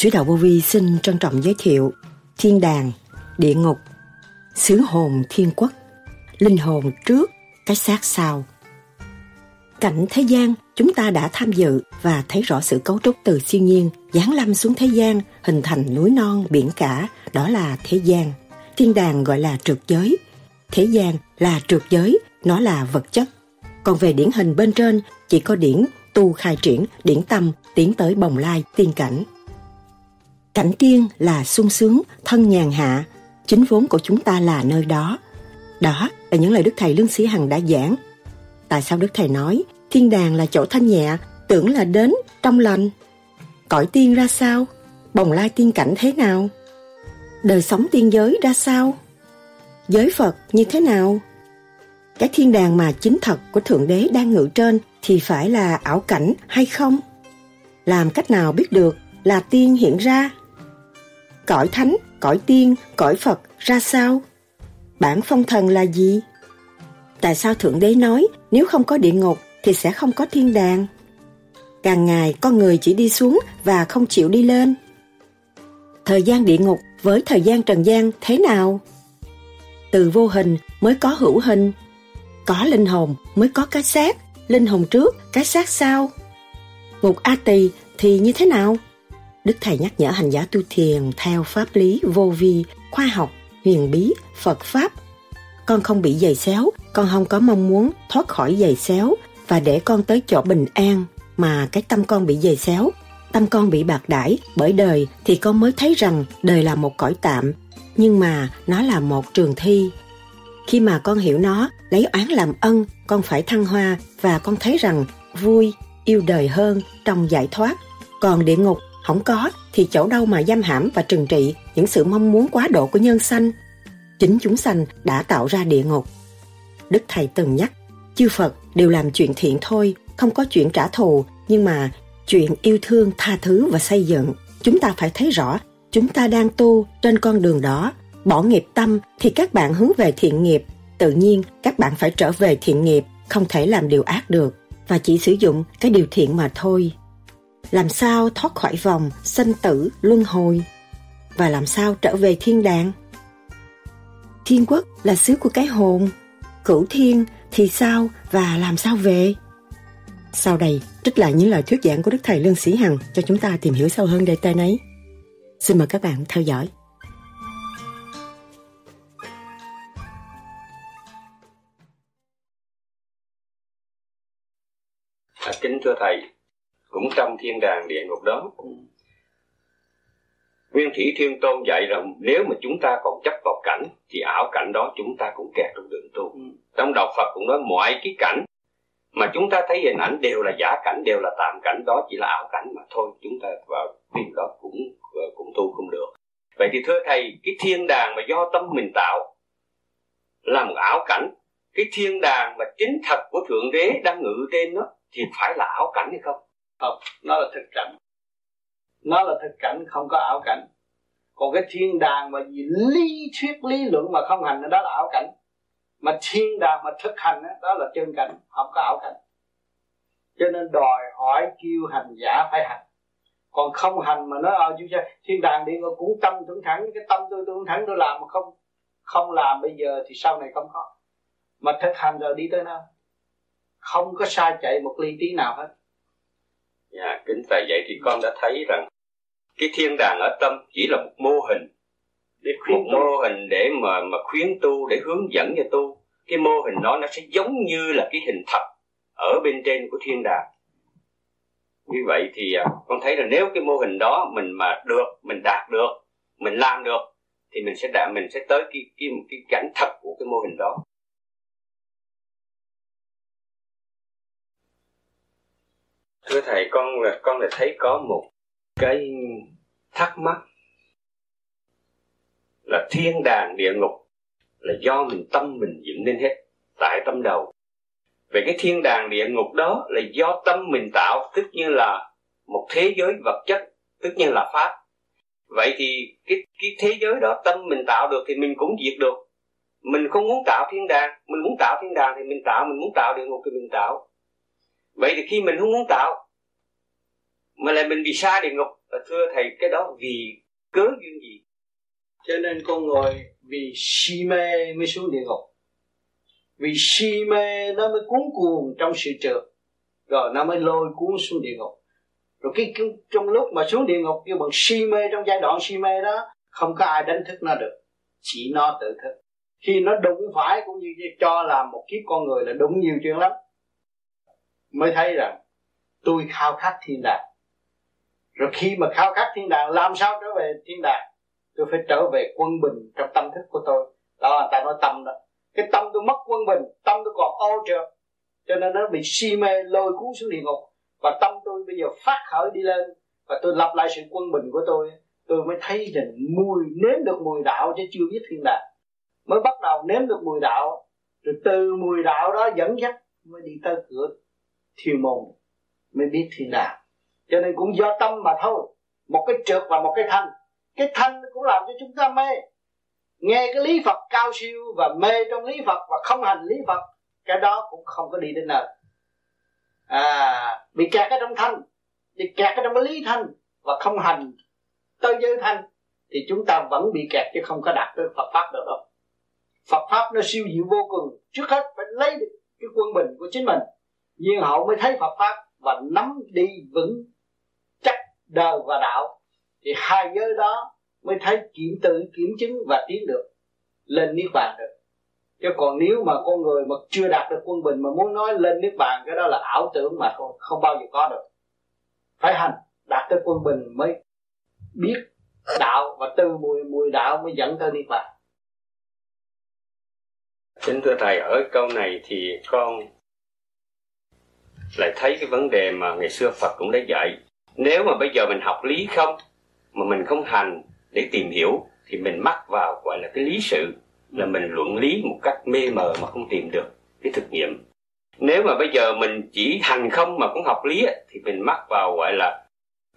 Sứ Đạo Vô Vi xin trân trọng giới thiệu Thiên đàng, địa ngục, xứ hồn thiên quốc, linh hồn trước, cái xác sau. Cảnh thế gian, chúng ta đã tham dự và thấy rõ sự cấu trúc từ siêu nhiên, giáng lâm xuống thế gian, hình thành núi non, biển cả, đó là thế gian. Thiên đàng gọi là trượt giới, thế gian là trượt giới, nó là vật chất. Còn về điển hình bên trên, chỉ có điển tu khai triển, điển tâm, tiến tới bồng lai, tiên cảnh. Cảnh tiên là sung sướng, thân nhàn hạ, chính vốn của chúng ta là nơi đó. Đó là những lời Đức Thầy Lương Sĩ Hằng đã giảng. Tại sao Đức Thầy nói thiên đàng là chỗ thanh nhẹ, tưởng là đến, trong lành? Cõi tiên ra sao? Bồng lai tiên cảnh thế nào? Đời sống tiên giới ra sao? Giới Phật như thế nào? Cái thiên đàng mà chính thật của Thượng Đế đang ngự trên thì phải là ảo cảnh hay không? Làm cách nào biết được là tiên hiện ra? Cõi thánh, cõi tiên, cõi Phật ra sao? Bản phong thần là gì? Tại sao Thượng Đế nói nếu không có địa ngục thì sẽ không có thiên đàng? Càng ngày con người chỉ đi xuống và không chịu đi lên. Thời gian địa ngục với thời gian trần gian thế nào? Từ vô hình mới có hữu hình. Có linh hồn mới có cái xác, linh hồn trước, cái xác sau. Ngục A Tỳ thì như thế nào? Đức Thầy nhắc nhở hành giả tu thiền theo pháp lý vô vi, khoa học, huyền bí, Phật Pháp. Con không bị giày xéo, con không có mong muốn thoát khỏi giày xéo và để con tới chỗ bình an mà cái tâm con bị giày xéo. Tâm con bị bạc đãi bởi đời thì con mới thấy rằng đời là một cõi tạm, nhưng mà nó là một trường thi. Khi mà con hiểu nó, lấy oán làm ân, con phải thăng hoa và con thấy rằng vui, yêu đời hơn trong giải thoát. Còn địa ngục không có thì chỗ đâu mà giam hãm và trừng trị những sự mong muốn quá độ của nhân sanh. Chính chúng sanh đã tạo ra địa ngục. Đức Thầy từng nhắc, chư Phật đều làm chuyện thiện thôi, không có chuyện trả thù, nhưng mà chuyện yêu thương, tha thứ và xây dựng. Chúng ta phải thấy rõ, chúng ta đang tu trên con đường đó. Bỏ nghiệp tâm thì các bạn hướng về thiện nghiệp. Tự nhiên các bạn phải trở về thiện nghiệp, không thể làm điều ác được và chỉ sử dụng cái điều thiện mà thôi làm sao thoát khỏi vòng sanh tử luân hồi? Và làm sao trở về thiên đàng? Thiên quốc là xứ của cái hồn cửu thiên thì sao và làm sao về? Sau đây trích lại những lời thuyết giảng của đức thầy lương sĩ hằng cho chúng ta tìm hiểu sâu hơn đề tài này xin mời các bạn theo dõi. Kính thưa thầy, cũng trong thiên đàng địa ngục đó Nguyên thủy thiên tôn dạy rằng nếu mà chúng ta còn chấp vào cảnh thì ảo cảnh đó chúng ta cũng kẹt trong đường tu. Ừ. Trong đạo Phật cũng nói mọi cái cảnh mà chúng ta thấy hình ảnh đều là giả cảnh, đều là tạm cảnh đó chỉ là ảo cảnh mà thôi. Chúng ta vào tìm đó cũng cũng tu không được. Vậy thì thưa thầy, cái thiên đàng mà do tâm mình tạo là một ảo cảnh. Cái thiên đàng mà chính thật của Thượng Đế đang ngự trên nó thì phải là ảo cảnh hay không? Không, nó là thực cảnh. Nó là thực cảnh, không có ảo cảnh. Còn cái thiên đàng mà gì lý thuyết, lý luận mà không hành, đó là ảo cảnh. Mà thiên đàng mà thực hành, đó là chân cảnh, không có ảo cảnh. Cho nên đòi hỏi kêu hành giả phải hành. Còn không hành mà nói ờ chú thiên đàng đi cũng tâm tưởng thẳng, cái tâm tôi tôi thẳng, tôi làm mà không không làm bây giờ thì sau này không có. Mà thực hành rồi đi tới đâu không có sai chạy một ly tí nào hết. Dạ, kính thầy. Vậy thì con đã thấy rằng cái thiên đàng ở tâm chỉ là một mô hình. Để khuyến một mô hình để mà mà khuyến tu để hướng dẫn cho tu. Cái mô hình đó nó sẽ giống như là cái hình thật ở bên trên của thiên đàng. Như vậy thì à, con thấy là nếu cái mô hình đó mình mà được mình đạt được mình làm được thì mình sẽ đạt mình sẽ tới cái cái cái cảnh thật của cái mô hình đó thưa thầy, con là con là thấy có một cái thắc mắc. Là thiên đàng địa ngục là do mình tâm mình dựng nên hết, tại tâm đầu. Về cái thiên đàng địa ngục đó là do tâm mình tạo, tức như là một thế giới vật chất, tức như là pháp. Vậy thì cái cái thế giới đó tâm mình tạo được thì mình cũng diệt được. Mình không muốn tạo thiên đàng, mình muốn tạo thiên đàng thì mình tạo, mình muốn tạo địa ngục thì mình tạo vậy thì khi mình không muốn tạo mà lại mình bị xa địa ngục và thưa thầy cái đó vì cớ duyên gì? Cho nên con người vì si mê mới xuống địa ngục. Vì si mê nó mới cuốn cuồng trong sự trượt rồi nó mới lôi cuốn xuống địa ngục. Rồi cái, cái trong lúc mà xuống địa ngục kêu bằng si mê trong giai đoạn si mê đó không có ai đánh thức nó được chỉ nó tự thức. Khi nó đụng phải cũng như cho là một kiếp con người là đúng nhiều chuyện lắm mới thấy rằng tôi khao khát thiên đàng. Rồi khi mà khao khát thiên đàng, làm sao trở về thiên đàng? Tôi phải trở về quân bình trong tâm thức của tôi. Đó là ta nói tâm đó. Cái tâm tôi mất quân bình, tâm tôi còn ô trượt cho nên nó bị si mê, lôi cuốn xuống địa ngục. Và tâm tôi bây giờ phát khởi đi lên. Và tôi lập lại sự quân bình của tôi. Tôi mới thấy rằng mùi, nếm được mùi đạo chứ chưa biết thiên đàng. Mới bắt đầu nếm được mùi đạo. Rồi từ mùi đạo đó dẫn dắt, mới đi tới cửa thiên môn mới biết thiên đàng cho nên cũng do tâm mà thôi, một cái trượt và một cái thanh. Cái thanh cũng làm cho chúng ta mê. Nghe cái lý Phật cao siêu và mê trong lý Phật và không hành lý Phật, cái đó cũng không có đi đến nơi. À bị kẹt ở trong thanh, bị kẹt ở trong cái lý thanh và không hành tới giới thanh thì chúng ta vẫn bị kẹt chứ không có đạt tới Phật pháp được đâu. Phật pháp nó siêu diệu vô cùng. Trước hết phải lấy được cái quân bình của chính mình nhiên hậu mới thấy Phật pháp và nắm đi vững chắc đời và đạo. Thì hai giới đó mới thấy kiểm tự kiểm chứng và tiến được lên niết bàn được. Chứ còn nếu mà con người mà chưa đạt được quân bình mà muốn nói lên niết bàn cái đó là ảo tưởng mà không, không bao giờ có được. Phải hành đạt tới quân bình mới biết đạo và từ mùi mùi đạo mới dẫn tới niết bàn. Chính thưa Thầy, ở câu này thì con lại thấy cái vấn đề mà ngày xưa Phật cũng đã dạy. Nếu mà bây giờ mình học lý không, mà mình không hành để tìm hiểu, thì mình mắc vào gọi là cái lý sự, là mình luận lý một cách mê mờ mà không tìm được cái thực nghiệm. Nếu mà bây giờ mình chỉ hành không mà cũng học lý, thì mình mắc vào gọi là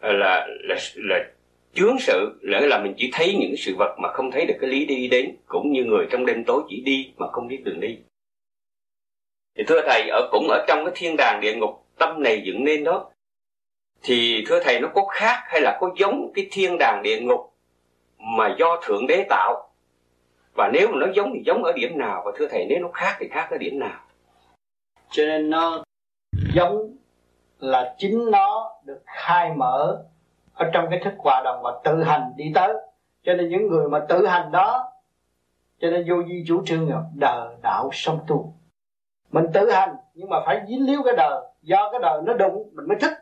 là là, là, là chướng sự lỡ là mình chỉ thấy những sự vật mà không thấy được cái lý đi đến cũng như người trong đêm tối chỉ đi mà không biết đường đi thì thưa thầy, ở cũng ở trong cái thiên đàng địa ngục, tâm này dựng nên đó, thì thưa thầy, nó có khác hay là có giống cái thiên đàng địa ngục mà do thượng đế tạo? Và nếu mà nó giống thì giống ở điểm nào? Và thưa thầy, nếu nó khác thì khác ở điểm nào? Cho nên nó giống là chính nó được khai mở ở trong cái thức hòa đồng và tự hành đi tới. Cho nên những người mà tự hành đó, cho nên vô di chủ trương là đời đạo song tu mình tự hành nhưng mà phải dính líu cái đời. Do cái đời nó đụng mình mới thích.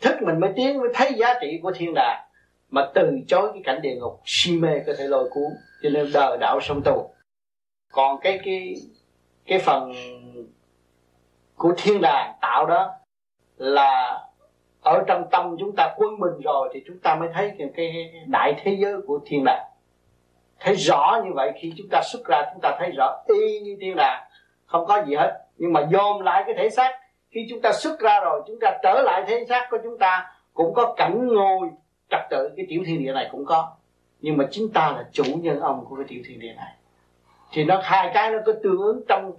Thích mình mới tiến mới thấy giá trị của thiên đàng. Mà từ chối cái cảnh địa ngục si mê có thể lôi cuốn cho nên đời đạo sông tu còn cái cái cái phần của thiên đàng tạo đó là ở trong tâm chúng ta quân bình rồi thì chúng ta mới thấy cái, cái đại thế giới của thiên đàng. Thấy rõ như vậy khi chúng ta xuất ra chúng ta thấy rõ y như thiên đàng không có gì hết. Nhưng mà dồn lại cái thể xác. Khi chúng ta xuất ra rồi, chúng ta trở lại thể xác của chúng ta, cũng có cảnh ngồi trật tự. Cái tiểu thiên địa này cũng có. Nhưng mà chính ta là chủ nhân ông của cái tiểu thiên địa này. Thì nó, hai cái nó có tương ứng trong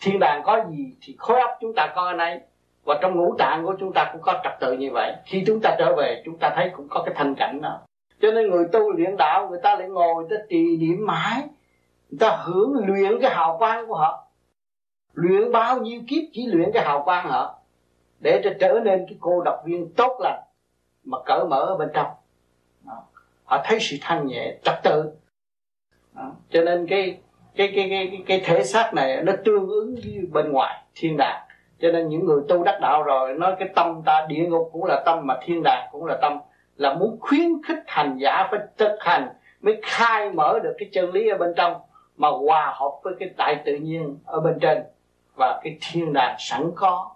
thiên đàng có gì thì khối óc chúng ta có ở đây. Và trong ngũ tạng của chúng ta cũng có trật tự như vậy. Khi chúng ta trở về, chúng ta thấy cũng có cái thanh cảnh đó. Cho nên người tu luyện đạo, người ta lại ngồi, người ta trì niệm mãi. Người ta hưởng luyện cái hào quang của họ luyện bao nhiêu kiếp chỉ luyện cái hào quang họ để cho trở nên cái cô độc viên tốt lành mà cởi mở ở bên trong đó. họ thấy sự thanh nhẹ, trật tự đó. cho nên cái cái cái cái cái thể xác này nó tương ứng với bên ngoài, thiên đàng cho nên những người tu đắc đạo rồi nói cái tâm ta địa ngục cũng là tâm mà thiên đàng cũng là tâm, là muốn khuyến khích hành giả phải thực hành mới khai mở được cái chân lý ở bên trong mà hòa hợp với cái đại tự nhiên ở bên trên và cái thiên đàng sẵn có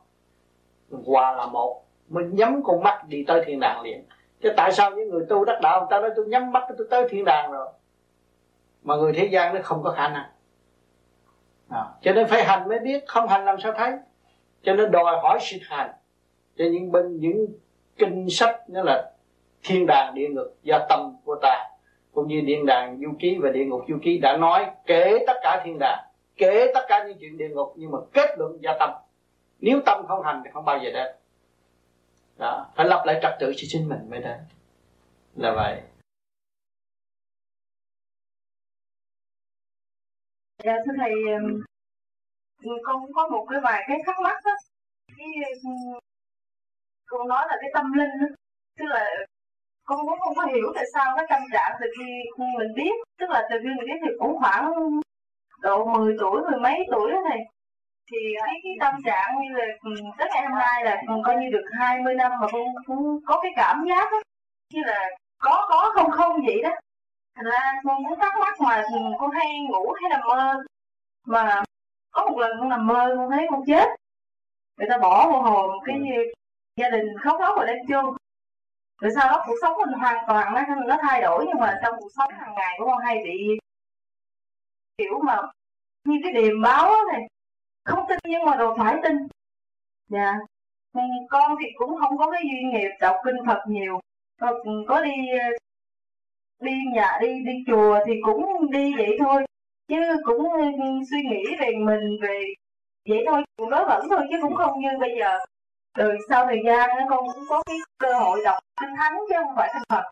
hòa là một mình nhắm con mắt đi tới thiên đàng liền. Chứ tại sao những người tu đắc đạo người ta nói tôi nhắm mắt tôi tới thiên đàng rồi? Mà người thế gian nó không có khả năng. À, cho nên phải hành mới biết không hành làm sao thấy? Cho nên đòi hỏi sự hành. Cho những bên những kinh sách nó là thiên đàng địa ngục do tâm của ta cũng như thiên đàng du ký và địa ngục du ký đã nói kể tất cả thiên đàng kể tất cả những chuyện địa ngục, nhưng mà kết luận do tâm. Nếu tâm không hành thì không bao giờ đến. Đó, phải lập lại trật tự cho chính mình mới đến. Là vậy. Dạ thưa thầy con cũng có một cái vài cái thắc mắc đó cái ừ, con nói là cái tâm linh đó. tức là con cũng không có hiểu tại sao cái tâm trạng từ khi mình biết, tức là từ khi mình biết thì cũng khoảng độ 10 tuổi mười mấy tuổi đó thầy. Thì thấy cái tâm trạng như là ừ, tới ngày hôm nay là coi như được 20 năm mà con cũng có cái cảm giác đó, như là có có không không vậy đó. Thành ra con cũng thắc mắc mà con hay ngủ hay nằm mơ. Mà có một lần con nằm mơ con thấy con chết. Người ta bỏ vô hồn cái gia đình khóc lóc và đem chôn rồi sau đó cuộc sống mình hoàn toàn nó nó thay đổi nhưng mà trong cuộc sống hàng ngày của con hay bị kiểu mà như cái điềm báo này, không tin nhưng mà rồi phải tin. Dạ. Con thì cũng không có cái duyên nghiệp đọc kinh phật nhiều. Có đi đi nhà, đi đi chùa thì cũng đi vậy thôi. Chứ cũng ừ, suy nghĩ về mình, về vậy thôi. Cũng đối vẫn thôi chứ cũng không như bây giờ. Từ sau thời gian con cũng có cái cơ hội đọc kinh thánh chứ không phải kinh phật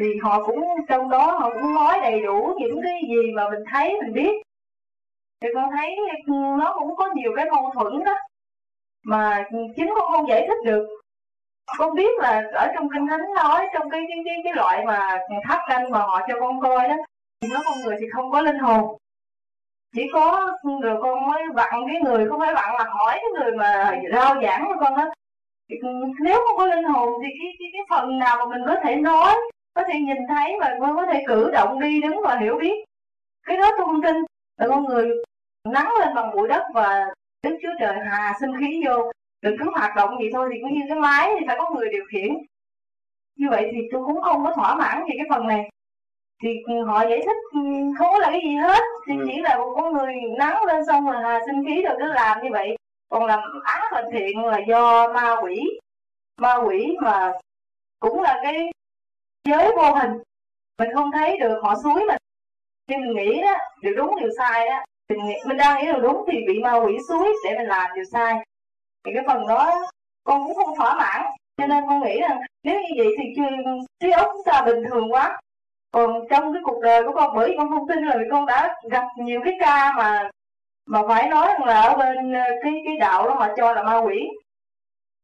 thì họ cũng trong đó họ cũng nói đầy đủ những cái gì mà mình thấy mình biết. Thì con thấy ừ, nó cũng có nhiều cái mâu thuẫn đó mà chính con không giải thích được. Con biết là ở trong kinh thánh nói trong cái cái cái, cái loại mà tháp canh mà họ cho con coi đó thì nó con người thì không có linh hồn. Chỉ có ừ, rồi con mới vặn cái người không phải vặn là hỏi cái người mà rao giảng cho con đó. Ừ, nếu không có linh hồn thì cái cái cái phần nào mà mình có thể nói có thể nhìn thấy và con có thể cử động đi đứng và hiểu biết. Cái đó thông tin. Là con người nắng lên bằng bụi đất và Đức Chúa Trời hà sinh khí vô. Được cứ hoạt động vậy thôi thì cũng như cái máy thì phải có người điều khiển. Như vậy thì tôi cũng không có thỏa mãn về cái phần này. Thì họ giải thích ừ, không có là cái gì hết. Thì ừ. chỉ là một con người nắng lên xong rồi hà sinh khí rồi cứ làm như vậy. Còn làm ác là thiện là do ma quỷ. Ma quỷ mà cũng là cái giới vô hình. Mình không thấy được họ suối mình. Khi mình nghĩ đó điều đúng điều sai đó mình, nghĩ, mình đang nghĩ điều đúng thì bị ma quỷ suối để mình làm điều sai. Thì cái phần đó con cũng không thỏa mãn. Cho nên con nghĩ rằng nếu như vậy thì trí óc chúng ta bình thường quá. Còn trong cái cuộc đời của con bởi vì con không tin rồi con đã gặp nhiều cái ca mà mà phải nói rằng là ở bên ờ, cái cái đạo đó họ cho là ma quỷ.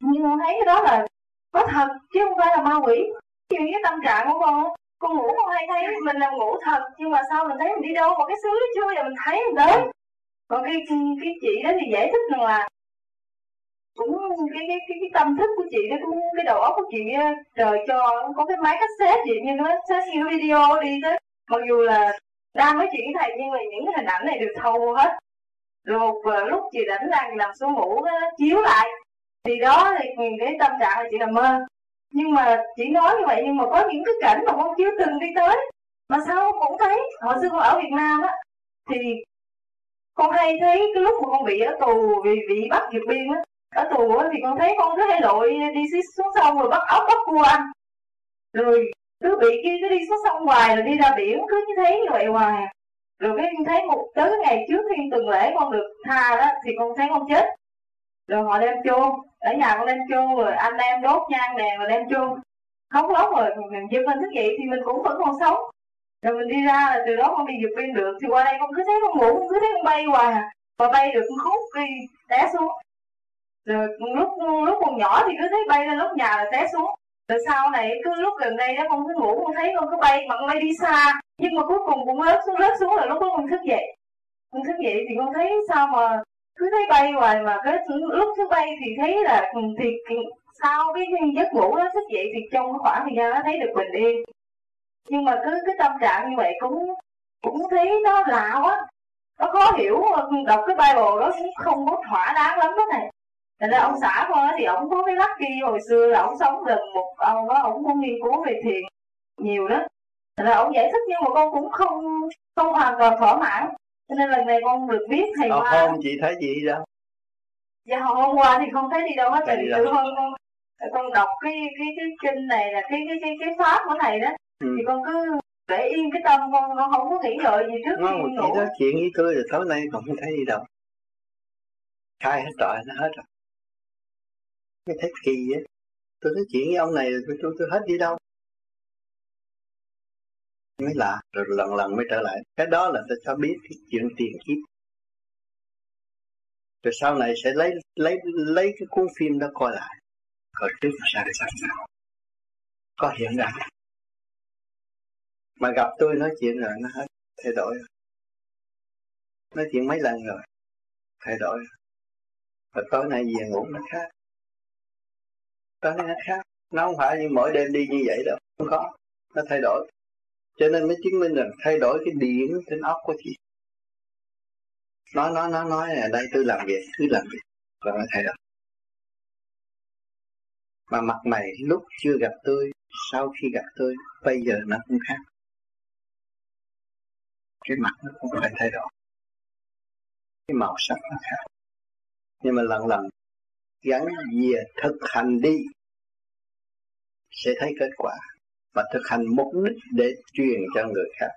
Nhưng con thấy cái đó là có thật chứ không phải là ma quỷ chuyện cái tâm trạng của con con ngủ con hay thấy mình là ngủ thật nhưng mà sao mình thấy mình đi đâu? Mà cái xứ chưa giờ mình thấy mình đến. Còn cái cái chị đó thì giải thích rằng là cũng cái cái cái, cái tâm thức của chị nó cũng cái đầu óc của chị ờ, trời cho có cái máy cassette chị nhưng nó sẽ nhiều video đi tới. Mặc dù là đang nói chuyện với thầy nhưng mà những cái hình ảnh này được thâu hết. Rồi một lúc chị rảnh đang nằm xuống ngủ nó chiếu lại. Thì đó thì cái tâm trạng là chị nằm mơ nhưng mà chỉ nói như vậy nhưng mà có những cái cảnh mà con chưa từng đi tới. Mà sao cũng thấy, hồi xưa con ở Việt Nam á, thì con hay thấy cái lúc mà con bị ở tù vì bị bắt vượt biên á, ở tù thì con thấy con cứ hay lội đi xuống sông rồi bắt ốc, bắt cua ăn. Rồi cứ bị kia cứ đi xuống sông hoài rồi đi ra biển, cứ như thế như vậy hoài. Rồi cái thấy một tới ngày trước khi tuần lễ con được tha đó, thì con thấy con chết rồi họ đem chuông, ở nhà con đem chuông rồi anh em đốt nhang đèn rồi đem chuông, khóc lóc rồi mình dân mình thức dậy thì mình cũng vẫn còn sống. Rồi mình đi ra là từ đó con đi vượt biên được thì qua đây con cứ thấy con ngủ con cứ thấy con bay hoài và bay được con khúc đi té xuống. Rồi lúc lúc còn nhỏ thì cứ thấy bay lên lúc nhà là té xuống. Rồi sau này cứ lúc gần đây đó con cứ ngủ con thấy con cứ bay mà con bay đi xa. Nhưng mà cuối cùng cũng rớt xuống rớt xuống là lúc đó con thức dậy. Con thức dậy thì con thấy sao mà cứ thấy bay hoài mà cái lúc thứ bay thì thấy là ừ, thì sau cái giấc ngủ đó thức dậy thì trong cái khoảng thời gian nó thấy được bình yên. Nhưng mà cứ cái tâm trạng như vậy cũng cũng thấy nó lạ quá. Nó khó hiểu, đọc cái bible đó cũng không có thỏa đáng lắm đó này. Thành ra ông xã con thì ông có cái lắc kia hồi xưa là ông sống gần một ông đó, ông cũng nghiên cứu về thiền nhiều đó. Thành ra ông giải thích nhưng mà con cũng không không hoàn toàn thỏa mãn cho nên lần này con được biết thầy Ờ, hoa. hôm chị thấy gì đó dạ hôm qua thì không thấy đi đâu hết tại vì từ hôm con con đọc cái cái cái kinh này là cái cái cái cái pháp của thầy đó. Ừ. thì con cứ để yên cái tâm con con không có nghĩ ngợi gì trước khi ngủ. đó chuyện với tôi rồi tối nay còn không thấy đi đâu. Khai hết trọi nó hết rồi. Cái thấy kỳ á tôi nói chuyện với ông này tôi tôi, tôi hết đi đâu mới lạ, rồi lần lần mới trở lại. Cái đó là tôi cho biết cái chuyện tiền kiếp. Rồi sau này sẽ lấy lấy lấy cái cuốn phim đó coi lại. Coi trước và sau sao sao có hiện ra. Mà gặp tôi nói chuyện rồi, nó hết, thay đổi nói chuyện mấy lần rồi, thay đổi và tối nay về ngủ nó khác. Tối nay nó khác. Nó không phải như mỗi đêm đi như vậy đâu, không có. Nó thay đổi cho nên mới chứng minh rằng thay đổi cái điểm trên óc của chị. Nói nói nói nói ở đây, tôi làm việc, cứ làm việc. Và nó thay đổi. Mà mặt mày lúc chưa gặp tôi, sau khi gặp tôi, bây giờ nó cũng khác. Cái mặt nó cũng phải thay đổi. Cái màu sắc nó khác. Nhưng mà lần lần gắn về thực hành đi, sẽ thấy kết quả và thực hành mục đích để truyền cho người khác.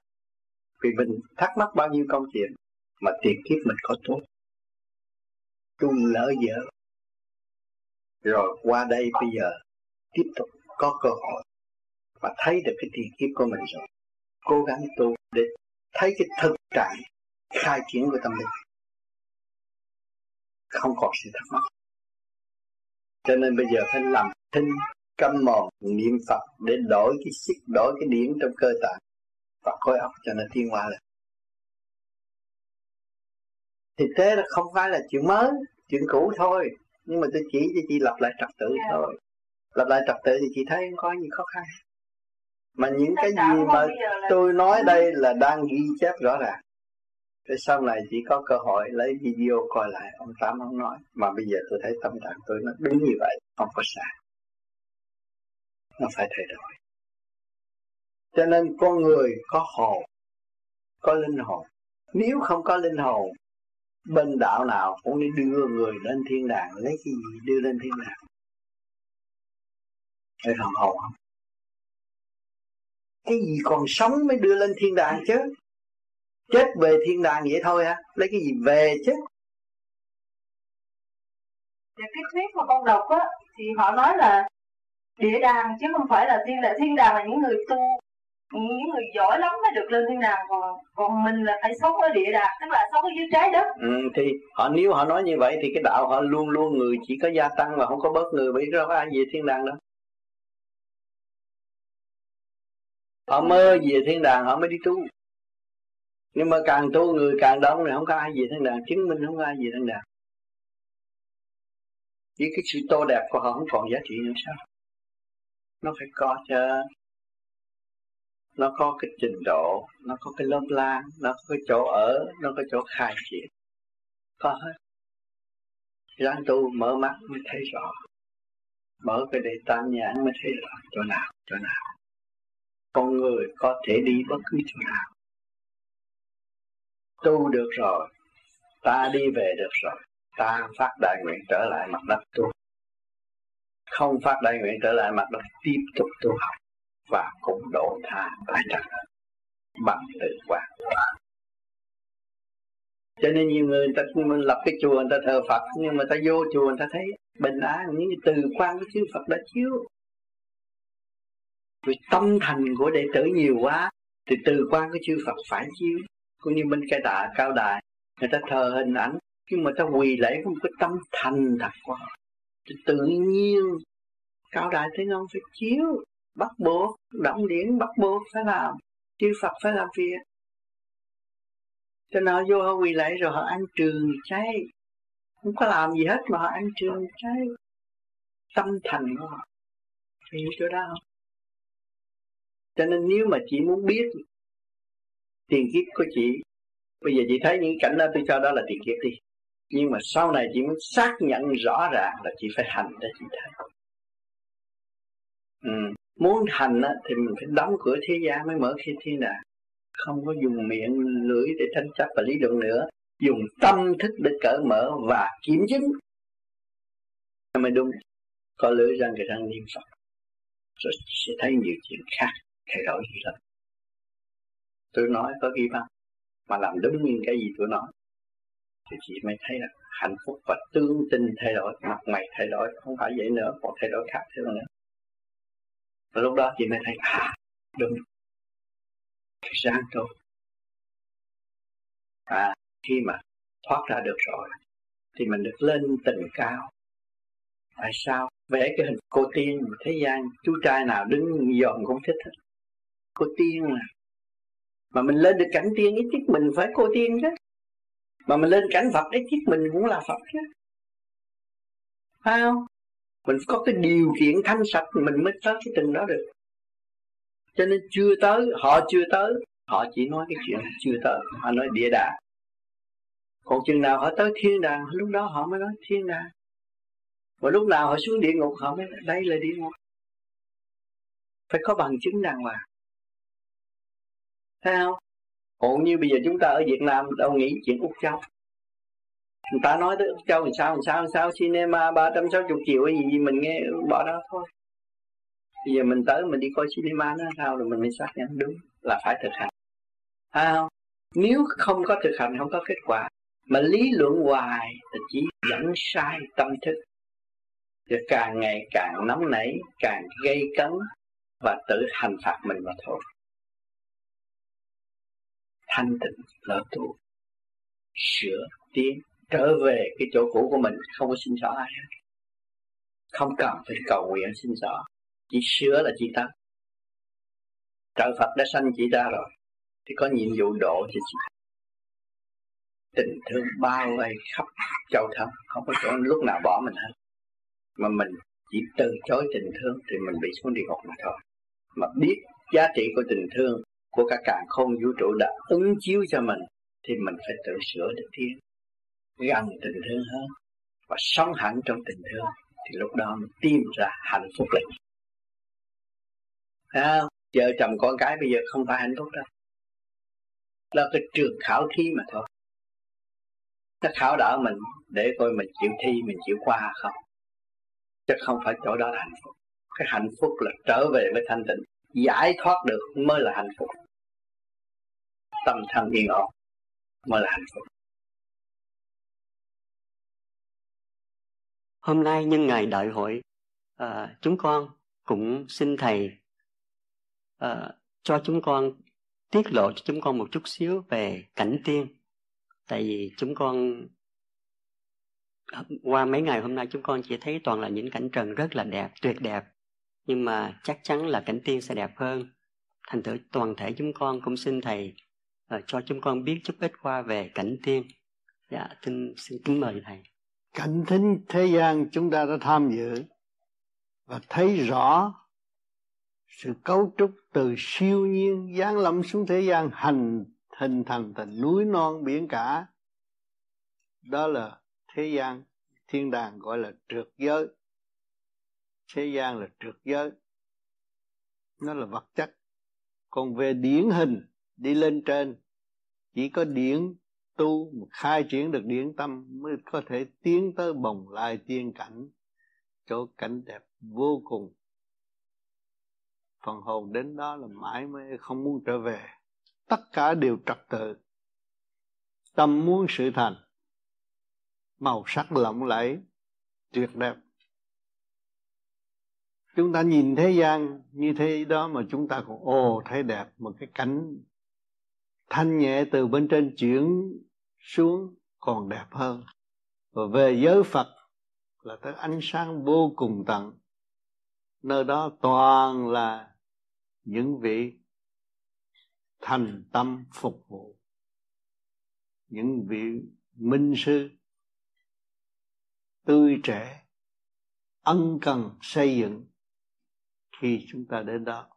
Vì mình thắc mắc bao nhiêu công chuyện mà tiền kiếp mình có tốt. Tu lỡ dở. Rồi qua đây bây giờ tiếp tục có cơ hội và thấy được cái tiền kiếp của mình rồi. Cố gắng tu để thấy cái thực trạng khai triển của tâm linh. Không còn sự thắc mắc. Cho nên bây giờ phải làm thinh căm mòn niệm Phật để đổi cái sức đổi cái điển trong cơ tạng. Và khối óc cho nó tiến hóa lên. Thực tế là không phải là chuyện mới chuyện cũ thôi. Nhưng mà tôi chỉ cho chị lập lại trật tự. Dạ. thôi. Lập lại trật tự thì chị thấy không có gì khó khăn. Mà những cái gì mà tôi nói đây là đang ghi chép rõ ràng. Thế sau này chỉ có cơ hội lấy video coi lại. Ông Tám ông nói Mà bây giờ tôi thấy tâm trạng tôi nó đúng như vậy Không có sai nó phải thay đổi. Cho nên con người có hồn, Có linh hồn. Nếu không có linh hồn, Bên đạo nào cũng đi đưa người lên thiên đàng, Lấy cái gì đưa lên thiên đàng. Để phần hồn không? Cái gì còn sống mới đưa lên thiên đàng chứ? Chết về thiên đàng vậy thôi hả? Lấy cái gì về chứ? Cái thuyết mà con đọc á, thì họ nói là địa đàng chứ không phải là thiên đàng. Thiên đàng là những người tu những người giỏi lắm mới được lên thiên đàng. Còn còn mình là phải sống ở địa đàng tức là sống ở dưới trái đất. Ừ, thì họ nếu họ nói như vậy thì cái đạo họ luôn luôn người chỉ có gia tăng mà không có bớt người bởi đâu có ai về thiên đàng đâu. Họ mơ về thiên đàng họ mới đi tu. Nhưng mà càng tu người càng đông thì không có ai gì thằng đàn chứng minh không có ai gì thằng đàn với cái sự tô đẹp của họ không còn giá trị nữa sao nó phải có chứ. Nó có cái trình độ, nó có cái lớp lan nó có cái chỗ ở, nó có chỗ khai triển. Có hết. Ráng tu mở mắt mới thấy rõ. Mở cái đề tam nhãn mới thấy rõ chỗ nào chỗ nào. Con người có thể đi bất cứ chỗ nào. Tu được rồi, ta đi về được rồi. Ta phát đại nguyện trở lại mặt đất tu không phát đại nguyện trở lại mặt đất tiếp tục tu học và cũng độ tha tại trần bằng tự quan cho nên nhiều người, người ta mình lập cái chùa người ta thờ Phật nhưng mà ta vô chùa người ta thấy bình an những từ quan của chư Phật đã chiếu. Vì tâm thành của đệ tử nhiều quá thì từ quan của chư Phật phải chiếu. Cũng như bên cái tạ cao đài người ta thờ hình ảnh nhưng mà ta quỳ lễ có một cái tâm thành thật quá thì tự nhiên cao đại thế ngon phải chiếu? Bắt buộc động điển bắt buộc phải làm, chư Phật phải làm việc. Cho nên họ vô họ quỳ lại rồi họ ăn trường cháy không có làm gì hết mà họ ăn trường cháy tâm thành của họ. Hiểu chỗ đó không? Cho nên nếu mà chị muốn biết tiền kiếp của chị, bây giờ chị thấy những cảnh đó, tôi cho đó là tiền kiếp đi nhưng mà sau này chị muốn xác nhận rõ ràng là chị phải hành để chị thấy ừ. muốn hành á, thì mình phải đóng cửa thế gian mới mở khi thiên đàng không có dùng miệng lưỡi để tranh chấp và lý luận nữa. Dùng tâm thức để cởi mở và kiểm chứng. Mới đúng. Có lưỡi răng thì răng niệm phật rồi sẽ thấy nhiều chuyện khác thay đổi gì lắm tôi nói có ghi văn mà làm đúng như cái gì tôi nói thì chị mới thấy là hạnh phúc và tương tinh thay đổi, mặt mày thay đổi, không phải vậy nữa, còn thay đổi khác thế nữa. Và lúc đó chị mới thấy à đúng. Sáng thôi. À khi mà thoát ra được rồi, thì mình được lên tình cao. Tại sao? Vẽ cái hình cô tiên thế gian chú trai nào đứng dòm cũng thích hết. Cô tiên mà. Mà mình lên được cảnh tiên, ít nhất mình phải cô tiên chứ mà mình lên cảnh Phật ít nhất mình cũng là Phật chứ. Phải không? Mình có cái điều kiện thanh sạch mình mới tới cái tình đó được. Cho nên chưa tới, họ chưa tới, họ chỉ nói cái chuyện chưa tới, họ nói địa đàng. Còn chừng nào họ tới thiên đàng, lúc đó họ mới nói thiên đàng. Và lúc nào họ xuống địa ngục, họ mới nói, đây là địa ngục. Phải có bằng chứng đàng hoàng. Thấy không? Còn như bây giờ chúng ta ở Việt Nam đâu nghĩ chuyện Úc Châu. Người ta nói tới Úc Châu làm sao làm sao làm sao, cinema ba trăm sáu chục triệu hay gì mình nghe bỏ đó thôi. Bây giờ mình tới mình đi coi cinema nó sao rồi mình mới xác nhận đúng là phải thực hành. À không? Nếu không có thực hành, không có kết quả, mà lý luận hoài thì chỉ dẫn sai tâm thức. Thì càng ngày càng nóng nảy, càng gây cấn và tự hành phạt mình mà thôi thanh tịnh là tu sửa tiến, trở về cái chỗ cũ của mình, không có xin xỏ ai hết. Không cần phải cầu nguyện xin xỏ. Chỉ sửa là chỉ ta trời Phật đã sanh chỉ ta rồi. Thì có nhiệm vụ độ cho chị tình thương bao vây khắp châu thân không có chỗ lúc nào bỏ mình hết. Mà mình chỉ từ chối tình thương thì mình bị xuống địa ngục mà thôi. Mà biết giá trị của tình thương của cả càng không vũ trụ đã ứng chiếu cho mình thì mình phải tự sửa được tiến. Gần tình thương hơn và sống hẳn trong tình thương thì lúc đó mình tìm ra hạnh phúc là à, vợ chồng con cái bây giờ không phải hạnh phúc đâu. Là cái trường khảo thí mà thôi. Nó khảo đỡ mình để coi mình chịu thi mình chịu qua không. Chứ không phải chỗ đó là hạnh phúc. Cái hạnh phúc là trở về với thanh tịnh giải thoát được mới là hạnh phúc tâm thân yên ổn. Mới là hạnh phúc. Hôm nay nhân ngày đại hội à, chúng con cũng xin thầy à, cho chúng con tiết lộ cho chúng con một chút xíu về cảnh tiên. Tại vì chúng con qua mấy ngày hôm nay chúng con chỉ thấy toàn là những cảnh trần rất là đẹp tuyệt đẹp. Nhưng mà chắc chắn là cảnh tiên sẽ đẹp hơn. Thành thử toàn thể chúng con cũng xin thầy à, cho chúng con biết chút ít qua về cảnh tiên dạ xin xin kính mời thầy. Cảnh thính thế gian chúng ta đã tham dự và thấy rõ sự cấu trúc từ siêu nhiên giáng lâm xuống thế gian hành hình thành thành núi non biển cả. Đó là thế gian thiên đàng gọi là trượt giới. Thế gian là trượt giới. Nó là vật chất. Còn về điển hình đi lên trên. Chỉ có điển tu, khai triển được điển tâm mới có thể tiến tới bồng lai tiên cảnh. Chỗ cảnh đẹp vô cùng. Phần hồn đến đó là mãi mới không muốn trở về. Tất cả đều trật tự. Tâm muốn sự thành. Màu sắc lộng lẫy, tuyệt đẹp. Chúng ta nhìn thế gian như thế đó mà chúng ta còn, ồ, thấy đẹp một cái cảnh thanh nhẹ từ bên trên chuyển xuống còn đẹp hơn. Và về giới Phật là tới ánh sáng vô cùng tận. Nơi đó toàn là những vị thành tâm phục vụ. Những vị minh sư, tươi trẻ, ân cần xây dựng khi chúng ta đến đó.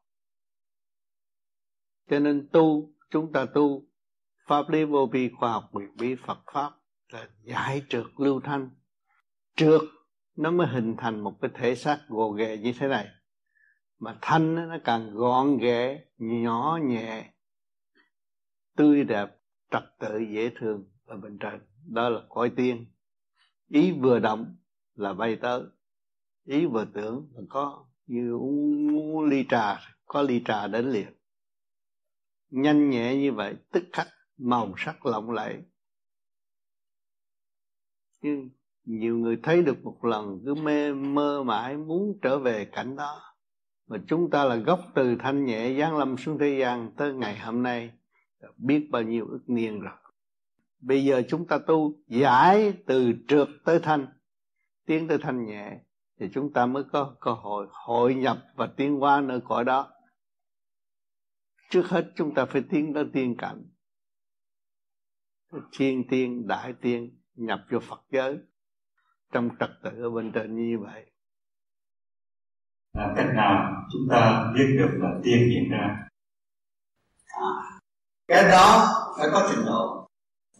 Cho nên tu chúng ta tu, pháp lý vô vi khoa học quyền bí Phật pháp là giải trượt lưu thanh. Trượt, nó mới hình thành một cái thể xác gồ ghề như thế này. Mà thanh nó càng gọn ghẽ, nhỏ nhẹ, tươi đẹp, trật tự, dễ thương ở bên trên. Đó là cõi tiên. Ý vừa động là bay tới. Ý vừa tưởng là có. Như uống ly trà, có ly trà đến liền nhanh nhẹ như vậy, tức khắc màu sắc lộng lẫy. Nhưng nhiều người thấy được một lần cứ mê, mơ mãi muốn trở về cảnh đó. Mà chúng ta là gốc từ thanh nhẹ giáng lâm xuống thế gian tới ngày hôm nay biết bao nhiêu ức niên rồi. Bây giờ chúng ta tu giải từ trượt tới thanh, tiến tới thanh nhẹ, thì chúng ta mới có cơ hội hội nhập và tiến hóa nơi cõi đó trước hết chúng ta phải tiến tới tiên cảnh. Thiên tiên đại tiên nhập vô phật giới. Trong trật tự ở bên trên như vậy. Là cách nào chúng ta biết được là tiên hiện ra? À, cái đó phải có trình độ.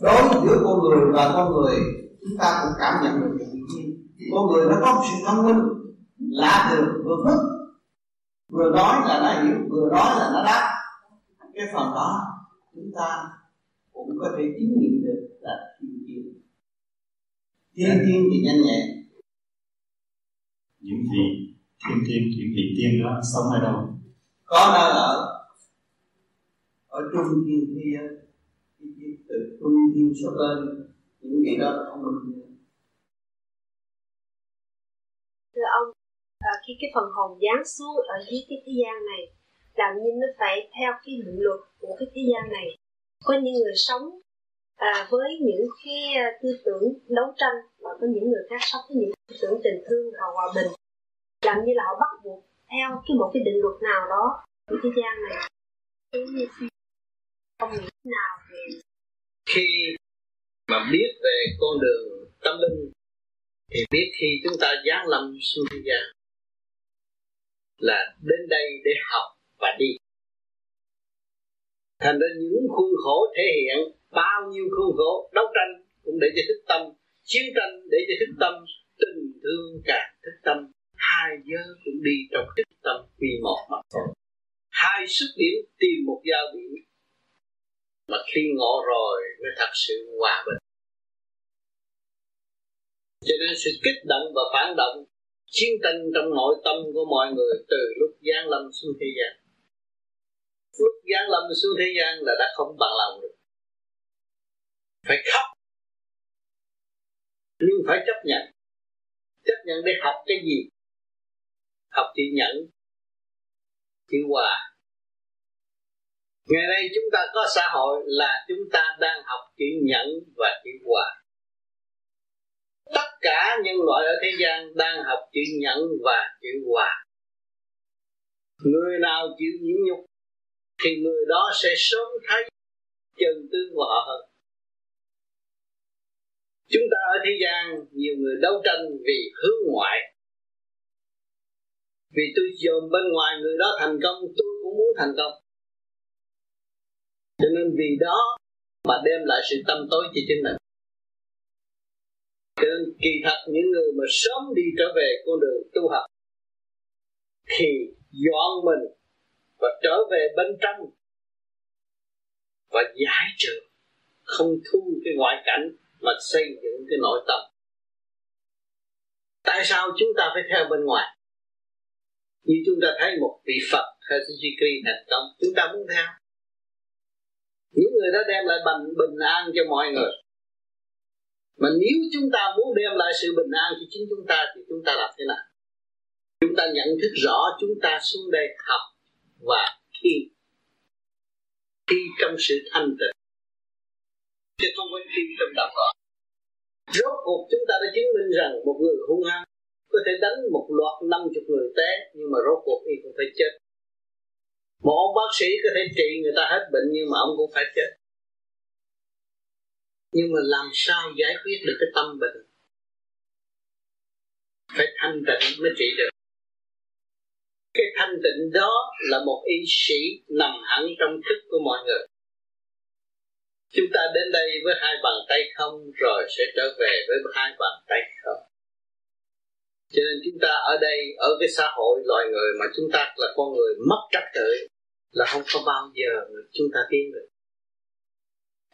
Đối giữa con người và con người chúng ta cũng cảm nhận được những tiên con người nó có một sự thông minh lạ thường vừa phức vừa nói là nó hiểu vừa nói là nó đáp cái phần đó chúng ta cũng có thể chứng nghiệm được là thiên tiên thiên tiên thì nhanh nhẹ những gì? Thiên tiên những vị tiên đó sống ở đâu? Có nơi ở ở trung thiên giới. Từ trung thiên xuất lên những vị đó không được thưa ông à, khi cái phần hồn giáng xuống ở dưới cái thế gian này làm như nó phải theo cái định luật của cái thế gian này. Có những người sống à, với những cái à, tư tưởng đấu tranh và có những người khác sống với những tư tưởng tình thương và hòa bình. Làm như là họ bắt buộc theo cái một cái định luật nào đó của thế gian này. Không nghĩ nào về khi mà biết về con đường tâm linh thì biết khi chúng ta giáng lâm xuống thế gian là đến đây để học và đi. Thành ra những khuôn khổ thể hiện bao nhiêu khuôn khổ đấu tranh cũng để cho thức tâm, chiến tranh để cho thức tâm, tình thương càng thức tâm. Hai giới cũng đi trong thức tâm vì một mà thôi. Hai xuất điểm tìm một giao điểm mà khi ngộ rồi mới thật sự hòa bình. Cho nên sự kích động và phản động, chiến tranh trong nội tâm của mọi người từ lúc giáng lâm xuống thế gian lúc gian lâm xuống thế gian là đã không bằng lòng được. Phải khóc. Nhưng phải chấp nhận. Chấp nhận để học cái gì? Học chữ nhẫn, chữ hòa. Ngày nay chúng ta có xã hội là chúng ta đang học chữ nhẫn và chữ hòa. Tất cả nhân loại ở thế gian đang học chữ nhẫn và chữ hòa. Người nào chịu nhẫn nhục? Thì người đó sẽ sớm thấy chân tướng của họ hơn. Chúng ta ở thế gian, nhiều người đấu tranh vì hướng ngoại. Vì tôi dòm bên ngoài người đó thành công, tôi cũng muốn thành công. Cho nên vì đó mà đem lại sự tâm tối cho chính mình. Cho nên kỳ thật những người mà sớm đi trở về con đường tu học, thì dọn mình và trở về bên trong. Và giải trừ, không thu cái ngoại cảnh mà xây dựng cái nội tâm. Tại sao chúng ta phải theo bên ngoài? Như chúng ta thấy một vị Phật hay Suzuki thành công chúng ta muốn theo. Những người đó đem lại bình bình an cho mọi người. Mà nếu chúng ta muốn đem lại sự bình an cho chính chúng ta, thì chúng ta làm thế nào? Chúng ta nhận thức rõ chúng ta xuống đây học và thi. Thi trong sự thanh tịnh. Chứ không phải thi trong đạo loạn rốt cuộc chúng ta đã chứng minh rằng một người hung hăng có thể đánh một loạt năm chục người té, nhưng mà rốt cuộc y cũng phải chết. Một ông bác sĩ có thể trị người ta hết bệnh nhưng mà ông cũng phải chết. Nhưng mà làm sao giải quyết được cái tâm bệnh? Phải thanh tịnh mới trị được cái thanh tịnh đó là một y sĩ nằm hẳn trong thức của mọi người. Chúng ta đến đây với hai bàn tay không, rồi sẽ trở về với hai bàn tay không. Cho nên chúng ta ở đây, ở cái xã hội loài người mà chúng ta là con người mất trật tự, là không có bao giờ chúng ta tiến được.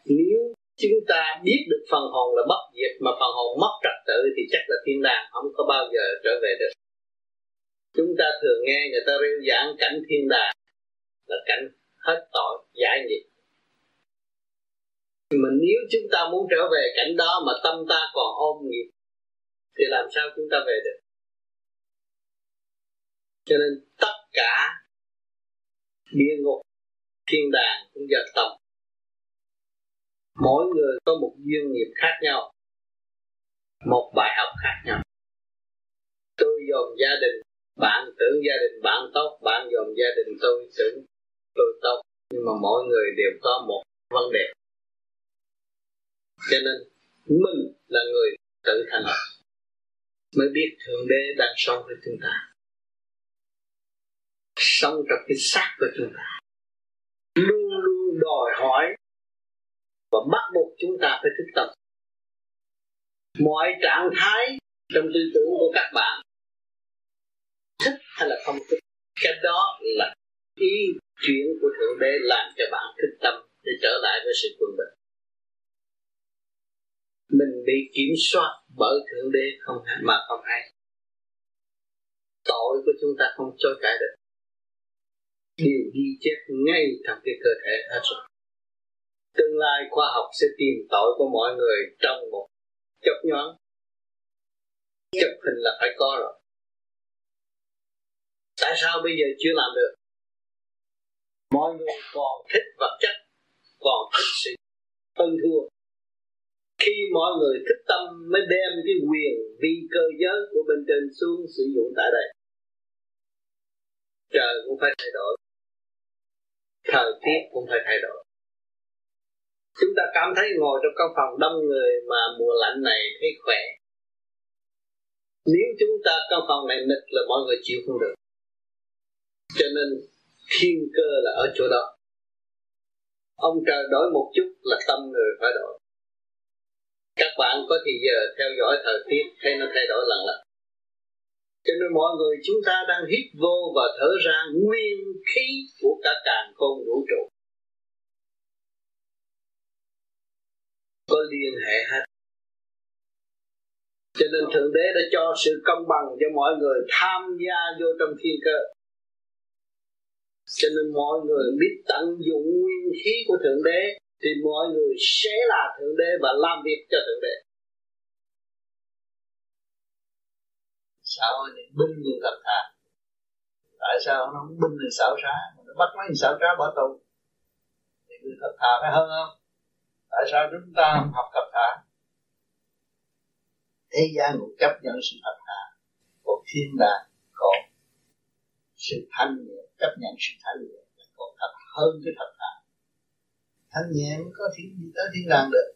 Nếu chúng ta biết được phần hồn là bất diệt mà phần hồn mất trật tự thì chắc là thiên đàng không có bao giờ trở về được chúng ta thường nghe người ta rêu giảng cảnh thiên đàng là cảnh hết tội giải nghiệp. Mà nếu chúng ta muốn trở về cảnh đó mà tâm ta còn ôm nghiệp, thì làm sao chúng ta về được? Cho nên tất cả địa ngục, thiên đàng cũng do tâm. Mỗi người có một duyên nghiệp khác nhau, một bài học khác nhau. Tôi dồn gia đình bạn tưởng gia đình bạn tốt bạn dòm gia đình tôi tưởng tôi tốt. Nhưng mà mỗi người đều có một vấn đề. Cho nên mình là người tự thành lập mới biết thượng đế đang sống với chúng ta. Sống trong cái xác của chúng ta. Luôn luôn đòi hỏi và bắt buộc chúng ta phải thức tập, mọi trạng thái trong tư tưởng của các bạn thích hay là không thích cái đó là ý chuyển của thượng đế làm cho bạn thức tâm để trở lại với sự quân bình. Mình bị kiểm soát bởi thượng đế không hay, mà không hay. Tội của chúng ta không chối cãi được. Điều ghi chép ngay trong cái cơ thể hết rồi. Tương lai khoa học sẽ tìm tội của mọi người trong một chốc nhoáng. Chụp hình là phải có rồi tại sao bây giờ chưa làm được? Mọi người còn thích vật chất, còn thích sự hơn thua khi mọi người thích tâm mới đem cái quyền vi cơ giới của bên trên xuống sử dụng tại đây. Trời cũng phải thay đổi. Thời tiết cũng phải thay đổi. Chúng ta cảm thấy ngồi trong căn phòng đông người mà mùa lạnh này thấy khỏe. Nếu chúng ta căn phòng này nịch là mọi người chịu không được cho nên thiên cơ là ở chỗ đó. Ông trời đổi một chút là tâm người phải đổi. Các bạn có thì giờ theo dõi thời tiết, thấy nó thay đổi lần lần. Cho nên mọi người chúng ta đang hít vô và thở ra nguyên khí của cả càng khôn vũ trụ. Có liên hệ hết. Cho nên thượng đế đã cho sự công bằng cho mọi người tham gia vô trong thiên cơ cho nên mọi người biết tận dụng nguyên khí của thượng đế, thì mọi người sẽ là thượng đế và làm việc cho thượng đế. Sao thì binh người thật thà. Tại sao nó không binh người xảo trá? Nó bắt mấy người xảo trá bỏ tù. Thì người thật thà phải hơn không? Tại sao chúng ta không học thật thà? Thế gian cũng chấp nhận sự thật thà. Còn thiên đàng còn sự thanh nhẹ chấp nhận sự thay đổi là còn thật hơn cái thật thà thanh nhẹ mới có thiên gì tới thiên đàng được.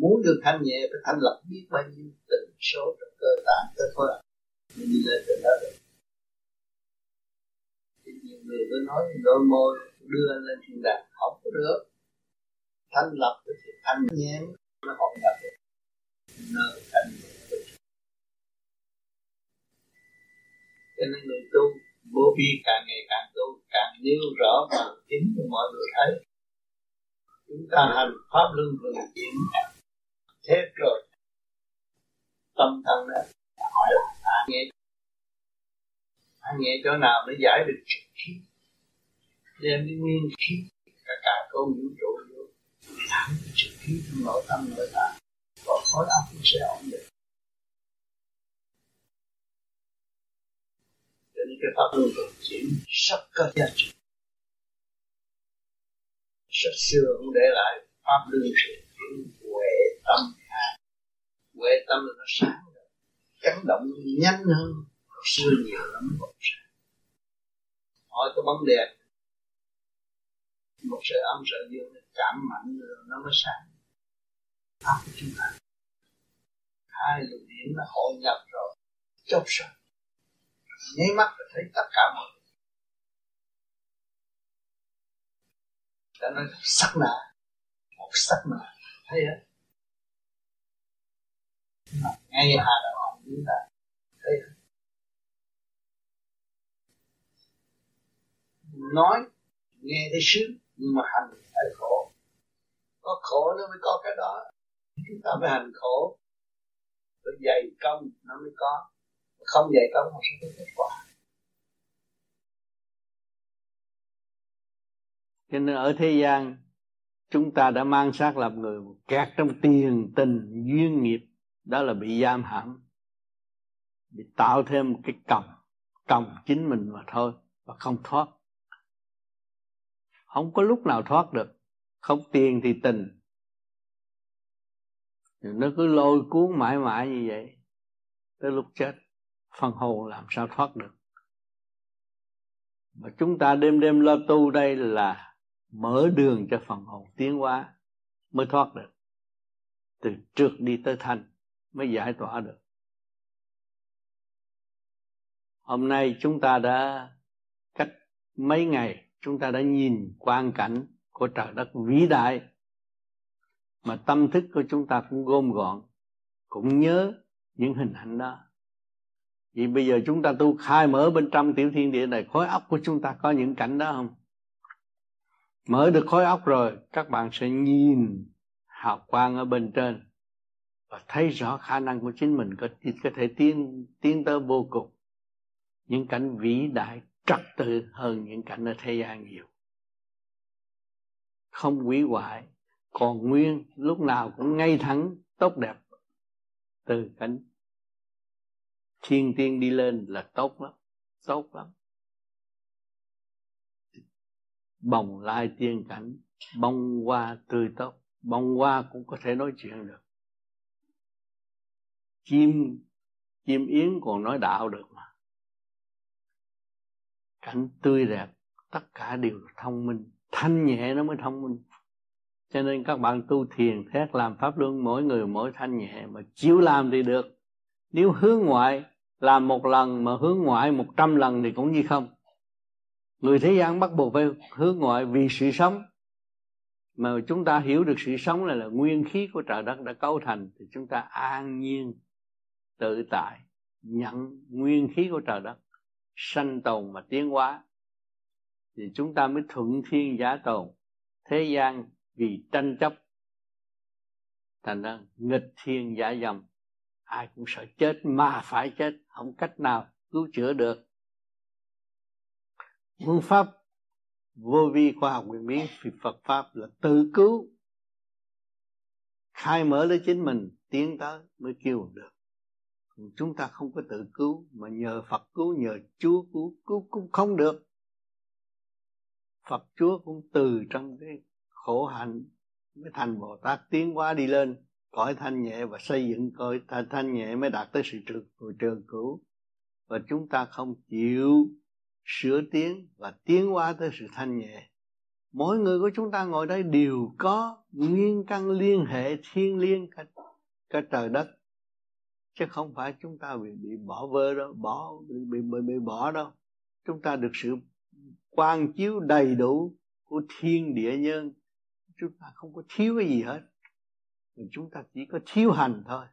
Muốn được thanh nhẹ phải thanh lập biết bao nhiêu tình số trong cơ tạng, cơ thôi mình đi lên trên đó được. Thì nhiều người cứ nói đôi môi đưa lên thiên đàng không có được. Thanh lập thì thanh nhẹ nó không gặp được. Nơi thanh nhẹ cho nên người tu bố bi càng ngày càng tu càng nêu rõ bằng chính cho mọi người thấy. Chúng ta hành pháp luân thường chuyển thế rồi. Tâm thân đó hỏi là à, nghe? À, nghe chỗ nào nó giải được trực khí đem đi nguyên khí cả cả con vũ trụ vô thẳng sự khí trong nội tâm nội tạng còn khối óc cũng sẽ ổn định. Cho cái pháp luân thường chuyển rất có giá trị rất xưa cũng để lại pháp luân thường chuyển huệ tâm huệ tâm là nó sáng rồi chấn động nhanh hơn xưa nhiều lắm một sáng hỏi cái bóng đèn một sợi âm sợi dương nó chạm mạnh rồi nó mới sáng. Pháp của chúng ta. Hai luồng điển nó hội nhập rồi chốc sáng nháy mắt là thấy tất cả mọi người. Cho nên sắc nạ một sắc nạ thấy hết. Ngay hà đạo chúng ta thấy nói, nghe thấy sướng, nhưng mà hành phải khổ. Có khổ nó mới có cái đó. Chúng ta phải hành khổ. Phải dày công nó mới có không dạy công mà sẽ có kết quả. Cho nên ở thế gian, chúng ta đã mang xác làm người kẹt trong tiền, tình, duyên nghiệp, đó là bị giam hãm, bị tạo thêm cái còng còng chính mình mà thôi, và không thoát. Không có lúc nào thoát được, không tiền thì tình. Nó cứ lôi cuốn mãi mãi như vậy, tới lúc chết phần hồn làm sao thoát được. Mà chúng ta đêm đêm lo tu đây là mở đường cho phần hồn tiến hóa mới thoát được. Từ trượt đi tới thanh mới giải tỏa được. Hôm nay chúng ta đã cách mấy ngày, chúng ta đã nhìn quan cảnh của trời đất vĩ đại mà tâm thức của chúng ta cũng gom gọn, cũng nhớ những hình ảnh đó vì bây giờ chúng ta tu khai mở bên trong tiểu thiên địa này, khối óc của chúng ta có những cảnh đó không? Mở được khối óc rồi, các bạn sẽ nhìn hào quang ở bên trên và thấy rõ khả năng của chính mình, có có thể tiến tiến tới vô cùng. Những cảnh vĩ đại, trật tự hơn những cảnh ở thế gian nhiều. Không hủy hoại, còn nguyên, lúc nào cũng ngay thẳng, tốt đẹp từ cảnh thiên tiên đi lên là tốt lắm tốt lắm. Bồng lai tiên cảnh, bông hoa tươi tốt, bông hoa cũng có thể nói chuyện được. Chim chim yến còn nói đạo được mà. Cảnh tươi đẹp, tất cả đều thông minh, thanh nhẹ nó mới thông minh. Cho nên các bạn tu thiền, thét làm pháp luân, mỗi người mỗi thanh nhẹ, mà chịu làm thì được. Nếu hướng ngoại làm một lần mà hướng ngoại một trăm lần thì cũng như không. Người thế gian bắt buộc phải hướng ngoại vì sự sống. Mà chúng ta hiểu được sự sống này là nguyên khí của trời đất đã cấu thành, thì chúng ta an nhiên, tự tại, nhận nguyên khí của trời đất, sanh tồn và tiến hóa. Thì chúng ta mới thuận thiên giả tồn. Thế gian vì tranh chấp, thành ra nghịch thiên giả dầm ai cũng sợ chết mà phải chết, không cách nào cứu chữa được. Phương pháp vô vi khoa học quyền biến vì Phật pháp là tự cứu. Khai mở lấy chính mình, tiến tới mới kêu được. Chúng ta không có tự cứu mà nhờ Phật cứu, nhờ Chúa cứu cứu cũng không được. Phật Chúa cũng từ trong cái khổ hạnh mới thành Bồ Tát tiến hóa đi lên cõi thanh nhẹ và xây dựng cõi thanh nhẹ mới đạt tới sự trường, trường cửu. Và chúng ta không chịu sửa tiến và tiến hóa tới sự thanh nhẹ. Mỗi người của chúng ta ngồi đây đều có nguyên căn liên hệ thiên liêng cả, cả trời đất. Chứ không phải chúng ta bị bị bỏ vơ đâu bỏ bị, bị, bị, bị bỏ đâu. Chúng ta được sự quang chiếu đầy đủ của thiên địa nhân. Chúng ta không có thiếu cái gì hết chúng ta chỉ có thiếu hành thôi.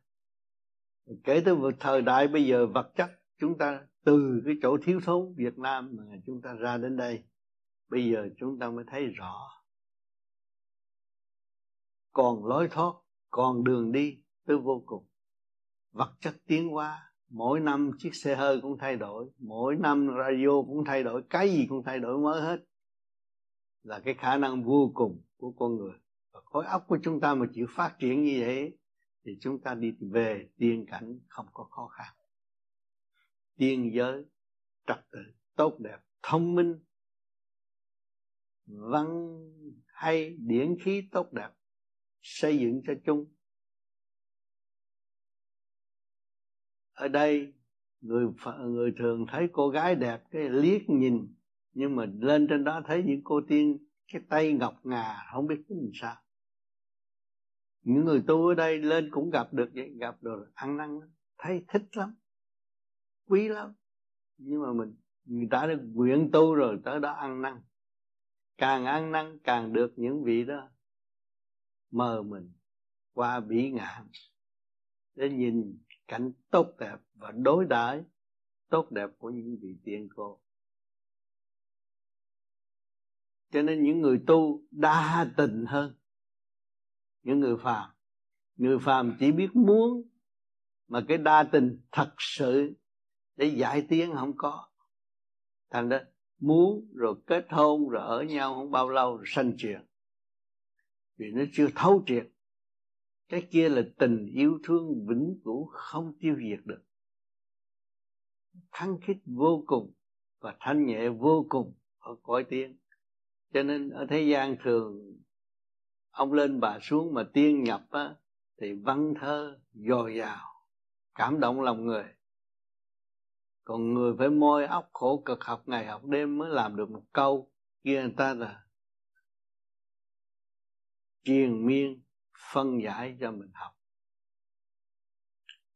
Kể từ thời đại bây giờ vật chất, chúng ta từ cái chỗ thiếu thốn Việt Nam mà chúng ta ra đến đây, bây giờ chúng ta mới thấy rõ. Còn lối thoát, còn đường đi tới vô cùng. Vật chất tiến hóa, mỗi năm chiếc xe hơi cũng thay đổi, mỗi năm radio cũng thay đổi, cái gì cũng thay đổi mới hết, là cái khả năng vô cùng của con người khối óc của chúng ta mà chịu phát triển như vậy thì chúng ta đi về tiên cảnh không có khó khăn. Tiên giới trật tự tốt đẹp, thông minh, văn hay, điển khí tốt đẹp, xây dựng cho chung ở đây, người người thường thấy cô gái đẹp, cái liếc nhìn, nhưng mà lên trên đó thấy những cô tiên, cái tay ngọc ngà, không biết cái gì sao những người tu ở đây lên cũng gặp được vậy, gặp được ăn năn thấy thích lắm, quý lắm. Nhưng mà mình, người ta đã nguyện tu rồi, tới đó ăn năn. Càng ăn năn, càng được những vị đó mờ mình qua bỉ ngạn để nhìn cảnh tốt đẹp và đối đãi tốt đẹp của những vị tiên cô. Cho nên những người tu đa tình hơn những người phàm. Người phàm chỉ biết muốn mà cái đa tình thật sự để giải tiến không có. Thành ra muốn rồi kết hôn rồi ở nhau không bao lâu rồi sanh chuyện. Vì nó chưa thấu triệt. Cái kia là tình yêu thương vĩnh cửu không tiêu diệt được. Thăng khích vô cùng và thanh nhẹ vô cùng ở cõi tiên. Cho nên ở thế gian thường ông lên bà xuống mà tiên nhập á, thì văn thơ dồi dào cảm động lòng người. Còn người phải môi óc khổ cực học ngày học đêm mới làm được một câu kia người ta là triền miên phân giải cho mình học.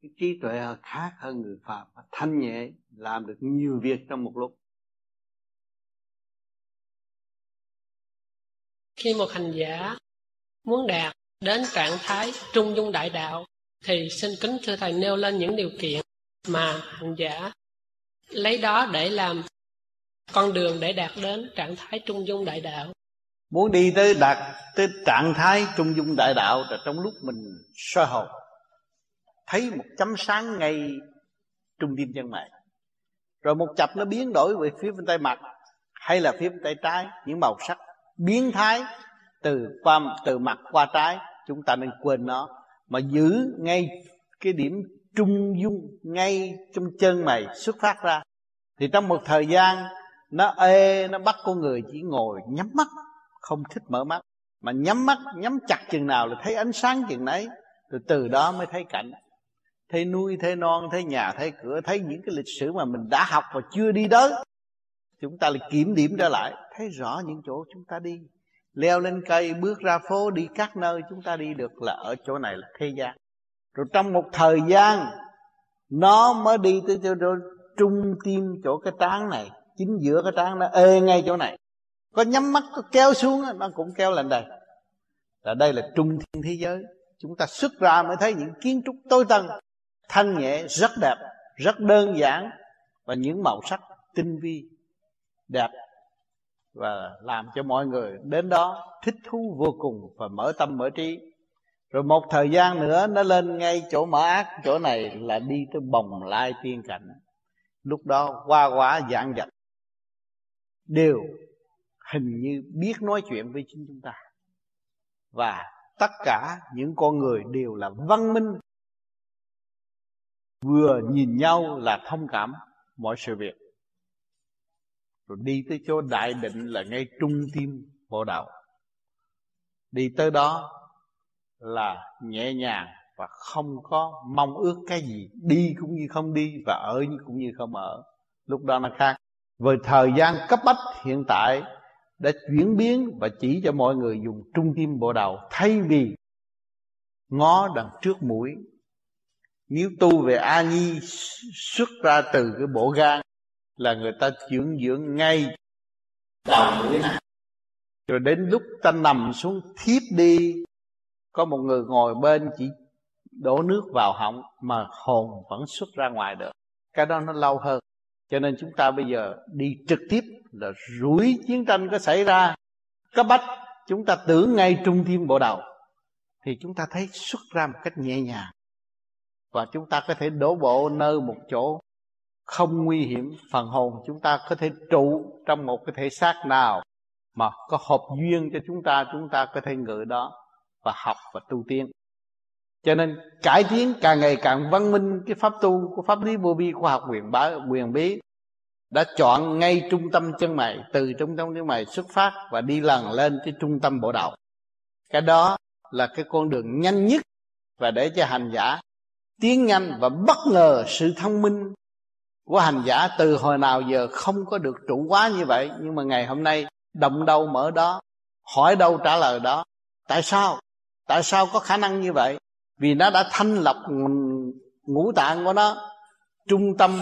Cái trí tuệ khác hơn người phạm thanh nhẹ làm được nhiều việc trong một lúc. Khi một hành giả muốn đạt đến trạng thái trung dung đại đạo thì xin kính thưa thầy nêu lên những điều kiện mà hành giả lấy đó để làm con đường để đạt đến trạng thái trung dung đại đạo. Muốn đi tới đạt tới trạng thái trung dung đại đạo là trong lúc mình soi hồn, thấy một chấm sáng ngay trung tim chân mày rồi một chập nó biến đổi về phía bên tay mặt hay là phía bên tay trái, những màu sắc biến thái từ qua từ mặt qua trái, chúng ta nên quên nó. Mà giữ ngay cái điểm trung dung ngay trong chân mày xuất phát ra. Thì trong một thời gian, nó ê, nó bắt con người chỉ ngồi nhắm mắt, không thích mở mắt. Mà nhắm mắt, nhắm chặt chừng nào là thấy ánh sáng chừng nấy, rồi từ đó mới thấy cảnh. Thấy nuôi thấy non, thấy nhà, thấy cửa, thấy những cái lịch sử mà mình đã học và chưa đi tới. Chúng ta lại kiểm điểm trở lại, thấy rõ những chỗ chúng ta đi leo lên cây bước ra phố đi các nơi. Chúng ta đi được là ở chỗ này là thế gian. Rồi trong một thời gian nó mới đi tới chỗ, chỗ trung tim chỗ cái trán này chính giữa cái trán nó ê ngay chỗ này. Có nhắm mắt có kéo xuống nó cũng kéo lên đây. Là đây là trung thiên thế giới. Chúng ta xuất ra mới thấy những kiến trúc tối tân thanh nhẹ rất đẹp rất đơn giản và những màu sắc tinh vi đẹp và làm cho mọi người đến đó thích thú vô cùng và mở tâm mở trí. Rồi một thời gian nữa, nó lên ngay chỗ mở ác, chỗ này là đi tới bồng lai tiên cảnh. Lúc đó qua quá giảng dạch đều hình như biết nói chuyện với chính chúng ta. Và tất cả những con người đều là văn minh. Vừa nhìn nhau là thông cảm mọi sự việc rồi đi tới chỗ đại định là ngay trung tim bộ đầu đi tới đó là nhẹ nhàng và không có mong ước cái gì, đi cũng như không đi và ở cũng như không ở. Lúc đó nó khác. Với thời gian cấp bách hiện tại đã chuyển biến và chỉ cho mọi người dùng trung tim bộ đầu thay vì ngó đằng trước mũi. Nếu tu về a nhi xuất ra từ cái bộ gan là người ta dưỡng dưỡng ngay. Đầu mũi này rồi đến lúc ta nằm xuống thiếp đi, có một người ngồi bên chỉ đổ nước vào họng mà hồn vẫn xuất ra ngoài được. Cái đó nó lâu hơn. Cho nên chúng ta bây giờ đi trực tiếp là rủi chiến tranh có xảy ra. Có bách chúng ta tưởng ngay trung tim bộ đầu, thì chúng ta thấy xuất ra một cách nhẹ nhàng. Và chúng ta có thể đổ bộ nơi một chỗ không nguy hiểm, phần hồn chúng ta có thể trụ trong một cái thể xác nào mà có hợp duyên cho chúng ta chúng ta có thể ngự đó và học và tu tiên. Cho nên cải tiến càng ngày càng văn minh, cái pháp tu của pháp lý vô vi khoa học quyền bá quyền bí đã chọn ngay trung tâm chân mày, từ trung tâm chân mày xuất phát và đi lần lên cái trung tâm bộ đạo. Cái đó là cái con đường nhanh nhất và để cho hành giả tiến nhanh và bất ngờ sự thông minh của hành giả, từ hồi nào giờ không có được trụ quá như vậy, nhưng mà ngày hôm nay động đâu mở đó, hỏi đâu trả lời đó. Tại sao? Tại sao có khả năng như vậy? Vì nó đã thanh lọc ngũ tạng của nó, trung tâm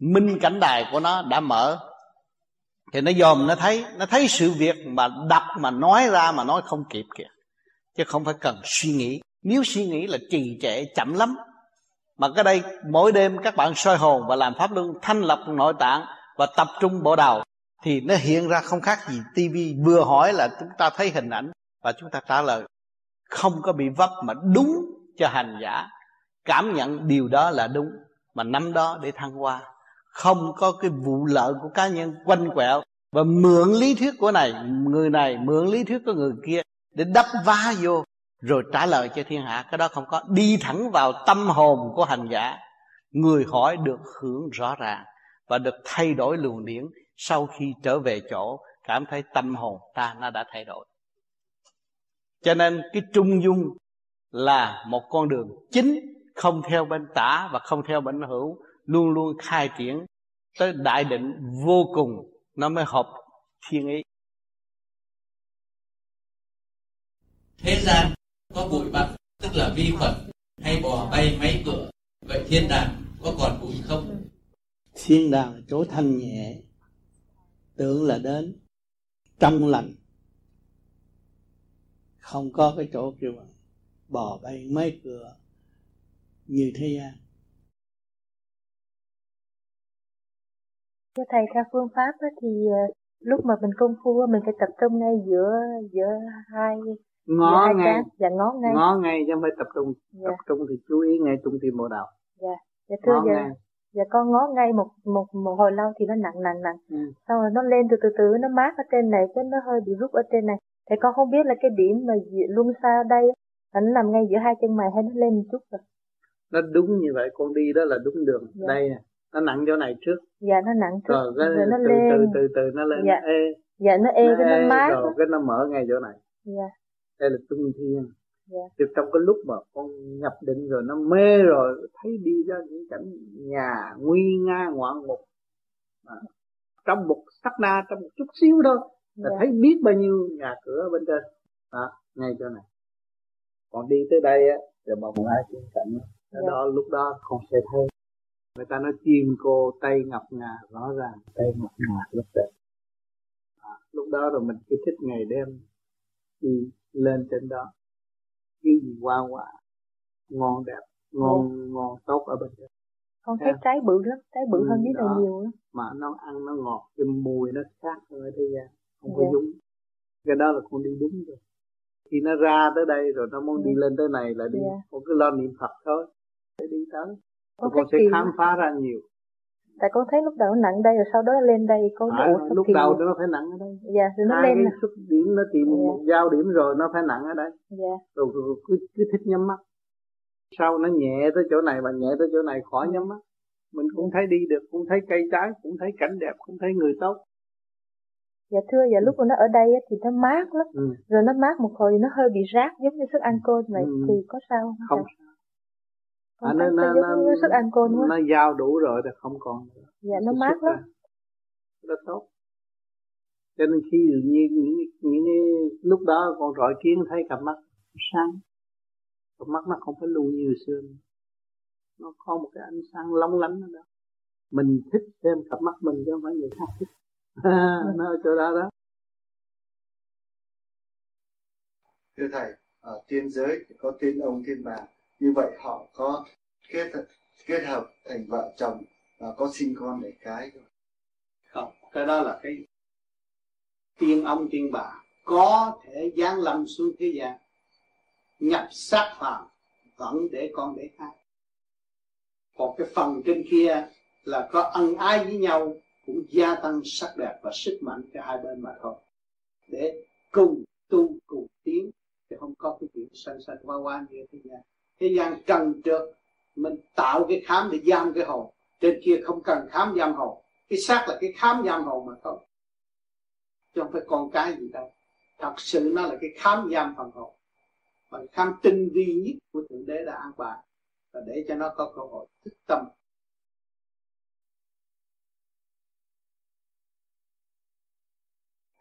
minh cảnh đài của nó đã mở. Thì nó dòm, nó thấy nó thấy sự việc mà đọc mà nói ra, mà nói không kịp kìa. Chứ không phải cần suy nghĩ. Nếu suy nghĩ là trì trệ chậm lắm mà cái đây, mỗi đêm các bạn soi hồn và làm pháp luân thanh lập nội tạng và tập trung bộ đầu thì nó hiện ra không khác gì tivi vừa hỏi là chúng ta thấy hình ảnh và chúng ta trả lời. Không có bị vấp mà đúng cho hành giả. Cảm nhận điều đó là đúng mà nắm đó để thăng hoa. Không có cái vụ lợi của cá nhân quanh quẹo và mượn lý thuyết của này, người này mượn lý thuyết của người kia để đắp vá vô rồi trả lời cho thiên hạ. Cái đó không có. Đi thẳng vào tâm hồn của hành giả. Người hỏi được hưởng rõ ràng và được thay đổi luồng điển. Sau khi trở về chỗ, cảm thấy tâm hồn ta nó đã thay đổi. Cho nên cái trung dung là một con đường chính, không theo bên tả và không theo bên hữu, luôn luôn khai triển tới đại định vô cùng. Nó mới hợp thiên ý. Thế gian có bụi bặm tức là vi khuẩn hay bò bay máy cửa. Vậy thiên đàng có còn bụi không? Thiên đàng là chỗ thanh nhẹ tưởng là đến trong lành. Không có cái chỗ kêu mà bò bay mấy cửa như thế gian. Thưa thầy theo phương pháp thì ờ, lúc mà mình công phu mình phải tập trung ngay giữa giữa hai ngó hai ngay. cán và ngó ngay. Ngó ngay chứ không phải tập trung. Dạ. tập trung thì chú ý ngay trung tim bộ đầu dạ dạ thưa ngó dạ. ngay. Dạ con ngó ngay một một một hồi lâu thì nó nặng nặng nặng. Ừ. xong rồi nó lên từ từ từ nó mát ở trên này cái nó hơi bị rút ở trên này. Thì con không biết là cái điểm mà luân xa đây là nó nằm ngay giữa hai chân mày hay nó lên một chút rồi? Nó đúng như vậy con đi đó là đúng đường. Dạ. đây nè nó nặng chỗ này trước. Dạ nó nặng chút rồi cái rồi nó từ, lên. từ từ từ nó lên Dạ. nó ê. Dạ nó ê cái nó mát rồi lắm. cái nó mở ngay chỗ này. Dạ đây là trung thiên. Dạ. Thì trong cái lúc mà con nhập định rồi nó mê rồi thấy đi ra những cảnh nhà nguy nga ngoạn mục à, trong một sắc na trong một chút xíu thôi là Dạ. thấy biết bao nhiêu nhà cửa bên trên. Đó ngay chỗ này. Còn đi tới đây á rồi mà một hai phương cảnh á, Dạ. đó lúc đó con sẽ thấy người ta nói chim cô tay ngập ngà rõ ràng tay ngập ngà rất đẹp. À, lúc đó rồi mình cứ thích ngày đêm đi lên trên đó. Cái gì qua quả ngon đẹp ngon ngon tốt ở bên trên. Con thấy Dạ. trái bự lắm trái bự Ừ, hơn này đó. nhiều lắm. Mà nó ăn nó ngọt cái mùi nó khác hơn ở thế gian không có Dạ. đúng cái đó là con đi đúng rồi. Khi nó ra tới đây rồi nó muốn đi lên tới này là đi Dạ. con cứ lo niệm phật thôi để đi tới. Thấy con sẽ khám phá ra nhiều tại con thấy lúc đầu nó nặng đây rồi sau đó nó lên đây con à, sao lúc đầu nó phải nặng ở đây. Dạ rồi nó hai lên cái xuất điểm nó tìm Dạ. một giao điểm rồi nó phải nặng ở đây. Dạ. Rồi, rồi, rồi cứ, cứ thích nhắm mắt. Sau nó nhẹ tới chỗ này và nhẹ tới chỗ này khỏi nhắm mắt. Mình cũng thấy đi được cũng thấy cây trái cũng thấy cảnh đẹp cũng thấy người tốt. Dạ thưa dạ lúc mà nó ở đây thì nó mát lắm. Ừ. rồi nó mát một hồi thì nó hơi bị rát giống như sức ăn côn vậy. Ừ. thì có sao không? Không thầy? À, nó, nó nó, nó, sức ăn côn quá. nó giao đủ rồi thì không còn nữa. dạ nó Nó mát lắm. rất tốt. Cho nên khi như những những lúc đó con rọi kiến thấy cặp mắt sáng. Cặp mắt nó không phải luôn như xưa nữa. nó có một cái ánh sáng lóng lánh ở đó. Mình thích xem cặp mắt mình chứ không phải người khác thích. Nó ở chỗ đó đó. Thưa thầy ở thiên giới có tiên ông tiên bà như vậy họ có kết kết hợp thành vợ chồng và có sinh con để cái không? không, cái đó là cái tiên ông, tiên bà có thể giáng lâm xuống thế gian, nhập sắc phàm vẫn để con để thai còn cái phần trên kia là có ân ái với nhau cũng gia tăng sắc đẹp và sức mạnh cho hai bên mà thôi. Để cùng tu, cùng tiến, chứ không có cái chuyện sanh sanh qua qua như thế gian thế gian trần trượt, mình tạo cái khám để giam cái hồn. Trên kia không cần khám giam hồn. Cái xác là cái khám giam hồn mà thôi. Chứ không phải con cái gì đâu. Thật sự nó là cái khám giam phần hồn. Và cái khám tinh vi nhất của thượng đế đã an bài và để cho nó có cơ hội thức tâm.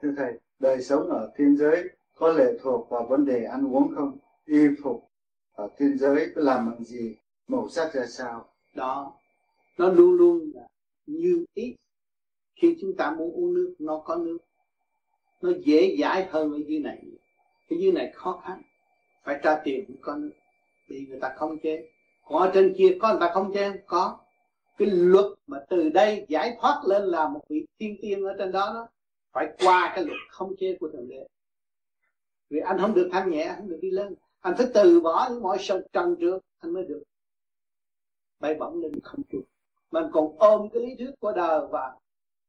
Thưa thầy, đời sống ở thiên giới có lệ thuộc vào vấn đề ăn uống không? Y phục ở thiên giới có làm bằng gì, màu sắc ra sao? Đó, nó luôn luôn là như ý. Khi chúng ta muốn uống nước, nó có nước. Nó dễ dãi hơn ở dưới này. Ở dưới này khó khăn. Phải trả tiền mới có nước. Vì người ta không chế. Còn ở trên kia có người ta không chế? Có. Cái luật mà từ đây giải thoát lên là một vị thiên tiên ở trên đó đó. Phải qua cái luật không chế của thượng đế. Vì anh không được thanh nhẹ, anh không được đi lên anh phải từ bỏ những mọi sân trần trước, anh mới được. Bay bổng lên không trung. Mình còn ôm cái lý thuyết của đời và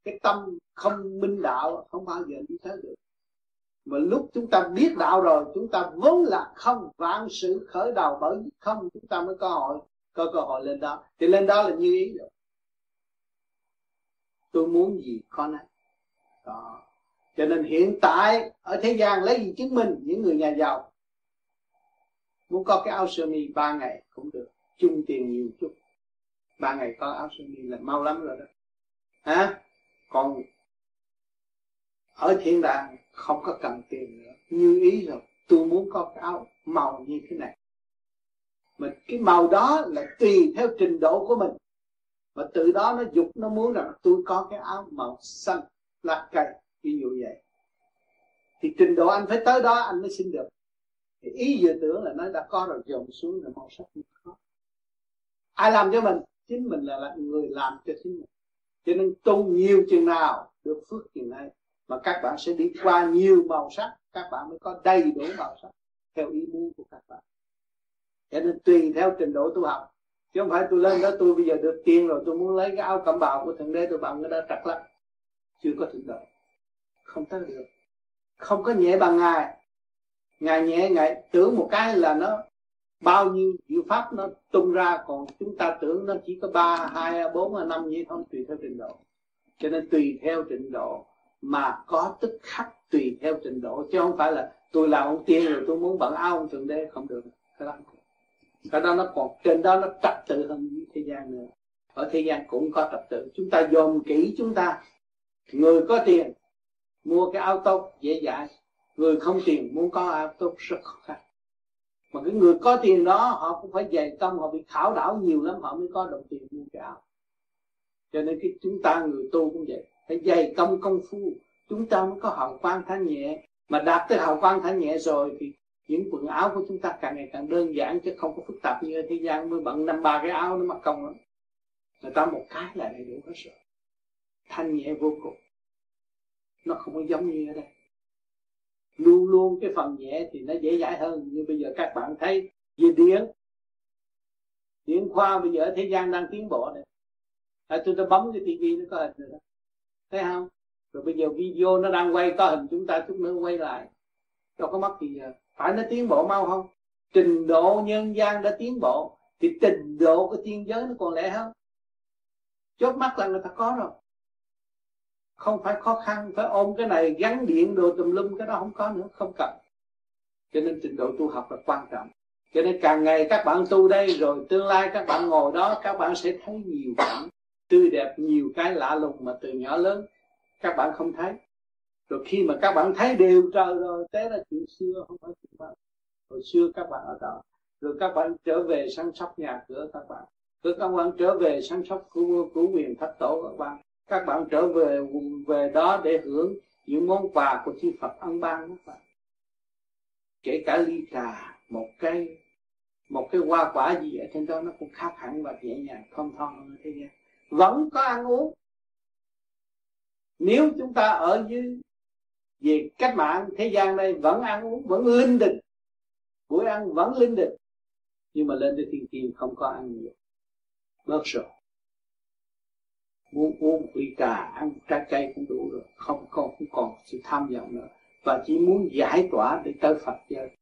cái tâm không minh đạo, không bao giờ đi tới được. Mà lúc chúng ta biết đạo rồi, chúng ta vốn là không vạn sự khởi đầu, bởi không, chúng ta mới có hội, có cơ hội lên đó. Thì lên đó là như ý rồi. Tôi muốn gì? Con này đó cho nên hiện tại, ở thế gian lấy gì chứng minh? Những người nhà giàu muốn có cái áo sơ mi, ba ngày cũng được. Chung tiền nhiều chút. Ba ngày có áo sơ mi là mau lắm rồi đó. Hả? Còn ở thiên đàng không có cần tiền nữa. Như ý rồi tôi muốn có cái áo màu như thế này. Mà cái màu đó là tùy theo trình độ của mình. Và từ đó nó dục, nó muốn là tôi có cái áo màu xanh, lá cây, ví dụ vậy. Thì trình độ anh phải tới đó, anh mới xin được thì ý dự tưởng là nó đã có rồi dồn xuống rồi màu sắc không có. Ai làm cho mình? Chính mình là, là người làm cho chính mình. Cho nên tu nhiều chừng nào được phước chừng này mà các bạn sẽ đi qua nhiều màu sắc các bạn mới có đầy đủ màu sắc theo ý muốn của các bạn. Cho nên tùy theo trình độ tu học. Chứ không phải tôi lên đó tôi bây giờ được tiền rồi tôi muốn lấy cái áo cẩm bào của thượng đế tôi bằng cái đó trật lắm chưa có thượng độ không tới được. Không có nhẹ bằng ngài ngài nhẹ ngài tưởng một cái là nó bao nhiêu diệu pháp nó tung ra, còn chúng ta tưởng nó chỉ có ba, hai, bốn, năm như không tùy theo trình độ. Cho nên tùy theo trình độ mà có tức khắc tùy theo trình độ, chứ không phải là tôi làm ông tiên rồi tôi muốn bận áo ông thượng đế, không được. Cái đó cái đó nó còn, trên đó nó trật tự hơn thế gian nữa. Ở thế gian cũng có trật tự. Chúng ta dòm kỹ chúng ta. Người có tiền, mua cái áo tốt dễ dãi người không tiền muốn có áo tốt rất khó khăn. Mà cái người có tiền đó, họ cũng phải dày công họ bị khảo đảo nhiều lắm, họ mới có đồng tiền mua cái áo. Cho nên cái chúng ta người tu cũng vậy. Phải dày công công phu, chúng ta mới có hào quang thanh nhẹ. Mà đạt tới hào quang thanh nhẹ rồi thì những quần áo của chúng ta càng ngày càng đơn giản, chứ không có phức tạp như ở thế gian mới bận năm ba cái áo nó mất công lắm. Người ta một cái là đầy đủ hết rồi. Thanh nhẹ vô cùng. Nó không có giống như ở đây luôn luôn cái phần nhẹ thì nó dễ dãi hơn. Như bây giờ các bạn thấy về điện điện khoa bây giờ ở thế gian đang tiến bộ này. À, tôi đã bấm cái tivi nó có hình rồi đó. Thấy không? Rồi bây giờ video nó đang quay có hình chúng ta chút nữa quay lại. Đâu có mất gì giờ. Phải nó tiến bộ mau không? Trình độ nhân gian đã tiến bộ thì trình độ của tiên giới nó còn lẽ hơn. Chốt mắt là người ta có rồi không phải khó khăn phải ôm cái này gắn điện đồ tùm lum cái đó không có nữa không cần. Cho nên trình độ tu học là quan trọng. Cho nên càng ngày các bạn tu đây rồi tương lai các bạn ngồi đó các bạn sẽ thấy nhiều cảnh. Tươi đẹp nhiều cái lạ lùng mà từ nhỏ lớn các bạn không thấy. Rồi khi mà các bạn thấy đều trời rồi thế là chuyện xưa không phải chuyện bạn hồi xưa các bạn ở đó. Rồi các bạn trở về săn sóc nhà cửa các bạn. Rồi các bạn trở về săn sóc của, của quyền thất tổ các bạn các bạn trở về về đó để hưởng những món quà của chư Phật ăn ban các bạn kể cả ly trà, một cái một cái hoa quả gì ở trên đó nó cũng khác hẳn và nhẹ nhàng thông thon hơn thế gian. Vẫn có ăn uống. Nếu chúng ta ở dưới, về cách mạng thế gian đây, vẫn ăn uống, vẫn linh đình. Buổi ăn vẫn linh đình. Nhưng mà lên tới thiên tiên không có ăn nhiều. Bớt rồi muốn uống một ly trà ăn, trái cây cũng đủ rồi. Không còn không còn sự tham vọng nữa. Và chỉ muốn giải tỏa để tới Phật giới.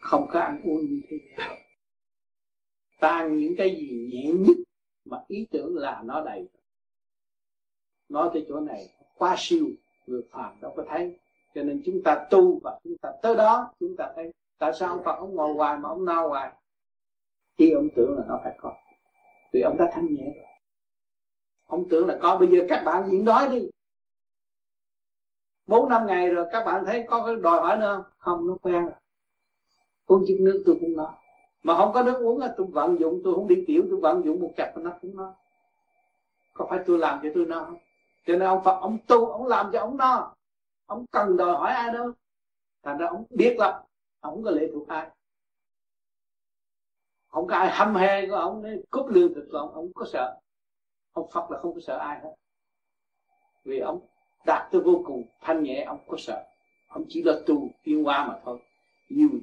Không có ăn uống như thế nào ta ăn những cái gì nhẹ nhất mà ý tưởng là nó đầy. Nói tới chỗ này, quá siêu, người phàm đâu có thấy. Cho nên chúng ta tu và chúng ta tới đó, chúng ta thấy tại sao ông Phật ông ngồi hoài mà ông nao hoài? Khi ông tưởng là nó phải có. Vì ông đã thanh nhẹ rồi ông tưởng là có, bây giờ các bạn nhịn đói đi. Bốn, năm ngày rồi các bạn thấy có cái đòi hỏi nữa không? Không, nó quen rồi. Uống chút nước, tôi cũng nói. Mà không có nước uống là tôi vận dụng, tôi không đi tiểu, tôi vận dụng một chập nó cũng no có phải tôi làm cho tôi no không? Cho nên ông Phật, ông tu, ông làm cho ông no. Ông cần đòi hỏi ai đâu. Thành ra ông biết lắm. Ông không có lệ thuộc ai. Không có ai hâm he của ông đấy cúp lương thực của ông ông có sợ ông Phật là không có sợ ai hết. Vì ông đạt tới vô cùng thanh nhẹ ông có sợ. Ông chỉ là tu tiến qua mà thôi. Nhưng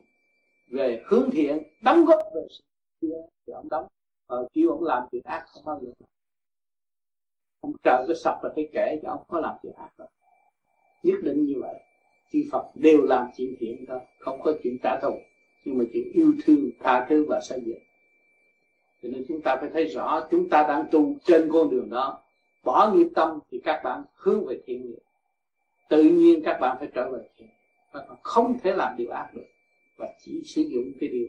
về hướng thiện đóng góp về sự thì ông đóng. Ờ, kêu ông làm chuyện ác không bao giờ. Ông trợ cái sập là cái kể cho ông có làm chuyện ác rồi, nhất định như vậy. Chư Phật đều làm chuyện thiện thôi, không có chuyện trả thù. Nhưng mà chuyện yêu thương tha thứ và xây dựng cho nên chúng ta phải thấy rõ, chúng ta đang tu trên con đường đó. Bỏ nghiệp tâm thì các bạn hướng về thiện nghiệp. Tự nhiên các bạn phải trở về thiện các bạn không thể làm điều ác được, và chỉ sử dụng cái điều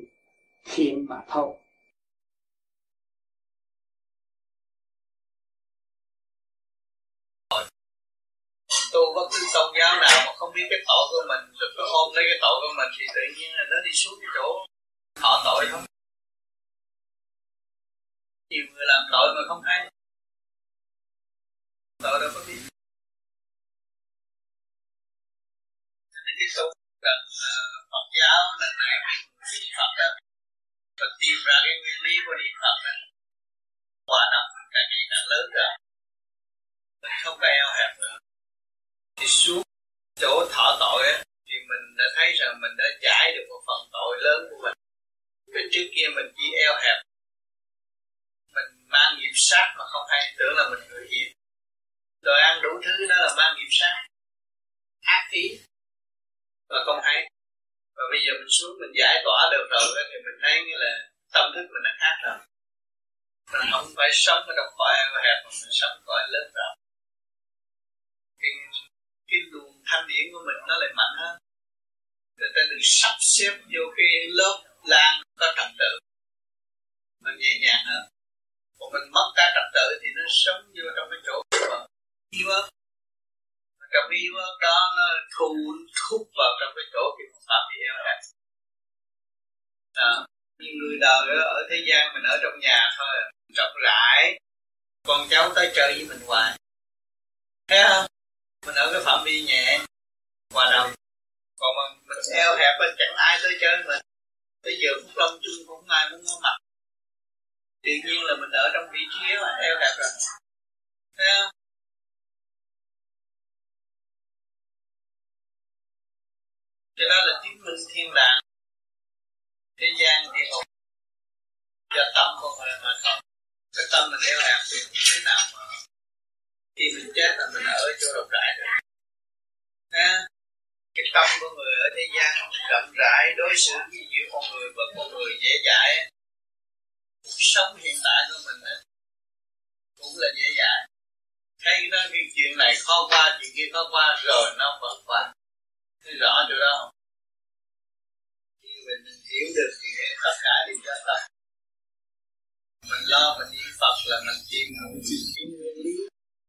thiện mà thôi. Tu bất cứ tôn giáo nào mà không biết cái tội của mình rồi cứ ôm lấy cái tội của mình thì tự nhiên là nó đi xuống cái chỗ thọ tội không? Nhiều người làm tội mà không hay. Tội đâu có biết nên cái tu cần à, Phật giáo lần này cái Phật đó và tìm ra cái nguyên lý của niệm Phật đó. Quả nằm càng ngày càng lớn rồi. Mình không có eo hẹp nữa. Thì xuống chỗ thọ tội á, thì mình đã thấy rằng mình đã giải được một phần tội lớn của mình. Vì trước kia mình chỉ eo hẹp mình mang nghiệp sát mà không hay tưởng là mình người hiền. Rồi ăn đủ thứ đó là mang nghiệp sát ác ý và không hay. Và bây giờ mình xuống mình giải tỏa được rồi thì mình thấy như là tâm thức mình nó khác rồi. Mình không phải sống ở trong cõi eo hẹp mà mình sống cõi lớn rộng. Cái, cái luồng thanh điển của mình nó lại mạnh hơn. Người ta được sắp xếp vô cái lớp lan có trật tự mình nhẹ nhàng hơn còn mình mất cả trật tự thì nó sống vô trong cái chỗ mà yêu ớt trong cái yêu ớt đó nó thu thúc vào trong cái chỗ thì không phạm bị eo hẹp à, như người đời ở thế gian mình ở trong nhà thôi à. rộng rãi. Con cháu tới chơi với mình hoài. Thấy không? Mình ở cái phạm vi nhẹ. Hòa đồng. Còn mình mình eo hẹp thì chẳng ai tới chơi mình. Bây giờ phúc long chung cũng ai muốn có mặt tự nhiên là mình ở trong vị trí mà eo hẹp rồi. Thấy không? Cái đó là chứng minh thiên đàng. Thế gian địa ngục do tâm con người mà không cái tâm mình eo hẹp thì không thế nào mà khi mình chết là mình ở chỗ rộng rãi được. Ha cái tâm của người ở thế gian rộng rãi, đối xử với nhiều con người và con người dễ dãi cuộc sống hiện tại của mình cũng là dễ dàng. thấy đó, cái chuyện này khó qua, chuyện kia khó qua, rồi nó vẫn qua. Thấy rõ chỗ đó không? Khi mình hiểu được thì tất cả đều cho tâm mình lo, mình niệm Phật là mình tìm ngủ cái nguyên lý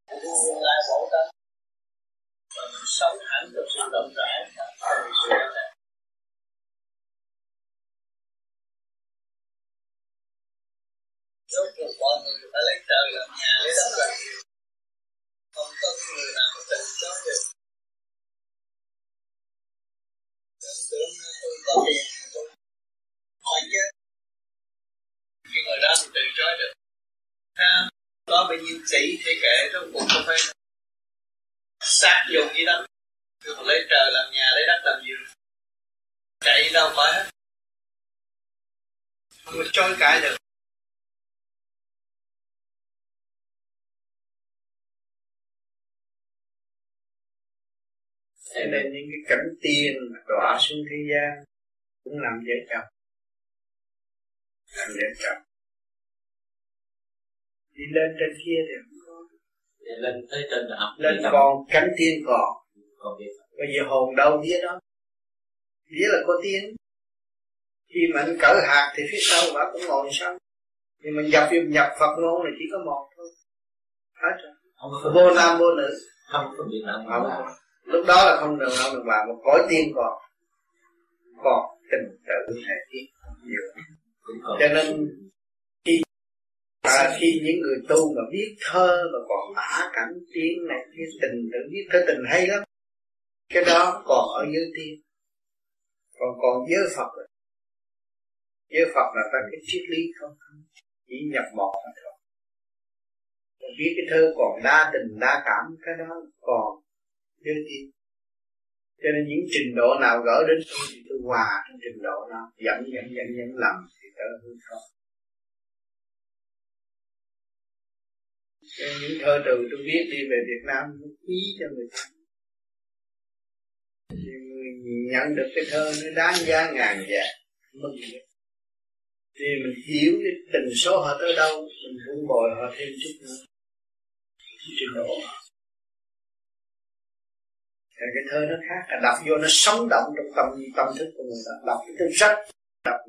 tương lai bổ tánh và mình sống hẳn được sự rộng rãi trong sự này rốt cuộc mọi người phải lấy trời làm nhà lấy đất làm nhiều không có người nào mà từ chối được. Tưởng tưởng tôi có tiền tôi phải chứ cái người đó thì từ chối được. Ha, có bao nhiêu tỷ thế kệ trong cuộc không phải sát dùng gì đó. Cứ lấy trời làm nhà lấy đất làm giường. Chạy đâu phải hết không có chối cãi được. Cho nên những cái cảnh tiên mà tỏa xuống thế gian cũng làm vợ chồng làm vợ chồng đi lên trên kia thì không có. Lên tới trên là học lên còn cánh tiên còn. Bây giờ hồn đâu vía đó. Vía là có tiên. Khi mà anh cỡ hạt thì phía sau bà cũng ngồi xong. Nhưng mình nhập nhập Phật ngôn là chỉ có một thôi. Hết rồi. Vô nam vô nữ. Không phân biệt nam không lúc đó là không được đâu được bà một cõi tiên còn còn tình tự thể tiên nhiều. Cho nên khi à, khi những người tu mà biết thơ và còn tả cảnh tiên này cái tình tự biết thơ tình hay lắm cái đó còn ở dưới tiên. Còn còn giới Phật rồi giới Phật là ta cái triết lý không? Chỉ nhập một mà thôi. Biết cái thơ còn đa tình đa cảm cái đó còn giới đi. Cho nên những trình độ nào gỡ đến tôi thì tôi hòa trong trình độ đó, dẫn dẫn dẫn dẫn lầm thì tới hư không những thơ từ tôi viết đi về Việt Nam quý cho người ta. Nhận được cái thơ nó đáng giá ngàn vàng, mừng. Thì mình hiểu cái tình số họ tới đâu, mình cũng bồi họ thêm chút nữa. Trình độ thì cái thơ nó khác. Là đọc vô nó sống động trong tâm tâm thức của mình đọc cái thơ rất đọc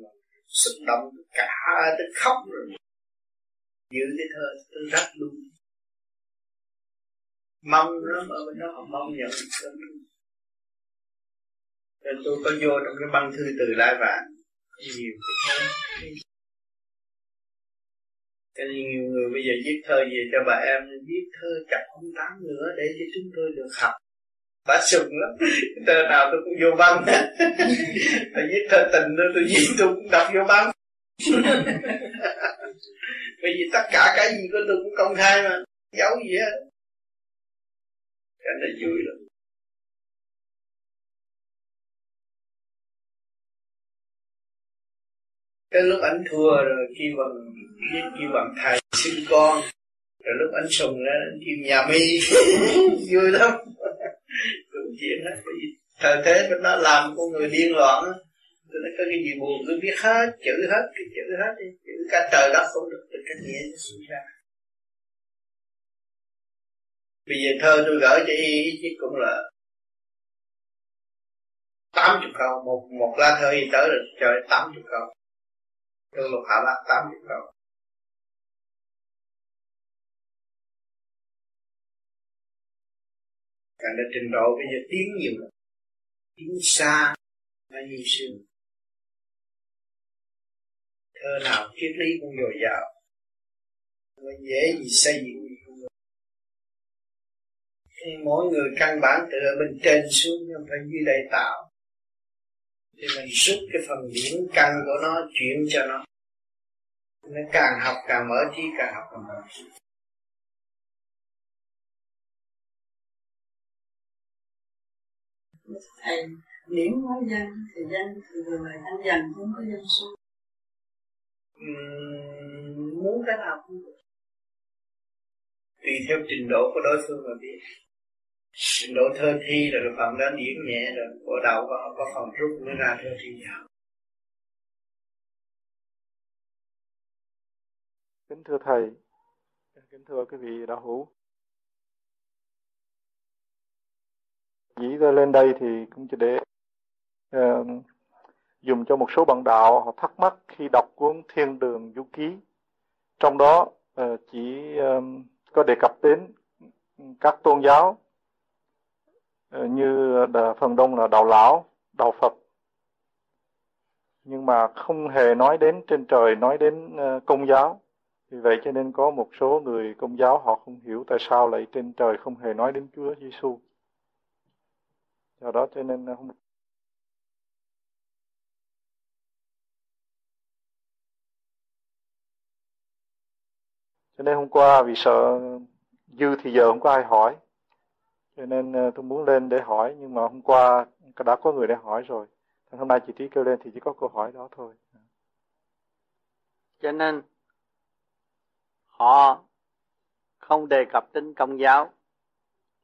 xúc động cả tới khóc rồi. Giữ cái thơ tôi rất luôn mong nó ở bên đó mong nhận được nên tôi có vô trong cái băng thư từ lai vạn, nhiều cái thơ. Cho nên nhiều người bây giờ viết thơ về cho bà em, viết thơ chặt không tám nữa để cho chúng tôi được học bà sùng lắm. Tờ nào tôi cũng vô băng. Tôi viết thơ tình tôi tôi viết tôi cũng đọc vô băng. Bởi vì tất cả cái gì của tôi cũng công khai mà. Giấu gì hết. Cái này vui lắm. Cái lúc anh thua rồi kêu bằng kêu bằng thầy sinh con, rồi lúc anh sùng ra anh kêu, nhà mi. Vui lắm cũng chuyện hết bởi vì thời thế bên đó làm con người điên loạn tôi nói có cái gì buồn, cứ biết hết, chữ hết, cái chữ hết đi. Chữ cả trời đất không được từ cái nghĩa nó sinh ra. Bây giờ thơ tôi gửi cho y chứ cũng là tám chục câu, một một lá thơ y tới rồi, trời tám chục câu. Tôi lục hạ lá, tám chục câu. Càng là trình độ bây giờ tiến nhiều lắm. Tiến xa nó như xưa thơ nào triết lý cũng dồi dào. Nó dễ gì xây dựng gì cũng được. Thì mỗi người căn bản từ ở bên trên xuống, nhưng phải dưới đây tạo. Thì mình rút cái phần điểm căn của nó, chuyển cho nó. Nó càng học càng mở trí, càng học càng mở thầy điểm hóa dân thì dân thì người lại anh dần không có dân số uhm, muốn cái nào cũng được. Tùy theo trình độ của đối phương mà biết. Trình độ thơ thi là cái phần đó điểm nhẹ rồi của đầu có, có phần rút mới ra thơ thi nhau kính thưa thầy kính thưa quý vị đạo hữu dĩ ra lên đây thì cũng chỉ để uh, dùng cho một số bạn đạo họ thắc mắc khi đọc cuốn Thiên Đường Du Ký. Trong đó uh, chỉ um, có đề cập đến các tôn giáo uh, như đà, phần đông là đạo lão, đạo Phật. Nhưng mà không hề nói đến trên trời, nói đến uh, công giáo. Vì vậy cho nên có một số người công giáo họ không hiểu tại sao lại trên trời không hề nói đến Chúa Giêsu do đó cho nên ờ, không cho nên hôm qua vì sợ dư thì giờ không có ai hỏi. Cho nên ờ, tôi muốn lên để hỏi, nhưng mà hôm qua đã có người để hỏi rồi. Hôm nay chị trí kêu lên thì chỉ có câu hỏi đó thôi. Cho nên, họ không đề cập đến công giáo,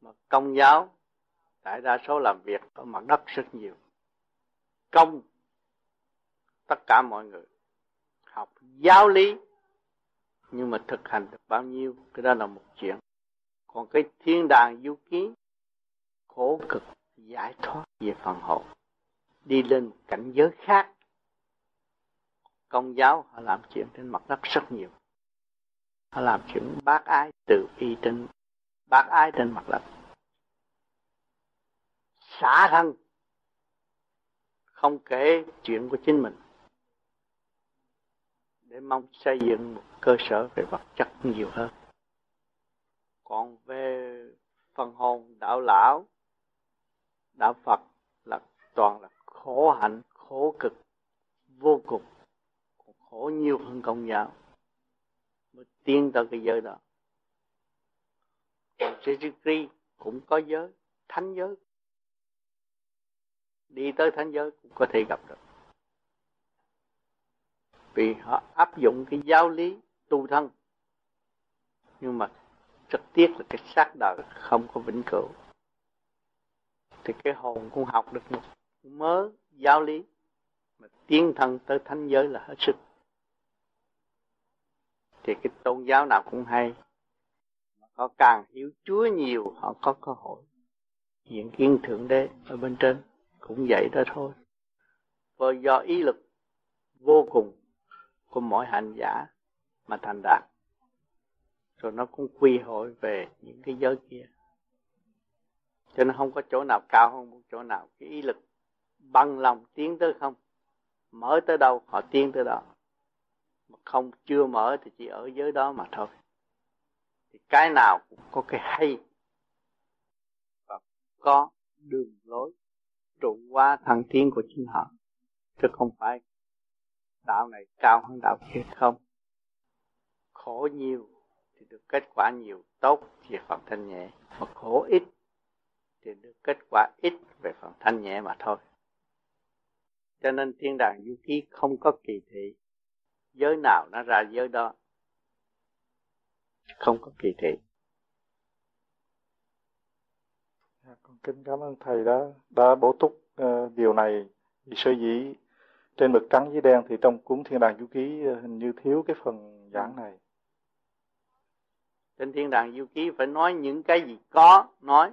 mà công giáo đại đa số làm việc ở mặt đất rất nhiều. Công, tất cả mọi người học giáo lý, nhưng mà thực hành được bao nhiêu, cái đó là một chuyện. Còn cái thiên đàng du ký, khổ cực, giải thoát về phần hồn, đi lên cảnh giới khác. Công giáo họ làm chuyện trên mặt đất rất nhiều. Họ làm chuyện bác ái từ y trên, bác ái trên mặt đất xả thân, không kể chuyện của chính mình, để mong xây dựng một cơ sở về vật chất nhiều hơn. Còn về phần hồn đạo lão, đạo phật là toàn là khổ hạnh, khổ cực, vô cùng, còn khổ nhiều hơn công giáo. Mới tiến tới cái giới đó. Còn Jesus cũng có giới, thánh giới đi tới thánh giới cũng có thể gặp được. Vì họ áp dụng cái giáo lý tu thân. Nhưng mà rất tiếc là cái xác đời không có vĩnh cửu. Thì cái hồn cũng học được một mớ giáo lý. Mà tiến thân tới thánh giới là hết sức. Thì cái tôn giáo nào cũng hay. Mà có càng hiểu Chúa nhiều, họ có cơ hội hiện kiến thượng đế ở bên trên cũng vậy đó thôi. Và do ý lực vô cùng của mỗi hành giả mà thành đạt, rồi nó cũng quy hội về những cái giới kia. Cho nên không có chỗ nào cao hơn một chỗ nào. Cái ý lực bằng lòng tiến tới không, mở tới đâu, họ tiến tới đó. Mà không chưa mở thì chỉ ở giới đó mà thôi. Thì cái nào cũng có cái hay và có đường lối trụ qua thăng tiến của chính họ, chứ không phải đạo này cao hơn đạo kia không? Khổ nhiều thì được kết quả nhiều, tốt về phần thanh nhẹ, mà khổ ít thì được kết quả ít về phần thanh nhẹ mà thôi. Cho nên thiên đàng du ký không có kỳ thị. Giới nào nó ra giới đó, không có kỳ thị dạ, con kính cảm ơn thầy đã đã bổ túc uh, điều này vì sơ dĩ. Trên mực trắng với đen thì trong cuốn thiên đàng du ký uh, hình như thiếu cái phần giảng này. Trên thiên đàng du ký phải nói những cái gì có nói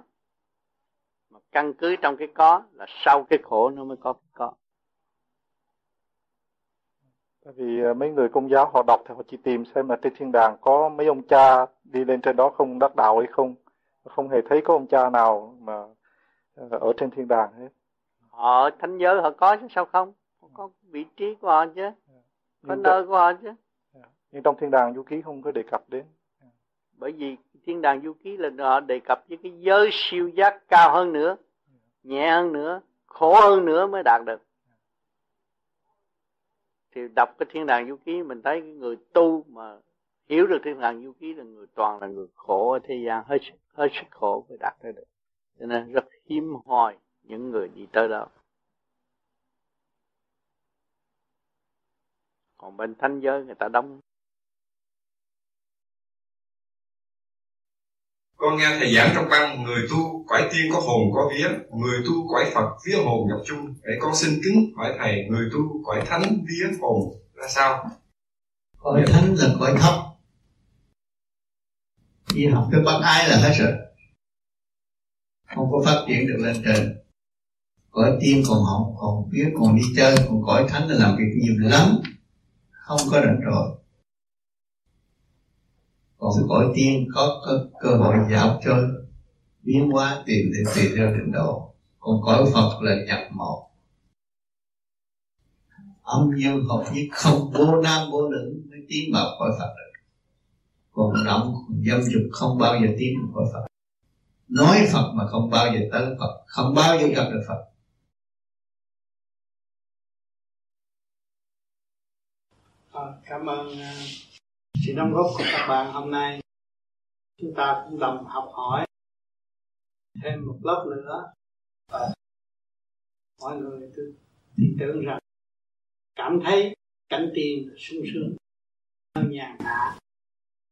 mà căn cứ trong cái có là sau cái khổ nó mới có cái có. Tại vì à, mấy người công giáo họ đọc thì họ chỉ tìm xem là trên thiên đàng có mấy ông cha đi lên trên đó không đắc đạo hay không. Không hề thấy có ông cha nào mà ở trên thiên đàng hết. Họ thánh giới họ có chứ sao không? Có vị trí của họ chứ. Có Nhưng nơi của họ chứ. Nhưng trong thiên đàng du ký không có đề cập đến. Bởi vì thiên đàng du ký là họ đề cập với cái giới siêu giác cao hơn nữa, nhẹ hơn nữa, khổ hơn nữa mới đạt được thì đọc cái thiên đàng du ký mình thấy cái người tu mà hiểu được thiên đàng du ký là người toàn là người khổ ở thế gian hết hết sức khổ mới đạt tới được cho nên rất hiếm hoi những người đi tới đó. Còn bên thánh giới người ta đông con nghe thầy giảng trong băng người tu cõi tiên có hồn có vía. Người tu cõi phật vía hồn nhập chung. Để con xin kính hỏi thầy người tu cõi thánh vía hồn là sao? Cõi thánh là cõi thấp. Đi học cái bác ái là hết rồi không có phát triển được lên trên cõi tiên còn học còn biết còn đi chơi còn cõi thánh là làm việc nhiều lắm. Không có rảnh rồi còn cõi tiên có cơ, cơ hội dạo chơi biến hóa tìm để tùy theo trình độ. Còn cõi phật là nhập một âm dương hợp nhất không vô nam vô nữ mới tiến vào cõi phật được. Còn động còn dâm dục không bao giờ tiến vào cõi phật nói phật mà không bao giờ tới phật không bao giờ gặp được phật. À, cảm ơn uh, sự đóng góp của các bạn hôm nay. Chúng ta cũng đồng học hỏi thêm một lớp nữa. Và mọi người tôi tin tưởng rằng cảm thấy cảnh tiền sung sướng nơi nhàn hạ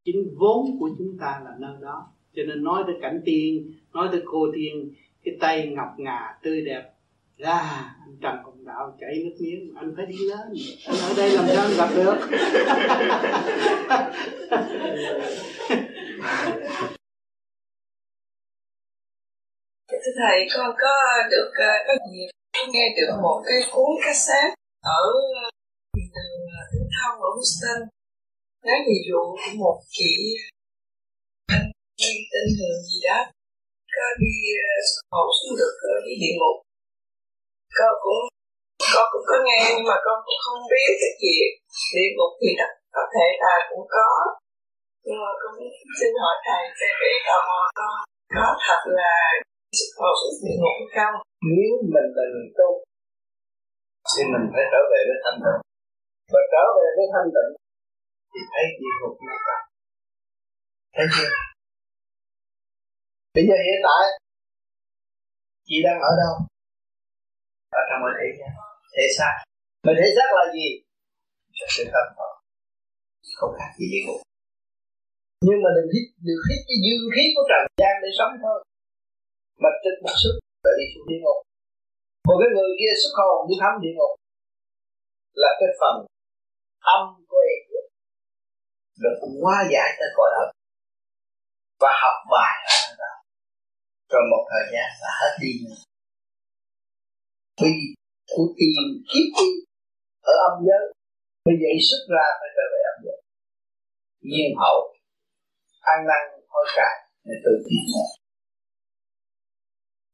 chính vốn của chúng ta là nơi đó cho nên nói tới cảnh tiên, nói tới cô tiên, cái tay ngọc ngà, tươi đẹp, ra, anh trần cùng đạo chảy nước miếng, anh phải đi lên. Anh ở đây làm sao gặp được? Thưa thầy, con có được ờ, có dịp nghe được một cái cuốn cassette ở đường ờ, Đức Thông ở Houston. Nói về vụ của một chị anh tin thường gì đó, có đi ờ, hộ xuống được đi địa ngục. Con cũng con cũng có nghe, nhưng mà con cũng không biết cái chuyện địa ngục thì đó, có thể là cũng có. Nhưng mà con xin hỏi thầy cái cái tò mò con có thật là hộ xuống địa ngục không? Nếu mình là người tu, Thì mình phải trở về với thanh tịnh. Và trở về với thanh tịnh, Thì thấy địa ngục nó có. Thấy chưa? Bây giờ hiện tại, Chị đang ở đâu? Ở trong cơ thể Thể xác. Mà thể xác là gì? Là sự tâm thôi Không khác gì địa ngục nhưng mà đừng hít được hít cái dương khí của trần gian để sống thôi. Mà trên một sức để đi xuống địa ngục. Còn cái người kia xuất hồn đi thăm địa ngục là cái phần âm của em được hóa giải tới cõi âm. Và học bài ở đó rồi một thời gian là hết đi vì của tiền kiếp đi ở âm giới, bây giờ xuất ra phải trở về âm giới. Nhiên hậu ăn năn hối cải, để tự tiến một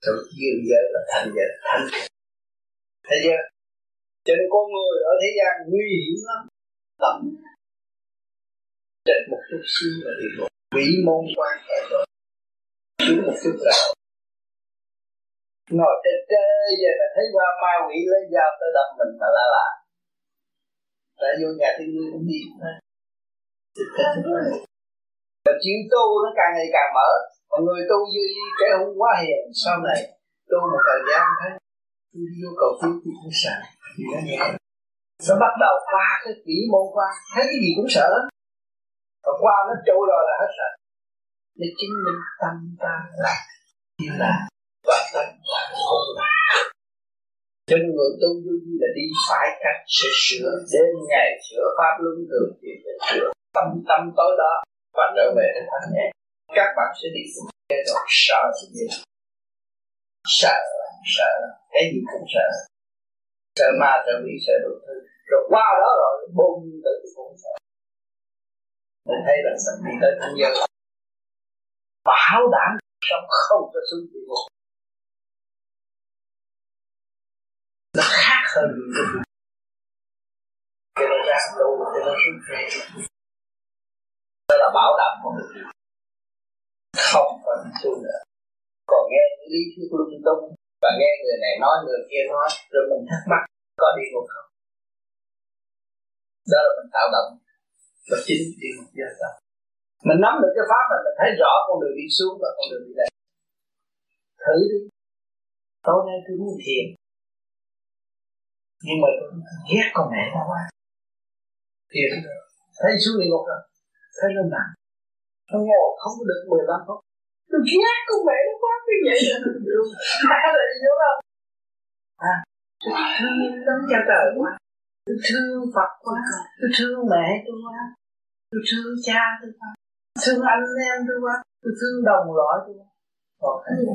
từ dương giới và thanh giới thanh thấy chưa? Cho nên con người ở thế gian nguy hiểm lắm. Tâm. Trên một chút xíu là địa ngục vĩ môn quan hệ rồi xuống một chút là ngồi trên trời giờ là thấy qua ma quỷ lấy dao tới đâm mình mà la la. Đã vô nhà thiên nhiên cũng đi và chịu tu nó càng ngày càng mở. Mà người tu như cái hung quá hiền, sau này tu một thời gian thấy tôi đi vô cầu cứu tôi cũng sợ. Thì nó nhẹ. Nó bắt đầu qua cái kỹ môn qua. Thấy cái gì cũng sợ lắm. Và qua nó trôi rồi là hết sợ để chứng minh tâm ta là như là và tâm là không là cho nên người tu vô vi là đi phải cách sẽ sửa đêm ngày sửa pháp luân thường thì để sửa tâm tâm tối đó và trở về đến thanh nhẹ các bạn sẽ đi cùng cái rồi sợ gì sợ sợ, cái gì cũng sợ. Sợ ma, sợ quỷ, sợ đủ thứ. Rồi qua đó rồi, bùng, tự cũng sợ. Mình thấy là sắp đi tới thanh giới bảo đảm sống không có xuống địa ngục nó khác hơn những cái gì. Cho nên ra tu cho nó xuống về đó là bảo đảm của mình không còn xuống nữa còn nghe lý thuyết lung tung. Và nghe người này nói, người kia nói, rồi mình thắc mắc, có đi ngục không? Đó là mình tạo động. Và chính đi ngục gia tâm mình nắm được cái pháp này mình thấy rõ con đường đi xuống và con đường đi lên. Thử đi. Tối nay tôi muốn thiền. Nhưng mà tôi ghét con mẹ nó quá. Thiền. Thấy xuống địa ngục rồi thấy nó nặng. Nó ngồi không có được 15 phút. Tôi ghét con mẹ nó quá, cái vậy? Là là vô không? À tôi thương lắm cha trời quá. Tôi thương Phật quá. Tôi thương mẹ tôi quá. Tôi thương cha tôi quá thương anh em tôi quá tôi thương đồng loại tôi. Quá còn cái gì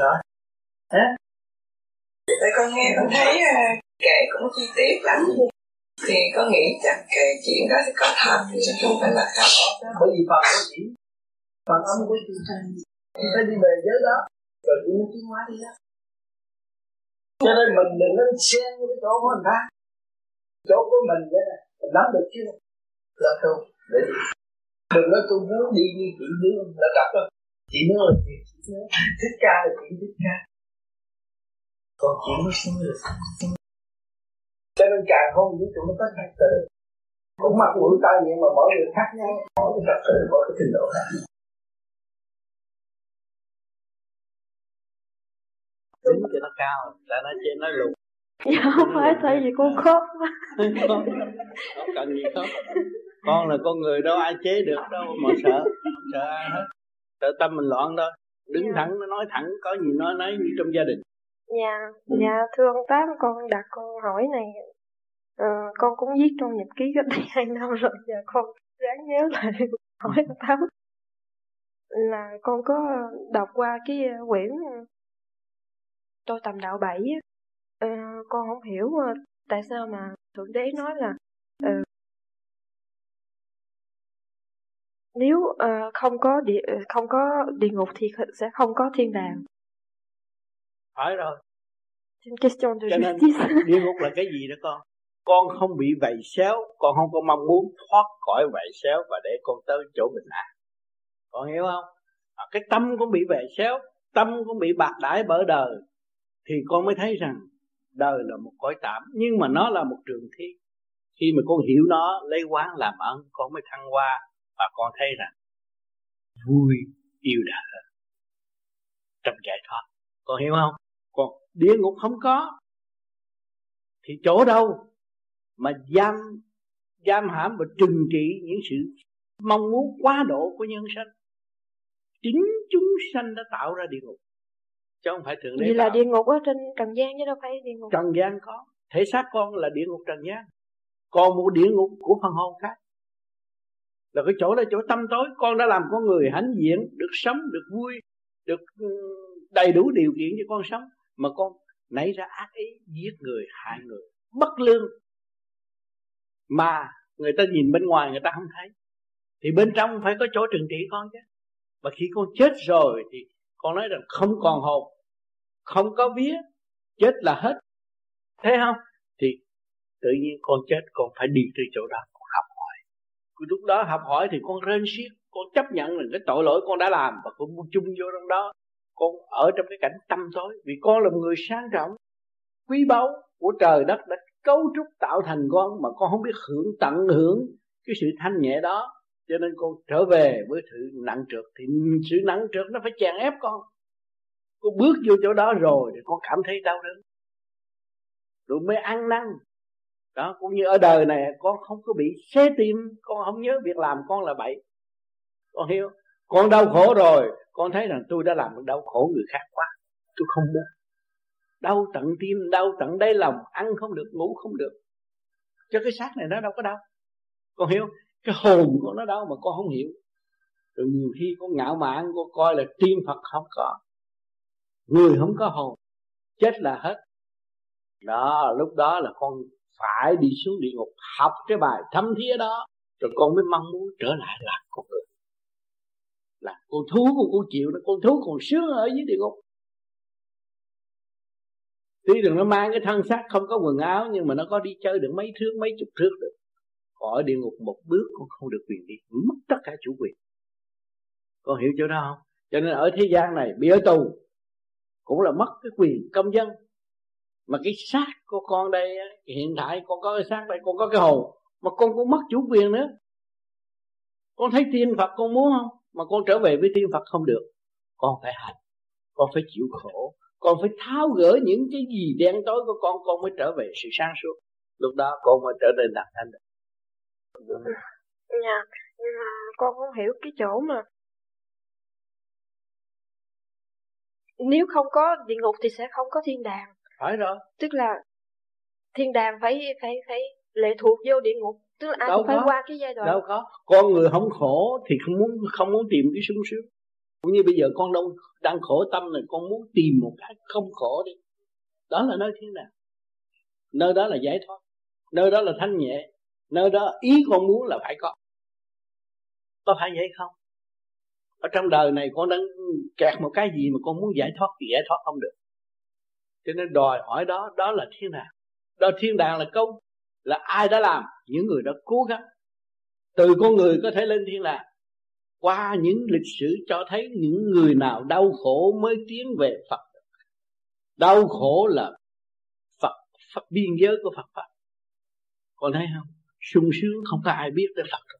rồi. Hả? Tại con nghe con thấy uh, kể cũng chi tiết lắm. Thì có nghĩ chắc cái chuyện đó thì có thật chứ không phải là không bởi vì phần của chỉ phần âm của chị chị phải đi về giới đó. Rồi chị mới tiến hóa đi đó. Cho nên mình đừng nên xen cái chỗ của người ta. Chỗ của mình vậy này mình nắm được chưa? Là tu để đi đừng nói tôi muốn đi như chị nương là cặp đó chị nương là chị nương thích ca là chị thích ca. Còn chị mới sống được. Cho nên càng không vũ trụ nó có trật tự cũng mặc mũi tai miệng mà mỗi người khác nhau mỗi cái trật tự mỗi cái trình độ khác nhau. Tính cho nó cao là nó trên nó lùn dạ không phải tại vì con khóc. Không cần gì khóc con là con người đâu ai chế được đâu mà sợ không sợ ai hết sợ tâm mình loạn đâu đứng dạ. thẳng nó nói thẳng có gì nói nấy như trong gia đình dạ Ừ. dạ thưa ông tám con đặt câu hỏi này ờ, con cũng viết trong nhật ký cách đây hai năm rồi và con ráng nhớ lại hỏi ông tám là con có đọc qua cái ờ, quyển ờ, tôi tầm đạo bảy á. Ờ, con không hiểu tại sao mà thượng đế nói là ờ, nếu ờ, không có địa ờ, không có địa ngục thì sẽ không có thiên đàng. Phải rồi. C'est une question de cho nên justice. địa ngục là cái gì đó con? Con không bị vầy xéo con không có mong muốn thoát khỏi vầy xéo và để con tới chỗ bình an. Con hiểu không? À, cái tâm cũng bị vầy xéo tâm cũng bị bạc đãi bởi đời thì con mới thấy rằng đời là một cõi tạm nhưng mà nó là một trường thi khi mà con hiểu nó lấy quán làm ơn con mới thăng hoa và con thấy rằng vui yêu đời hơn trong giải thoát. Con hiểu không? Còn địa ngục không có thì chỗ đâu mà giam giam hãm và trừng trị những sự mong muốn quá độ của nhân sanh? Chính chúng sanh đã tạo ra địa ngục chứ không phải thượng đế Vậy là địa ngục ở trên trần gian chứ đâu phải địa ngục. trần gian có. Thể xác con là địa ngục trần gian. Còn một địa ngục của phần hồn khác là cái chỗ đó, chỗ tâm tối. Con đã làm con người hãnh diện, được sống, được vui, được ừ, đầy đủ điều kiện cho con sống. Mà con nảy ra ác ý, giết người, hại người. Bất lương. Mà người ta nhìn bên ngoài, người ta không thấy. Thì bên trong phải có chỗ trừng trị con chứ. Và khi con chết rồi thì con nói rằng không còn hồn, không có vía, chết là hết. Thế không? Thì tự nhiên con chết, con phải đi từ chỗ đó lúc đó học hỏi thì con rên xiết, con chấp nhận là cái tội lỗi con đã làm và con chung vô trong đó. Con ở trong cái cảnh tâm tối, vì con là một người sang trọng. Quý báu của trời đất đã cấu trúc tạo thành con mà con không biết hưởng tận hưởng cái sự thanh nhẹ đó. Cho nên con trở về với sự nặng trược thì sự nặng trược nó phải chèn ép con. Con bước vô chỗ đó rồi thì con cảm thấy đau đớn. Rồi mới ăn năn đó, cũng như ở đời này, con không có bị xé tim, con không nhớ việc làm, con là bậy. Con hiểu, con đau khổ rồi, con thấy rằng tôi đã làm đau khổ người khác quá, tôi không muốn. Đau tận tim, đau tận đáy lòng, ăn không được, ngủ không được. Cho cái xác này nó đâu có đau. Con hiểu, cái hồn của nó đau mà con không hiểu. Rồi nhiều khi con ngạo mạn, con coi là tiên phật không có. Người không có hồn, chết là hết. Đó, lúc đó là con phải đi xuống địa ngục học cái bài thâm thía đó, rồi con mới mong muốn trở lại làm con người. Là con thú của con chịu đó con thú còn sướng ở dưới địa ngục. Tuy rằng nó mang cái thân xác không có quần áo, nhưng mà nó có đi chơi được mấy thước, mấy chục thước được. Còn ở địa ngục một bước con không được quyền đi, mất tất cả chủ quyền. Con hiểu chỗ đó không? Cho nên ở thế gian này, bị ở tù cũng là mất cái quyền công dân mà cái xác của con đây hiện tại con có cái xác đây con có cái hồn mà con cũng mất chủ quyền nữa. Con thấy tiên phật con muốn không? Mà con trở về với tiên phật không được. Con phải hành con phải chịu khổ con phải tháo gỡ những cái gì đen tối của con con mới trở về sự sáng suốt. Lúc đó con mới trở nên đạt thanh được. Dạ, con không hiểu cái chỗ mà nếu không có địa ngục thì sẽ không có thiên đàng phải rồi. Tức là thiên đàng phải phải phải lệ thuộc vô địa ngục, tức là ai Đâu cũng phải có. qua cái giai đoạn. đâu có. Con người không khổ thì không muốn không muốn tìm cái sung sướng. Cũng như bây giờ con đâu đang khổ tâm này con muốn tìm một cái không khổ đi. Đó là nơi thiên đàng. Nơi đó là giải thoát. Nơi đó là thanh nhẹ. Nơi đó ý con muốn là phải có. Có phải vậy không? Ở trong đời này con đang kẹt một cái gì mà con muốn giải thoát thì giải thoát không được cho nên đòi hỏi đó đó là thiên đàng. Đó thiên đàng là công là ai đã làm những người đã cố gắng. Từ con người có thể lên thiên đàng. Qua những lịch sử cho thấy những người nào đau khổ mới tiến về Phật. Đau khổ là Phật, Phật biên giới của Phật Pháp. Con thấy không? Sung sướng không có ai biết tới Phật.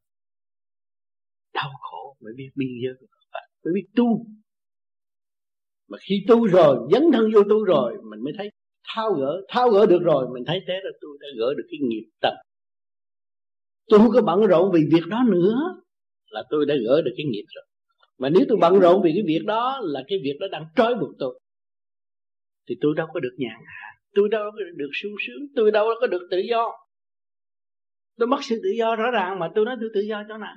Đau khổ mới biết biên giới của Phật mới biết tu mà khi tu rồi, dấn thân vô tu rồi, mình mới thấy thao gỡ thao gỡ được rồi, mình thấy thế là tôi đã gỡ được cái nghiệp tật tôi không có bận rộn vì việc đó nữa, là tôi đã gỡ được cái nghiệp rồi. Mà nếu tôi bận rộn vì cái việc đó là cái việc đó đang trói buộc tôi, thì tôi đâu có được nhàn hạ, tôi đâu có được sung sướng, tôi đâu có được tự do. Tôi mất sự tự do rõ ràng mà tôi nói tôi tự do chỗ nào?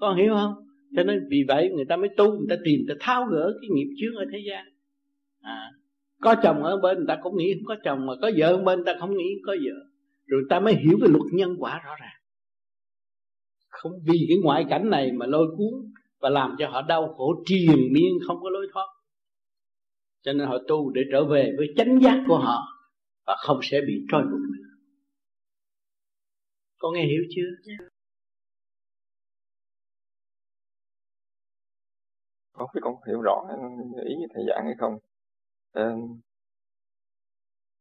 Con hiểu không? Cho nên vì vậy người ta mới tu người ta tìm người ta tháo gỡ cái nghiệp chướng ở thế gian. À, có chồng ở bên người ta cũng nghĩ không có chồng mà có vợ ở bên người ta không nghĩ không có vợ. Rồi người ta mới hiểu về luật nhân quả rõ ràng. Không vì cái ngoại cảnh này mà lôi cuốn và làm cho họ đau khổ triền miên không có lối thoát. Cho nên họ tu để trở về với chánh giác của họ và không sẽ bị trôi buộc nữa. Con nghe hiểu chưa? Dạ. Có biết con hiểu rõ ý thầy giảng hay không. Ờ,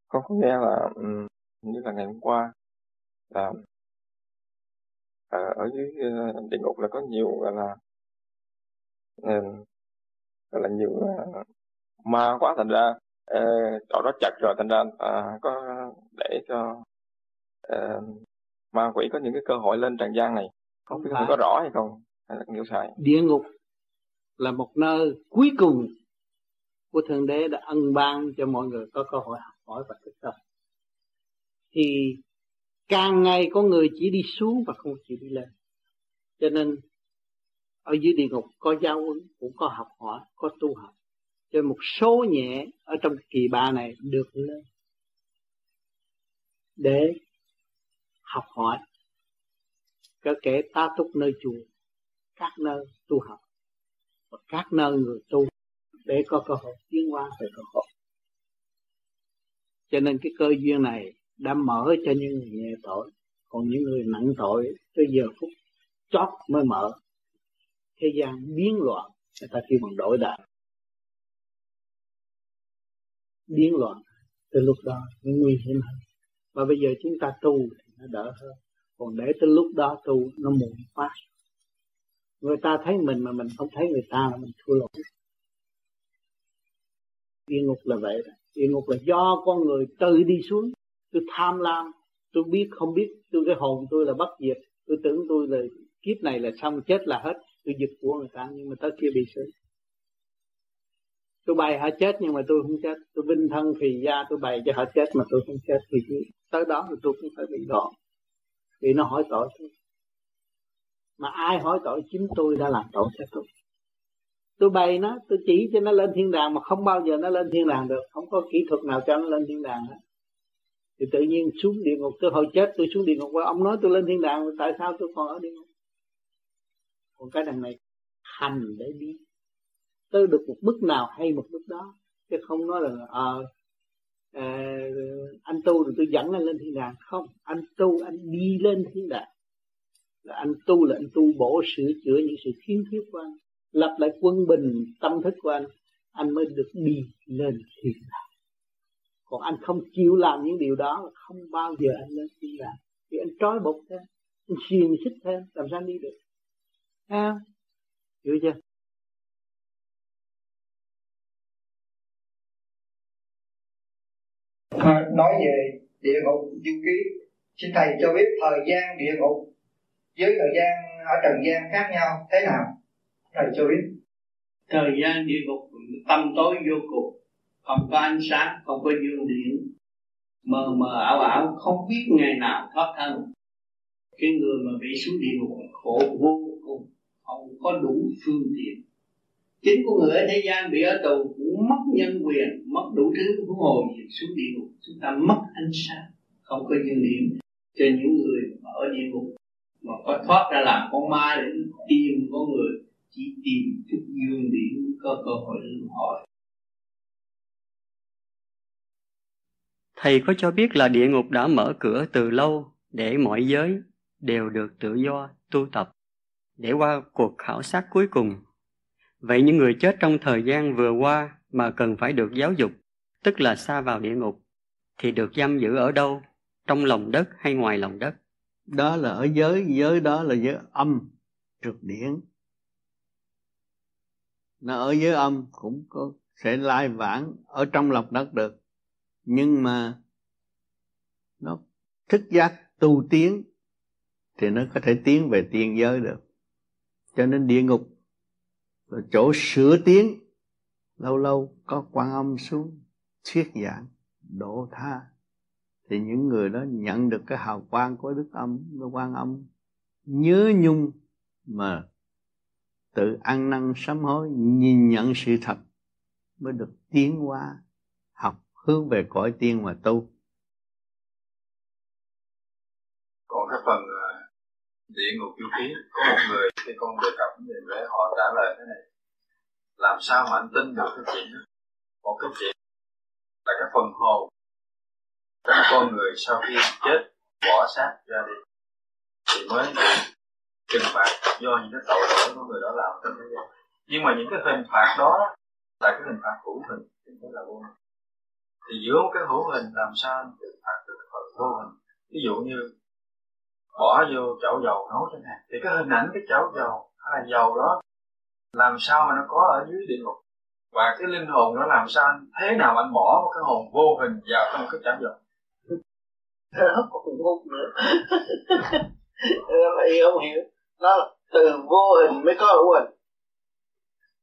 con có nghe là như là ngày hôm qua là ở, ở dưới uh, địa ngục là có nhiều gọi là gọi là nhiều uh, ma quá thành ra uh, chỗ đó chặt rồi thành ra uh, có để cho uh, ma quỷ có những cái cơ hội lên trần gian này. Không biết phải. có rõ hay không hay là hiểu sai địa ngục là một nơi cuối cùng của thượng đế đã ân ban cho mọi người có cơ hội học hỏi và thực tập thì càng ngày có người chỉ đi xuống và không chịu đi lên. Cho nên, ở dưới địa ngục có giáo huấn, cũng có học hỏi, có tu học. Cho một số nhẹ ở trong kỳ ba này được lên để học hỏi. Có kể ta túc nơi chùa, các nơi tu học và các nơi người tu để có cơ hội tiến hóa về cơ hội. Cho nên cái cơ duyên này đã mở cho những người nhẹ tội. Còn những người nặng tội tới giờ phút chót mới mở. Thế gian biến loạn, người ta kêu bằng đổi đại biến loạn từ lúc đó nó nguy hiểm hơn. Và bây giờ chúng ta tu thì nó đỡ hơn. Còn để tới lúc đó tu, nó muộn quá người ta thấy mình mà mình không thấy người ta là mình thua lỗ. Địa ngục là vậy đó. địa ngục là do con người tự đi xuống. Tôi tham lam, tôi biết không biết. Tôi, cái hồn tôi là bất diệt. Tôi tưởng tôi là kiếp này là xong, chết là hết. Tôi giật của người ta, nhưng mà tới kia bị xử. Tôi bày họ chết, nhưng mà tôi không chết. Tôi vinh thân phì gia, tôi bày cho họ chết, mà tôi không chết. Thì tới đó thì tôi cũng phải bị gọn vì nó hỏi tội tôi mà ai hỏi tội chính tôi đã làm tội cho tôi. Tôi bày nó tôi chỉ cho nó lên thiên đàng mà không bao giờ nó lên thiên đàng được. Không có kỹ thuật nào cho nó lên thiên đàng hết. Thì tự nhiên xuống địa ngục tôi hồi chết tôi xuống địa ngục và ông nói tôi lên thiên đàng tại sao tôi còn ở địa ngục? Còn cái đằng này hành để đi. Tới được một mức nào hay một mức đó chứ không nói là à, à, anh tu rồi tôi dẫn anh lên thiên đàng. Không anh tu anh đi lên thiên đàng là anh tu là anh tu bổ sửa chữa những sự khiếm khuyết của anh lập lại quân bình tâm thức của anh anh mới được đi lên thiên đàng. Còn anh không chịu làm những điều đó không bao giờ anh lên thiên đàng. Thì anh trói buộc thêm anh xiềng xích thêm làm sao anh đi được? À, hiểu chưa? Nói về địa ngục du ký. Xin thầy cho biết thời gian địa ngục với thời gian ở trần gian khác nhau thế nào? Thầy cho biết. Thời gian địa ngục, tâm tối vô cùng. Không có ánh sáng, không có dương điển mờ mờ ảo ảo, không biết ngày nào thoát thân. Cái người mà bị xuống địa ngục khổ vô cùng. Không có đủ phương tiện. Chính con người ở thế gian bị ở tù, cũng mất nhân quyền, mất đủ thứ huống hồ gì xuống địa ngục. Chúng ta mất ánh sáng, không có dương điểm cho những người mà ở địa ngục mà có thoát ra làm con ma để tìm con người chỉ tìm chút dương điểm có cơ hội luân hồi Thầy có cho biết là địa ngục đã mở cửa từ lâu để mọi giới đều được tự do tu tập để qua cuộc khảo sát cuối cùng. Vậy những người chết trong thời gian vừa qua mà cần phải được giáo dục, tức là xa vào địa ngục, thì được giam giữ ở đâu? Trong lòng đất hay ngoài lòng đất? Đó là ở giới, giới đó là giới âm, trực điển. Nó ở giới âm cũng có sẽ lai vãng ở trong lòng đất được. Nhưng mà nó thức giác tu tiến thì nó có thể tiến về tiên giới được. Cho nên địa ngục là chỗ sửa tiến lâu lâu có quan âm xuống thuyết giảng độ tha thì những người đó nhận được cái hào quang của đức âm của quan âm nhớ nhung mà tự ăn năn sám hối, nhìn nhận sự thật mới được tiến qua học hướng về cõi tiên mà tu. Còn cái phần à, địa ngục yêu khí có một người khi con đề cập thì để họ trả lời thế này, làm sao mà anh tin được cái chuyện đó? Một cái chuyện là cái phần hồn con người sau khi chết, bỏ xác ra đi, thì mới trừng phạt do những cái tội lỗi của người đó làm trong thế gian. Nhưng mà những cái hình phạt đó là cái hình phạt hữu hình thì mới là vô hình. Thì giữa một cái hữu hình làm sao anh trừng phạt được phần vô hình? Ví dụ như bỏ vô chảo dầu nấu chẳng hạn. Thì cái hình ảnh cái chảo dầu hay là dầu đó làm sao mà nó có ở dưới địa ngục? Và cái linh hồn nó làm sao anh thế nào anh bỏ một cái hồn vô hình vào trong cái chảo dầu? Nó còn ngu nữa. Vậy không hiểu. Nó từ vô hình mới có hữu hình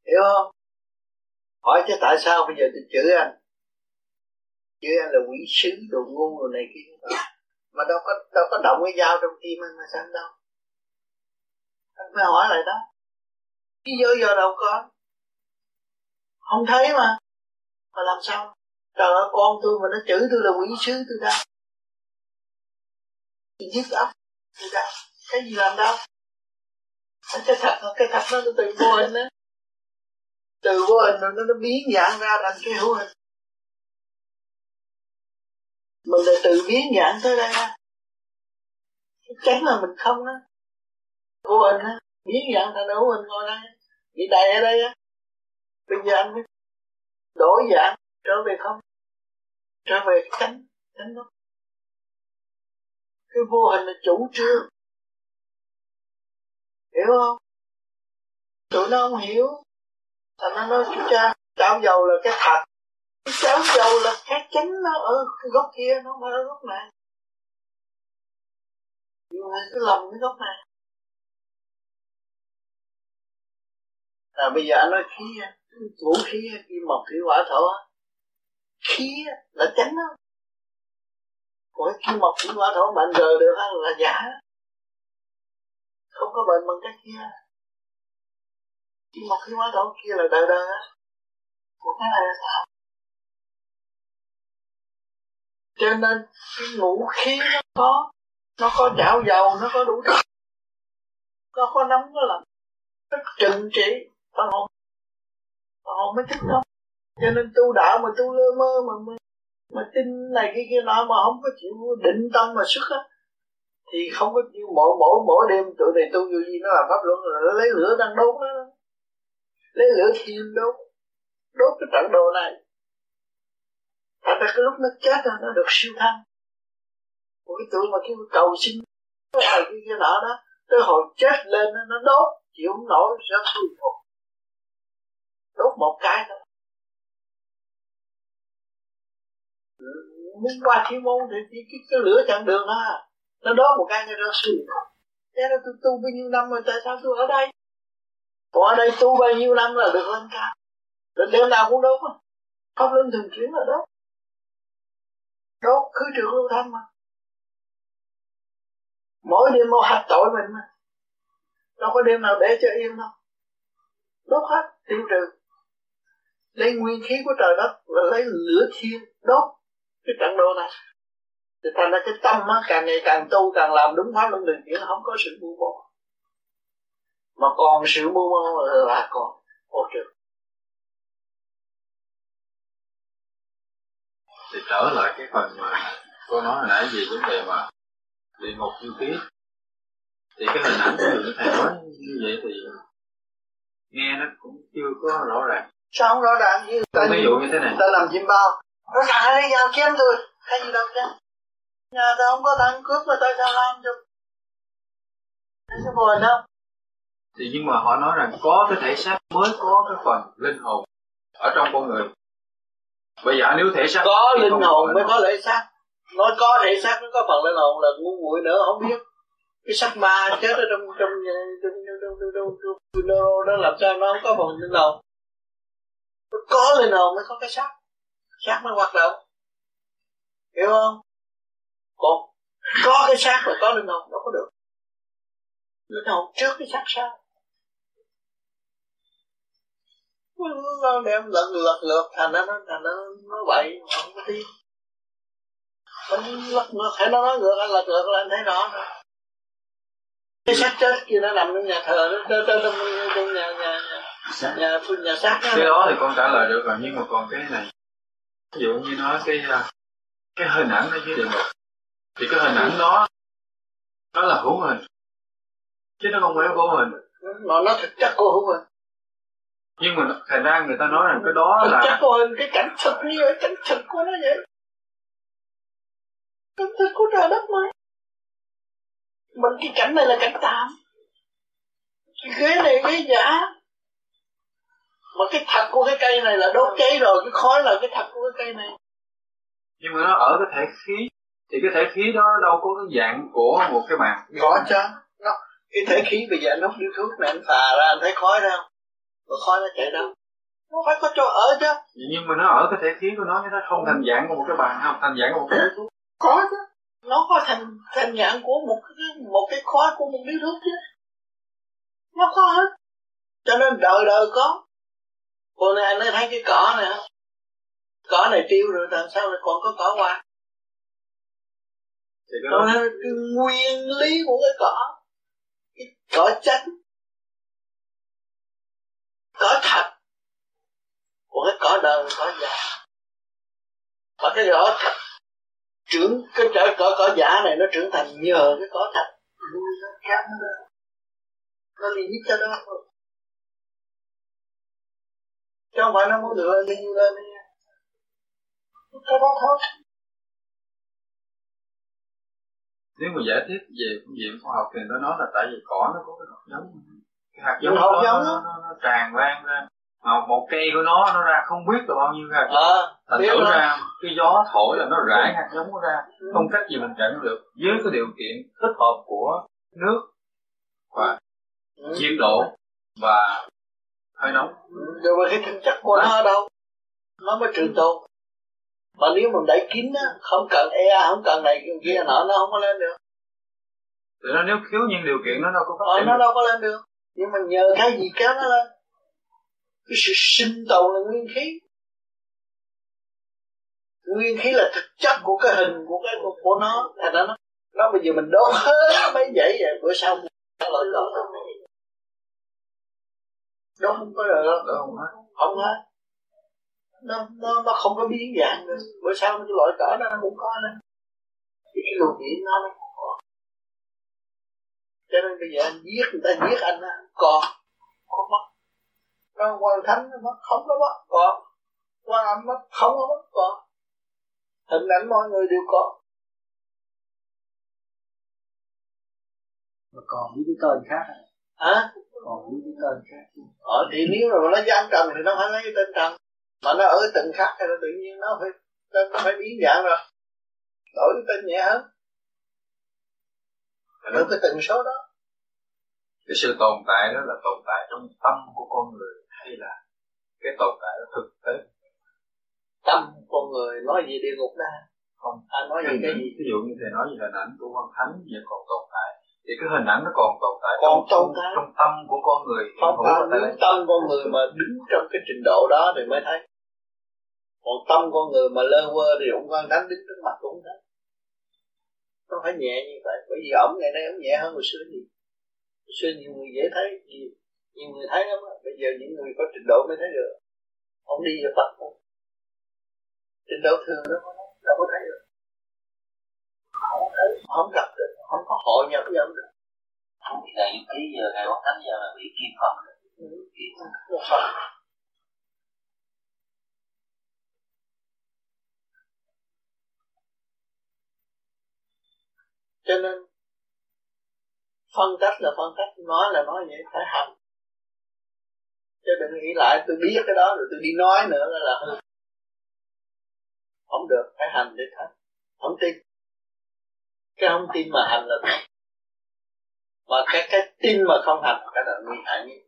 hiểu không? Hỏi chứ tại sao bây giờ tôi chửi anh? Chửi anh là quỷ sứ, đồ ngu, đồ này kia. Mà đâu có đâu có động cái dao trong tim anh mà sao anh đâu? Anh phải hỏi lại đó. Cái vô giờ đâu có? Không thấy mà. Mà làm sao? Trời ơi, con tôi mà nó chửi tôi là quỷ sứ tôi đâu thì giết ốc tôi đâu cái gì làm đâu? Cái thật cái thật nó từ vô hình đó từ vô hình nó nó biến dạng ra thành cái hữu hình. Mình là từ biến dạng tới đây á. Chắn là mình không á. Vô hình á, biến dạng thành hữu hình ngồi đây. Bị đầy ở đây á. Bây giờ anh mới đổi dạng, trở về không? Trở về tránh tránh đó cái vô hình là chủ trương. Hiểu không? Tụi nó không hiểu. Thành nó nói chú cha, chảo dầu là cái thật cái chảo dầu là cái chính nó ở cái góc kia, nó không phải ở góc này. Nhưng mà cứ lầm cái góc này. À bây giờ anh nói khí vũ khí kim mộc thủy hỏa thổ khí là chánh đó còn cái kim mộc thủy hỏa thổ bạn rờ được là giả. Không có bệnh bằng cái kia. Kim mộc kim hỏa thổ kia là đời đời á. Còn cái này là sao? Cho nên cái ngũ khí nó có nó có chảo dầu nó có đủ thứ nó có nóng nó lạnh nó trừng trị. Phần hồn phần hồn mới thích không cho nên tu đạo mà tu lơ mơ mà mà, mà tin này kia kia nọ mà không có chịu định tâm mà xuất á, thì không có chịu mỗi mỗi mỗi đêm tụi này tu vô gì nó là pháp luận là lấy lửa đang đốt nó. Lấy lửa thiêu đốt đốt cái trận đồ này. Thật ra cái lúc nó chết rồi, nó được siêu thăng. Một cái tụi mà kêu cầu xin, Cái kia kia nọ đó, Tới hồi chết lên, nó đốt, Chịu không nổi, sẽ xuống phục Đốt một cái thôi. Muốn qua thiên môn thì chỉ cái, cái lửa chặn đường đó. Nó đó một cái cho nó suy. Thế là tôi tu bao nhiêu năm rồi tại sao tôi ở đây? Còn ở đây tu bao nhiêu năm là được lên cao? Rồi đêm nào cũng đốt Pháp luân thường chuyển là đốt. Đốt khứ trừ lưu thanh mà. Mỗi đêm một hạt tội mình mà. Đâu có đêm nào để cho yên đâu. Đốt hết tiêu trừ. Lấy nguyên khí của trời đất và lấy lửa thiên đốt cái trận đồ này thì thành ra cái tâm á, càng ngày càng tu càng làm đúng pháp luân đường chuyển không có sự mưu mô. Mà còn sự mưu mô là còn ô trừ thì trở lại cái phần mà cô nói hồi nãy về vấn đề mà địa ngục như khí thì cái hình ảnh của thầy nói như vậy thì nghe nó cũng chưa có rõ ràng. Sao không rõ ràng? Như ta ví dụ như thế này. ta làm chim bao nó thằng nó lấy dao chém tôi. Hay gì đâu chứ nhà tao không có thằng cướp mà tại sao làm được. Nó sẽ buồn đâu thì nhưng mà họ nói rằng có cái thể xác mới có cái phần linh hồn ở trong con người. Bây giờ nếu thể xác có linh hồn mới có thể xác. Nói có thể xác nó có phần linh hồn là ngu muội nữa không biết. Cái xác ma chết ở trong trong trong trong trong trong trong nó làm sao nó không có phần linh hồn. Có linh hồn mới có cái xác xác mới hoạt động. Hiểu không? Còn có cái xác là có linh hồn đâu có được. Linh hồn trước cái xác sao nó đem lật lật lượt thành nó thành nó nó bậy không có tin mình lật ngược thấy nó nói ngược anh lật ngược là anh thấy rõ rồi. Cái xác chết kia nó nằm trong nhà thờ nó trong trong trong nhà nhà nhà nhà nhà, nhà xác cái đó thì con trả lời được rồi nhưng mà còn cái này ví dụ như nói cái à, cái hình ảnh ở dưới địa ngục thì cái hình ảnh đó nó là hữu hình. Chứ nó không phải vô hình. Mà nó thực chất của hữu hình. Nhưng mà thành ra người ta nói rằng cái đó là chắc của hình cái cảnh thực như vậy cảnh thực của nó vậy. Cảnh thực của trời đất mà. Mình cái cảnh này là cảnh tạm. Cái ghế này ghế giả mà cái thật của cái cây này là đốt cháy rồi cái khói là cái thật của cái cây này. Nhưng mà nó ở cái thể khí thì cái thể khí đó đâu có cái dạng của một cái bàn có chứ. Nó cái thể khí bây giờ hút điếu thuốc này anh phà ra anh thấy khói ra không có khói nó chạy đâu. Nó phải có chỗ ở chứ. Nhưng mà nó ở cái thể khí của nó nó không thành dạng của một cái bàn không thành dạng của một cái thuốc. Có chứ. Nó có thành thành dạng của một cái một cái khóa của một điếu thuốc chứ. Nó có hết. Cho nên đời đời có cô này anh thấy cái cỏ này không cỏ này tiêu rồi làm sao lại còn có cỏ hoa cái, đó... cái nguyên lý của cái cỏ. Cái cỏ chánh cỏ thật. Của cái cỏ đời cỏ giả và cái cỏ thật. Trưởng cái cỏ cỏ cỏ giả này nó trưởng thành nhờ cái cỏ thật. Nuôi nó khác nó nó liền biết cho đó thôi chứ không phải nó muốn được lên nhiều lên cái đó thôi. Nếu mà giải thích về phương diện khoa học thì nó nói là tại vì cỏ nó có cái hạt giống. Cái hạt giống, nó, giống nó, nó, nó, tràn lan ra. Mà một cây của nó nó ra không biết là bao nhiêu hạt. À, thành thử ra cái gió thổi là nó rải hạt giống nó ra. Ừ. không cách gì mình chặn được. Với cái điều kiện thích hợp của nước và ừ. nhiệt độ và hơi nóng. Rồi mà cái thực chất của nó đâu. Nó mới trường tồn. Mà nếu mình đẩy kín á không cần e không cần này kia nọ nó không có lên được. Thì nó nếu thiếu những điều kiện nó đâu có phát ờ, nó đâu có lên được. Nhưng mà nhờ cái gì kéo nó lên. Cái sự sinh tồn là nguyên khí. Nguyên khí là thực chất của cái hình của cái của, của nó. Thành ra nó nó bây giờ mình đốt hết mấy dãy vậy. Bữa sau mình loại cỏ đó không có được đâu không hết không hết nó nó nó không có biến dạng nữa. Bữa sau cái loại cỏ đó nó cũng có nữa thì cái luồng điện nó nó cũng có. Cho nên bây giờ anh giết người ta giết anh á còn. Không mất. Nó quan thánh nó mất không có mất còn. Quan âm mất không có mất còn. Hình ảnh mọi người đều có. Mà còn những cái tên khác hả còn những cái tên khác ờ thì nếu mà nó gian trần thì nó phải lấy cái tên trần. Mà nó ở từng khác thì tự nhiên nó phải tên nó phải biến dạng rồi. Đổi cái tên nhẹ hơn. Ở cái tần số đó. Cái sự tồn tại đó là tồn tại trong tâm của con người hay là cái tồn tại đó thực tế? Tâm con người nói gì địa ngục ra? Không. Anh nói gì cái gì? ví dụ như thầy nói về hình ảnh của quan thánh vẫn còn tồn tại thì cái hình ảnh nó còn tồn tại còn trong, tồn tại. trong tâm của con người không phải nếu tâm con người mà đứng trong cái trình độ đó thì mới thấy. Còn tâm con người mà lơ quơ thì ông quan thánh đứng trước mặt cũng thấy nó phải nhẹ như vậy. Bởi vì ổng ngày nay ổng nhẹ hơn hồi xưa gì hồi xưa nhiều người dễ thấy nhiều, nhiều người thấy lắm bây giờ những người có trình độ mới thấy được. Ông đi vào Phật không trình độ thường đó đâu có thấy được không thấy không gặp được không có hội nhập với ông được không thì ngày ký giờ ngày quốc thánh giờ là bị kim phật kim phật cho nên phân cách là phân cách. Nói là nói vậy phải hành chứ đừng nghĩ lại tôi biết cái đó rồi tôi đi nói nữa là là hư không được phải hành để thấy không tin cái không tin mà hành là thật. Mà cái cái tin mà không hành cái là nguy hại nhất.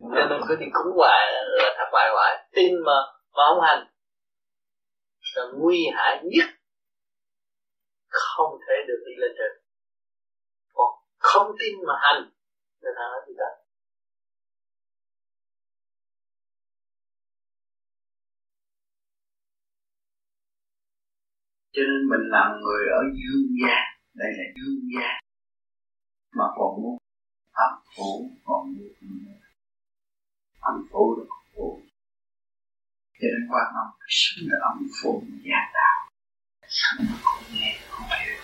Cho nên cứ đi cúng hoài là thất bại hoài. Tin mà mà không hành là nguy hại nhất. Không thể được đi lên trên. Còn không tin mà hành là nó gì đó. Cho nên mình làm người ở dương gia. Đây là dương gia. Mà còn muốn âm phủ còn muốn âm phủ là còn phủ cho nên quan âm sinh là âm phủ gia đạo. Không nghe không hiểu.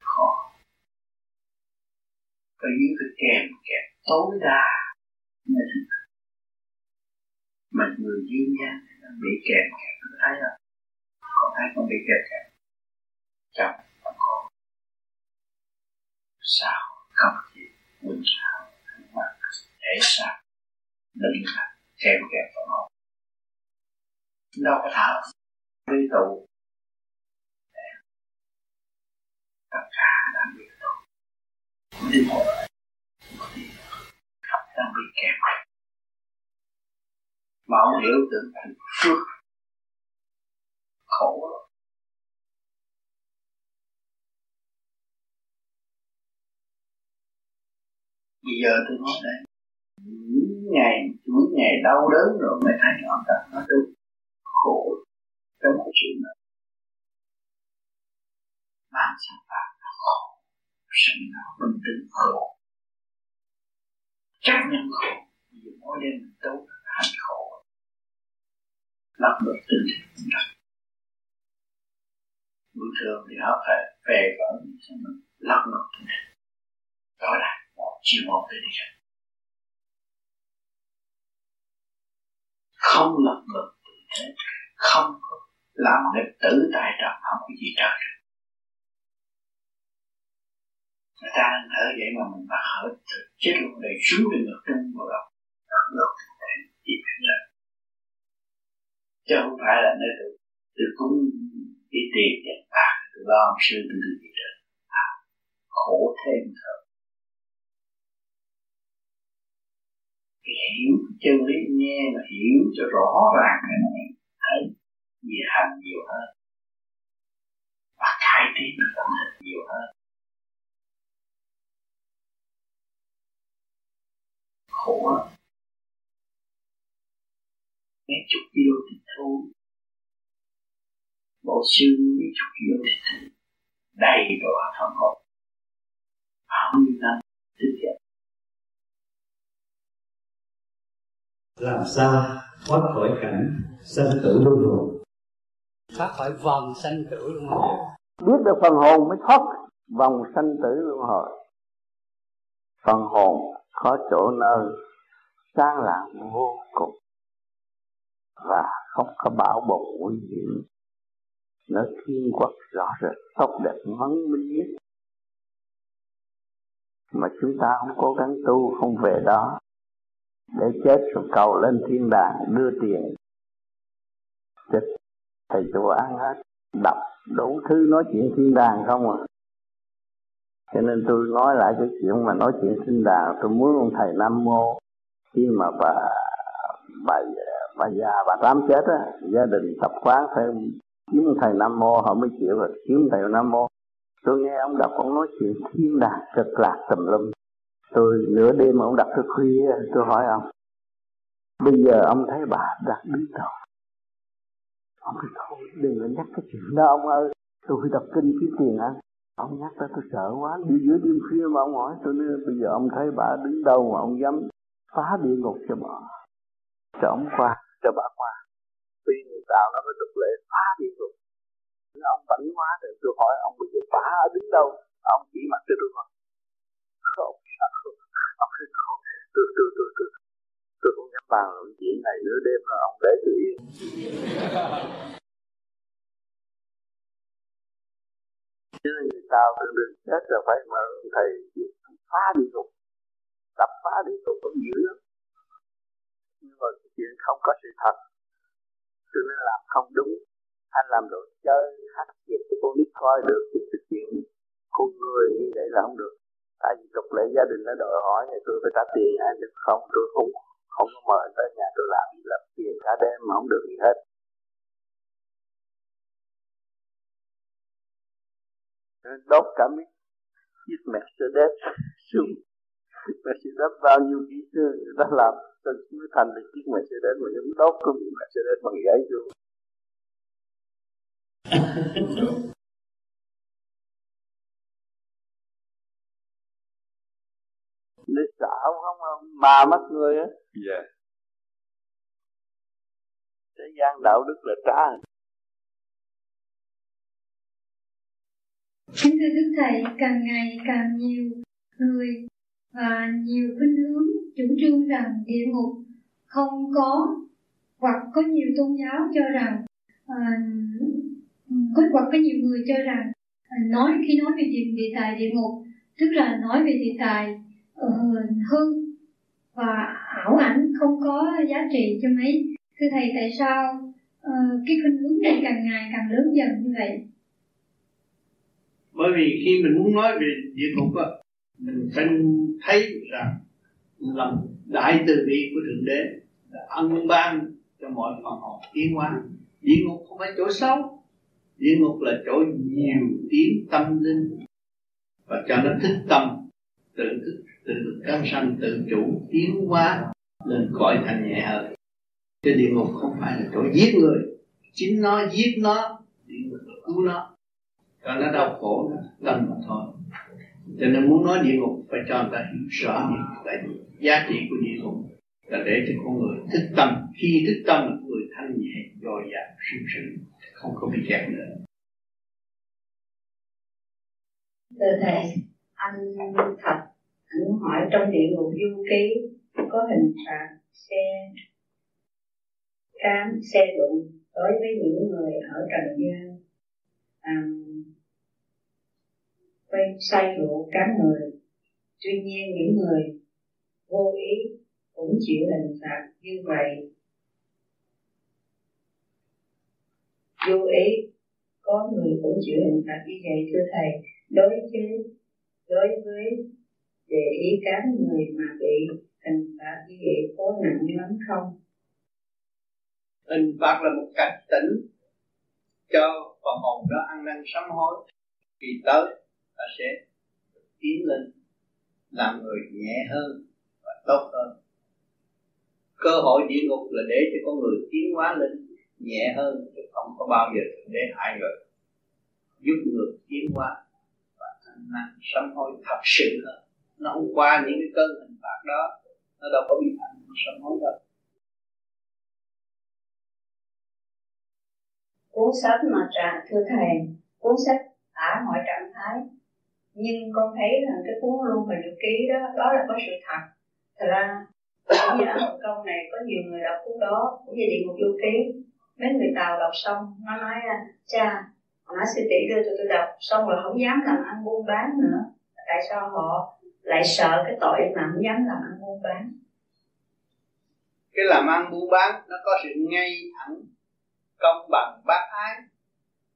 Khó. Có những cái kèm kẹp tối đa. Mình mình người dương gian bị kèm kẹp thấy không? Còn ai không bị kẹt kẹt trong tâm khổ sao không chịu quỳnh sao? Mà để sao? Đừng là kèm kẹp phần hồn đâu có thả đi tụ tất cả đang bị tụ linh hồn đang bị kẹt mà ông hiểu được thành phước khổ. Lắm bây giờ tôi nói đây, những ngày những ngày đau đớn rồi mới thấy ông ta nó đúng khổ trong cái chuyện này làm sao ta khổ sinh ra bình tĩnh khổ. Chấp nhận khổ, vì mỗi đêm mình tu hành khổ. Lặp được tình hình buổi thường thì họ phải về vợ mình mình lặp được tinh thần đó là một chiều một tinh thần không lập ngược tự thế, không có làm nghịch tử tại trọng, không có gì trở được. Người ta đang thở vậy mà mình bắt hở chết luôn để xuống được ngực trung vào đầu ngược để chỉ phải lên chứ không phải là nơi tôi tôi cúng cái tìm tiền à tôi lo sư, tôi được gì đó. À, khổ thêm thôi hiểu chân lý nghe mà hiểu cho rõ ràng cái này. Thấy gì hành nhiều hơn. Và cải tiến được tâm thức nhiều hơn. Khổ mấy chục kilo thịt thôi bộ xương mấy chục kilo thịt thú đầy đồ phần hồn bao nhiêu năm thức dậy làm sao thoát khỏi cảnh sanh tử luân hồi thoát khỏi vòng sanh tử luân hồi. Biết được phần hồn mới thoát vòng sanh tử luân hồi. Phần hồn có chỗ nơi sáng lạng vô cùng và không có bảo bồ nguy hiểm nó thiên quốc rõ rệt, tốt đẹp văn minh nhất. Mà chúng ta không cố gắng tu, không về đó. Để chết rồi cầu lên thiên đàng, đưa tiền. Chết, thầy chùa ăn hết. Đọc đủ thứ nói chuyện thiên đàng không à. Cho nên tôi nói lại cái chuyện mà nói chuyện thiên đàng. Tôi muốn ông thầy nam mô, khi mà bà bà bà già, bà tám chết á, gia đình tập quán thêm kiếm thầy nam mô, họ mới chịu rồi. Kiếm thầy nam mô. Tôi nghe ông đọc, ông nói chuyện thiên đàng, cực lạc tùm lum. Tôi nửa đêm ông đặt thức khuya, tôi hỏi ông, bây giờ ông thấy bà đặt đứng đầu? Ông nói, thôi, đừng có nhắc cái chuyện đó, ông ơi. Tôi đọc kinh kiếm tiền ăn ông nhắc tới tôi sợ quá. Đi giữa đêm khuya mà ông hỏi tôi nữa bây giờ ông thấy bà đứng đâu mà ông dám phá địa ngục cho bà, cho ông qua, cho bà qua? Phi người tạo nó có tục lệ phá đi rồi, nhưng ông vẫn hóa được tôi hỏi ông bị phá ở đứng đâu? Ông chỉ mặt cho tôi hỏi không không ông không. Tôi tôi tôi tôi tôi không dám bàn luận chuyện này nửa đêm là ông để tôi yên. Chứ người ta đừng đừng chết là phải mà thầy phá đi rồi, đập phá đi rồi cũng dữ lắm. Nhưng mà chuyện không có sự thật tôi nên làm không đúng. Anh làm đồ chơi, hát việc cho con nít coi được cái chuyện con người như vậy là không được. Tại vì tục lệ gia đình nó đòi hỏi thì tôi phải trả tiền anh được không tôi không không có mời tới nhà tôi làm gì làm tiền cả đêm mà không được gì hết. Đốt cả mấy chiếc Mercedes xuống. Mercedes bao nhiêu ký người ta làm cho mới thành được chiếc Mercedes mà chúng đốt có bị Mercedes bằng giấy xuống để xảo không không. Mà mất người á. Dạ. Thế gian đạo đức là trá. Kính thưa Đức Thầy, càng ngày càng nhiều người và nhiều khuynh hướng chủ trương rằng địa ngục không có hoặc có nhiều tôn giáo cho rằng uh, có hoặc có nhiều người cho rằng uh, nói khi nói về địa, địa tài địa ngục tức là nói về địa tài ờ, uh, hư và ảo ảnh không có giá trị cho mấy. Thưa thầy tại sao uh, cái khuynh hướng này càng ngày càng lớn dần như vậy? Bởi vì khi mình muốn nói về địa ngục á mình phải thấy rằng lòng đại từ bi của thượng đế là ân ban cho mọi phần hồn tiến hóa. Địa ngục không phải chỗ xấu, địa ngục là chỗ nhiều tiếng tâm linh. Và cho nó thích tâm tự thức tự lực căng sanh tự chủ tiến hóa lên cõi thành nhẹ hơn. Cái địa ngục không phải là chỗ giết người. Chính nó giết nó, địa ngục là cứu nó. Cho nó đau khổ, nó tâm mà thôi cho nên muốn nói địa ngục phải cho người ta hiểu rõ những cái giá trị của địa ngục là để cho con người thức tâm. Khi thức tâm là người thanh nhẹ dồi dào sung sướng không có bị kẹt nữa. Thưa thầy anh thật anh hỏi trong địa ngục du ký có hình phạt xe cám xe đụng đối với những người ở trần gian à, quen say rượu cám người. Tuy nhiên những người vô ý cũng chịu hình phạt như vậy. Vô ý, có người cũng chịu hình phạt như vậy, thưa thầy. Đối với đối với để ý cán người mà bị hình phạt như vậy, có nặng lắm không? Hình phạt là một cảnh tỉnh cho phần hồn đó ăn năn sám hối. Khi tới ta sẽ tiến lên làm người nhẹ hơn và tốt hơn. Cơ hội địa ngục là để cho con người tiến hóa lên nhẹ hơn, chứ không có bao giờ để hại người. Giúp người tiến hóa và ăn năn, sám hối thật sự hơn. Nó không qua những cái cơn hình phạt đó, nó đâu có bị ăn sám hối đâu. Cuốn sách mà trả thưa thầy, cuốn sách tả mọi trạng thái nhưng con thấy là cái cuốn luôn và nhật ký đó đó là có sự thật. Thật ra cũng như ở Hồng Kông này có nhiều người đọc cuốn đó, cũng như địa ngục du ký. Mấy người tàu đọc xong, nó nói à, cha nó sư tỷ đưa cho tôi đọc, xong rồi không dám làm ăn buôn bán nữa. Tại sao họ lại sợ cái tội mà không dám làm ăn buôn bán? Cái làm ăn buôn bán nó có sự ngay thẳng, công bằng, bác ái.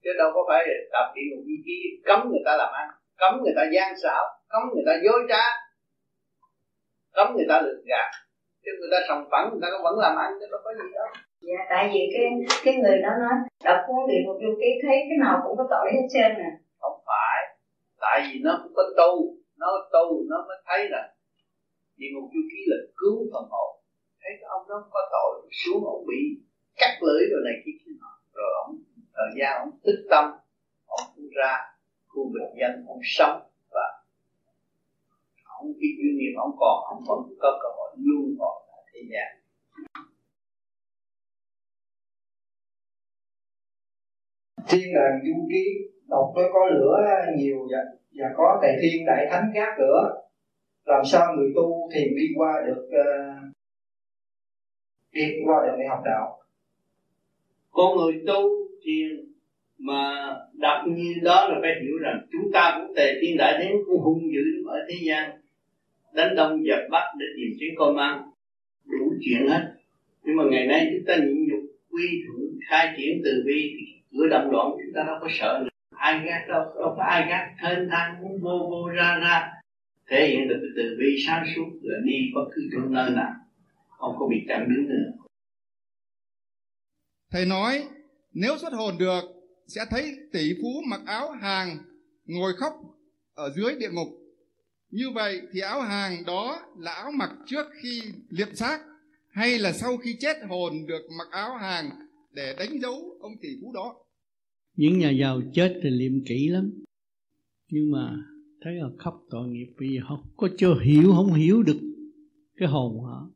Chứ đâu có phải đọc tập địa ngục du ký, cấm người ta làm ăn cấm người ta gian xảo cấm người ta dối trá cấm người ta lừa gạt. Chứ người ta sòng phẳng người ta vẫn làm ăn chứ đâu có gì đâu. Dạ tại vì cái cái người đó nói đọc cuốn địa ngục du ký thấy cái nào cũng có tội hết trơn nè không phải tại vì nó cũng có tu nó tu nó mới thấy là địa ngục du ký là cứu phần hồn. Thấy cái ông đó có tội xuống ông bị cắt lưỡi rồi này kia kia nọ. Rồi ông thời gian ông tức tâm ông cũng ra khu bình dân ông sống và ông cái duyên nghiệp ông còn ông vẫn có cơ hội luôn còn ở thế gian. Thiên đàng du ký đọc nó có lửa nhiều và, và có tề thiên đại thánh gác cửa làm sao người tu thiền đi qua được uh, đi qua được để học đạo? Con người tu thiền mà đặt như đó là phải hiểu rằng chúng ta cũng tề thiên đại đến cũng hung dữ ở thế gian. Đánh đông dập bắt để tìm kiếm con ăn đủ chuyện hết. Nhưng mà ngày nay chúng ta nhịn nhục, quy thuận, khai triển từ bi, thì cửa động loạn chúng ta đâu có sợ nữa ai gác đâu đâu có ai gác. Thênh thang muốn vô vô ra ra. Thể hiện được từ bi sáng suốt là đi bất cứ chỗ nơi nào. Không có bị chặn đứng nữa. Thầy nói, nếu xuất hồn được sẽ thấy tỷ phú mặc áo hàng ngồi khóc ở dưới địa ngục. Như vậy thì áo hàng đó là áo mặc trước khi liệp xác, hay là sau khi chết hồn được mặc áo hàng để đánh dấu ông tỷ phú đó? Những nhà giàu chết thì liệm kỹ lắm, nhưng mà thấy họ khóc tội nghiệp vì họ có chưa hiểu, không hiểu được cái hồn họ,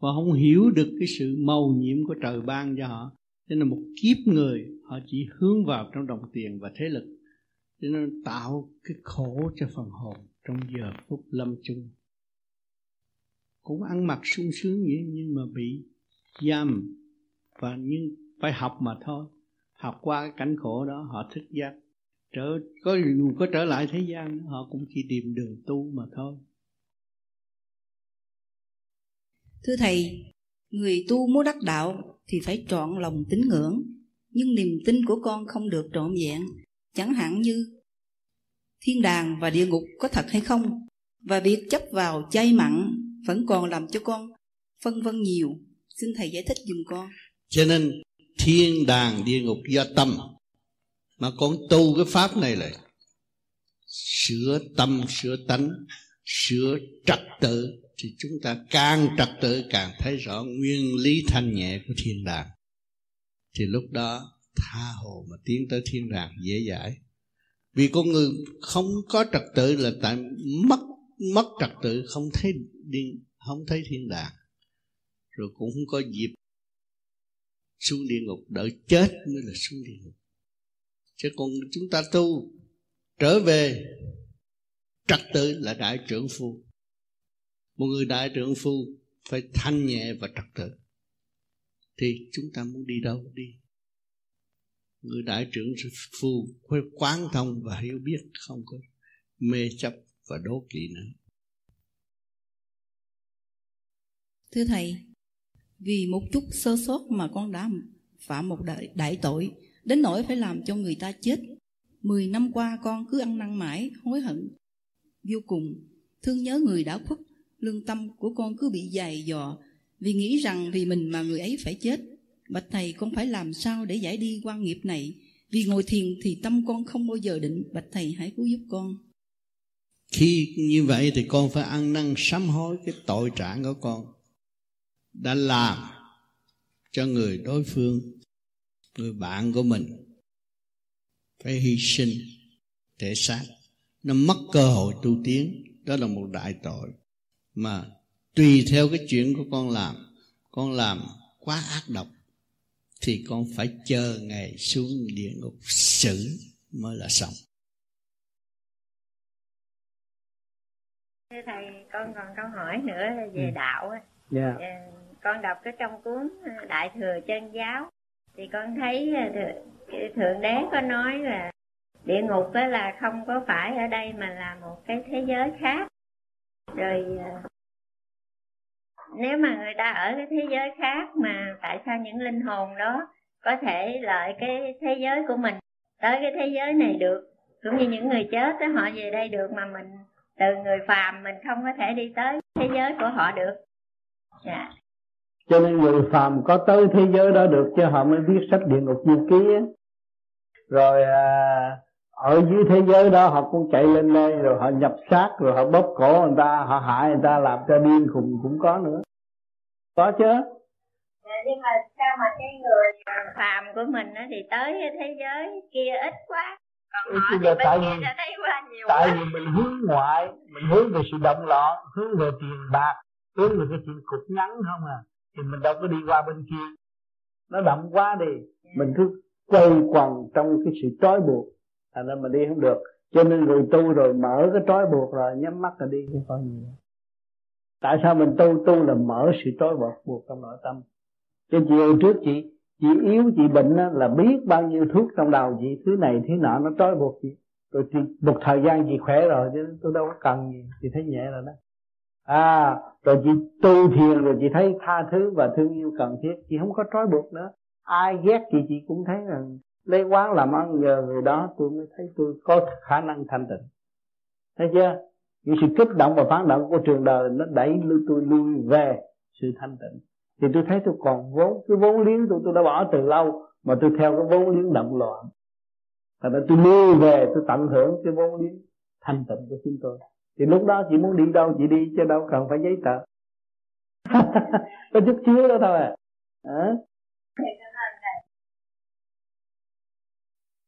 và không hiểu được cái sự màu nhiệm của trời ban cho họ. Cho nên một kiếp người họ chỉ hướng vào trong đồng tiền và thế lực, cho nên tạo cái khổ cho phần hồn trong giờ phút lâm chung. Cũng ăn mặc sung sướng vậy, nhưng mà bị giam. Và nhưng phải học mà thôi. Học qua cái cảnh khổ đó, họ thức giác. Trở, có có trở lại thế gian, họ cũng chỉ tìm đường tu mà thôi. Thưa thầy, người tu muốn đắc đạo thì phải trọn lòng tín ngưỡng nhưng niềm tin của con không được trọn vẹn. Chẳng hạn như, thiên đàng và địa ngục có thật hay không? Và việc chấp vào chay mặn vẫn còn làm cho con phân vân nhiều. Xin thầy giải thích dùm con. Cho nên, thiên đàng, địa ngục do tâm mà con tu cái pháp này là sửa tâm, sửa tánh, sửa trật tự. Thì chúng ta càng trật tự, càng thấy rõ nguyên lý thanh nhẹ của thiên đàng thì lúc đó tha hồ mà tiến tới thiên đàng dễ dãi. Vì con người không có trật tự là tại mất mất trật tự, không thấy điên không thấy thiên đàng. Rồi cũng không có dịp xuống địa ngục đợi chết mới là xuống địa ngục. Chứ còn chúng ta tu, trở về, trật tự là đại trưởng phu. Một người đại trưởng phu phải thanh nhẹ và trật tự thì chúng ta muốn đi đâu đi? Người đại trưởng phu khoe quán thông và hiểu biết không có mê chấp và đố kỵ nữa. Thưa thầy vì một chút sơ sót mà con đã phạm một đại, đại tội đến nỗi phải làm cho người ta chết. Mười năm qua con cứ ăn năn mãi hối hận. Vô cùng thương nhớ người đã khuất lương tâm của con cứ bị dày dò vì nghĩ rằng vì mình mà người ấy phải chết, bạch thầy con phải làm sao để giải đi quan nghiệp này. Vì ngồi thiền thì tâm con không bao giờ định. Bạch thầy hãy cứu giúp con. Khi như vậy thì con phải ăn năn sám hối cái tội trạng của con. Đã làm cho người đối phương, người bạn của mình phải hy sinh thể xác. Nó mất cơ hội tu tiến. Đó là một đại tội mà tùy theo cái chuyện của con làm con làm quá ác độc thì con phải chờ ngày xuống địa ngục xử mới là xong thưa thầy con còn câu hỏi nữa về ừ. đạo yeah. Dạ. Ờ, con đọc cái trong cuốn ờ, đại thừa chân giáo thì con thấy ờ, thượng đế có nói là địa ngục đó là không có phải ở đây mà là một cái thế giới khác rồi nếu mà người ta ở cái thế giới khác mà tại sao những linh hồn đó có thể lợi cái thế giới của mình tới cái thế giới này được? Cũng như những người chết đó, họ về đây được mà mình từ người phàm mình không có thể đi tới thế giới của họ được. Dạ. Cho nên người phàm có tới thế giới đó được chứ họ mới biết sách địa ngục như ký ấy. rồi à, ở dưới thế giới đó họ cũng chạy lên đây rồi họ nhập xác rồi họ bóp cổ người ta họ hại người ta làm cho điên khùng cũng có nữa có chứ. Dạ, nhưng mà sao mà cái người phàm của mình á thì tới thế giới kia ít quá. Còn họ thì bên tại kia thấy quá nhiều tại quá. vì mình hướng ngoại mình hướng về sự động loạn hướng về tiền bạc hướng về cái chuyện cục ngắn không à. Thì mình đâu có đi qua bên kia. Nó đậm quá đi. Mình cứ quay quần trong cái sự trói buộc. Thành ra mình đi không được. Cho nên người tu rồi mở cái trói buộc rồi nhắm mắt là đi không có gì tại sao mình tu tu là mở sự trói buộc buộc trong nội tâm? Cho chị hồi trước chị chị yếu, chị bệnh là biết bao nhiêu thuốc trong đầu chị, thứ này, thứ nọ, nó trói buộc chị. Rồi chị, một thời gian chị khỏe rồi, chứ tôi đâu có cần gì. Chị thấy nhẹ rồi đó. À rồi chị tu thiền rồi chị thấy tha thứ và thương yêu cần thiết. Chị không có trói buộc nữa. Ai ghét chị chị cũng thấy rằng lấy quán làm ăn giờ người đó tôi mới thấy tôi có khả năng thanh tịnh. Thấy chưa? Những sự kích động và phản động của trường đời nó đẩy lưu tôi lui về sự thanh tịnh. Thì tôi thấy tôi còn vốn cái vốn liếng tôi tôi đã bỏ từ lâu mà tôi theo cái vốn liếng động loạn. Thành ra tôi lui về tôi tận hưởng cái vốn liếng thanh tịnh của chính tôi. Thì lúc đó chị muốn đi đâu chị đi chứ đâu cần phải giấy tờ. Có chút xíu đó thôi à, à?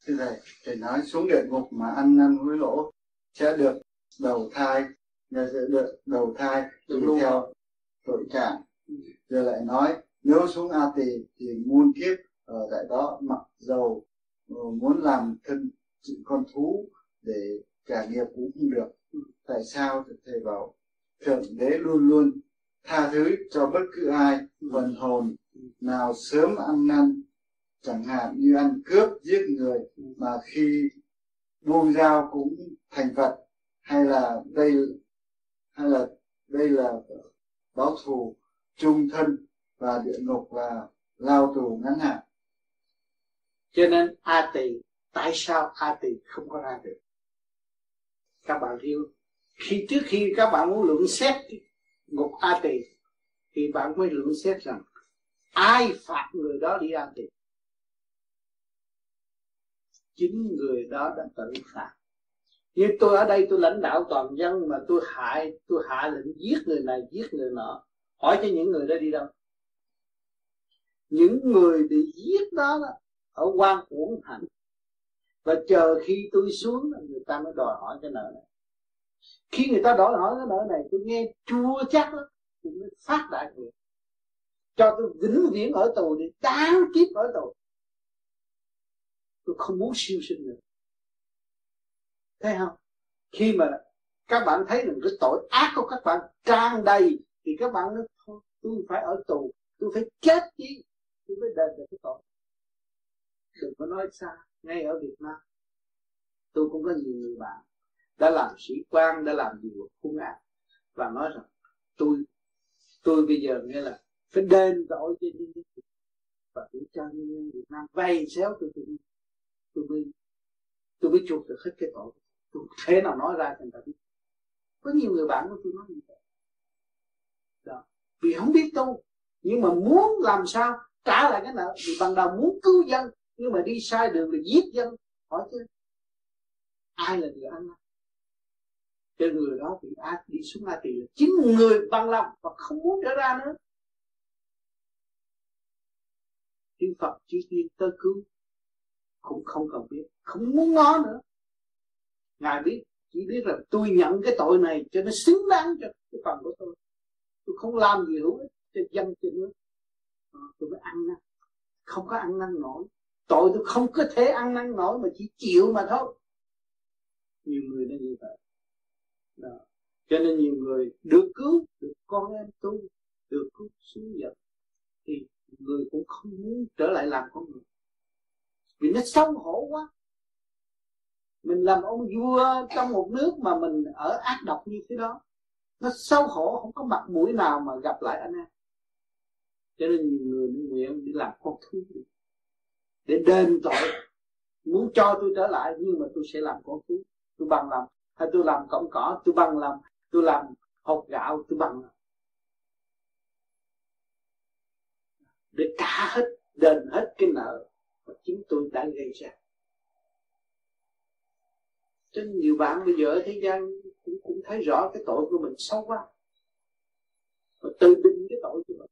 Thưa Thầy, Thầy nói xuống địa ngục mà ăn năn hối lỗ sẽ được đầu thai, sẽ được đầu thai tùy theo tội trạng. Rồi lại nói nếu xuống A Tỳ thì muôn kiếp ở tại đó mặc dầu ờ, muốn làm thân con thú để trả nghiệp cũng không được. Tại sao? Thầy bảo thượng đế luôn luôn tha thứ cho bất cứ ai phần hồn nào sớm ăn năn chẳng hạn như ăn cướp giết người mà khi buông dao cũng thành phật hay là đây, hay là đây là báo thù trung thân và địa ngục và lao tù ngắn hạn? Cho nên a tỳ, tại sao a tỳ không có ra được? Các bạn hiểu khi trước khi các bạn muốn luận xét ngục a tỳ, thì bạn mới luận xét rằng ai phạt người đó đi a tỳ? Chính người đó đã tự phạt như tôi ở đây tôi lãnh đạo toàn dân mà tôi hại tôi hạ lệnh giết người này giết người nọ. Hỏi cho những người đó đi đâu. Những người bị giết đó, đó ở quan uổng hạnh. Và chờ khi tôi xuống người ta mới đòi hỏi cái nợ này. Khi người ta đòi hỏi cái nợ này tôi nghe chua chắc đó tôi mới phát đại nguyện. Cho tôi vĩnh viễn ở tù đi đáng kiếp ở tù. Tôi không muốn siêu sinh nữa thấy không? Khi mà các bạn thấy rằng cái tội ác của các bạn tràn đầy, thì các bạn nói, thôi, tôi phải ở tù, tôi phải chết đi tôi mới đền được cái tội. Đừng có nói xa, ngay ở Việt Nam, tôi cũng có nhiều người bạn đã làm sĩ quan, đã làm nhiều hung ác và nói rằng, tôi tôi bây giờ nghe là phải đền tội cho nhân dân và để cho nhân dân Việt Nam vay xéo tôi tôi tôi mới tôi mới chuộc được hết cái tội tôi thế nào nói ra cho người ta biết. Có nhiều người bạn của tôi nói như vậy. Đó. vì không biết tu, nhưng mà muốn làm sao trả lại cái nợ. Vì ban đầu muốn cứu dân, nhưng mà đi sai đường là giết dân. Hỏi chứ, ai là người ăn năn? Cho người đó bị ác, đi xuống a tỳ là chính người bằng lòng và không muốn trở ra nữa. Thiên Phật chỉ tiên tới cứu, cũng không cần biết, không muốn ngó nữa ngài biết chỉ biết là tôi nhận cái tội này cho nó xứng đáng cho cái phần của tôi. Tôi không làm gì hữu ích cho dân cho nước. À, tôi mới ăn năn. Không có ăn năn nổi. Tội tôi không có thể ăn năn nổi mà chỉ chịu mà thôi. Nhiều người nó như vậy. Đó. cho nên nhiều người được cứu được con em tu được cứu xuống dần thì người cũng không muốn trở lại làm con người. Vì nó xấu hổ quá mình làm ông vua trong một nước mà mình ở ác độc như thế đó, nó xấu hổ, không có mặt mũi nào mà gặp lại anh em. Cho nên nhiều người nguyện đi làm con thú. Để đền tội, muốn cho tôi trở lại, nhưng mà tôi sẽ làm con thú. Tôi bằng làm hay tôi làm cọng cỏ, tôi bằng làm tôi làm hột gạo, tôi bằng làm để trả hết, đền hết cái nợ mà chính tôi đã gây ra cho nên nhiều bạn bây giờ ở thế gian cũng, cũng thấy rõ cái tội của mình sâu quá. Mà tự định cái tội của mình.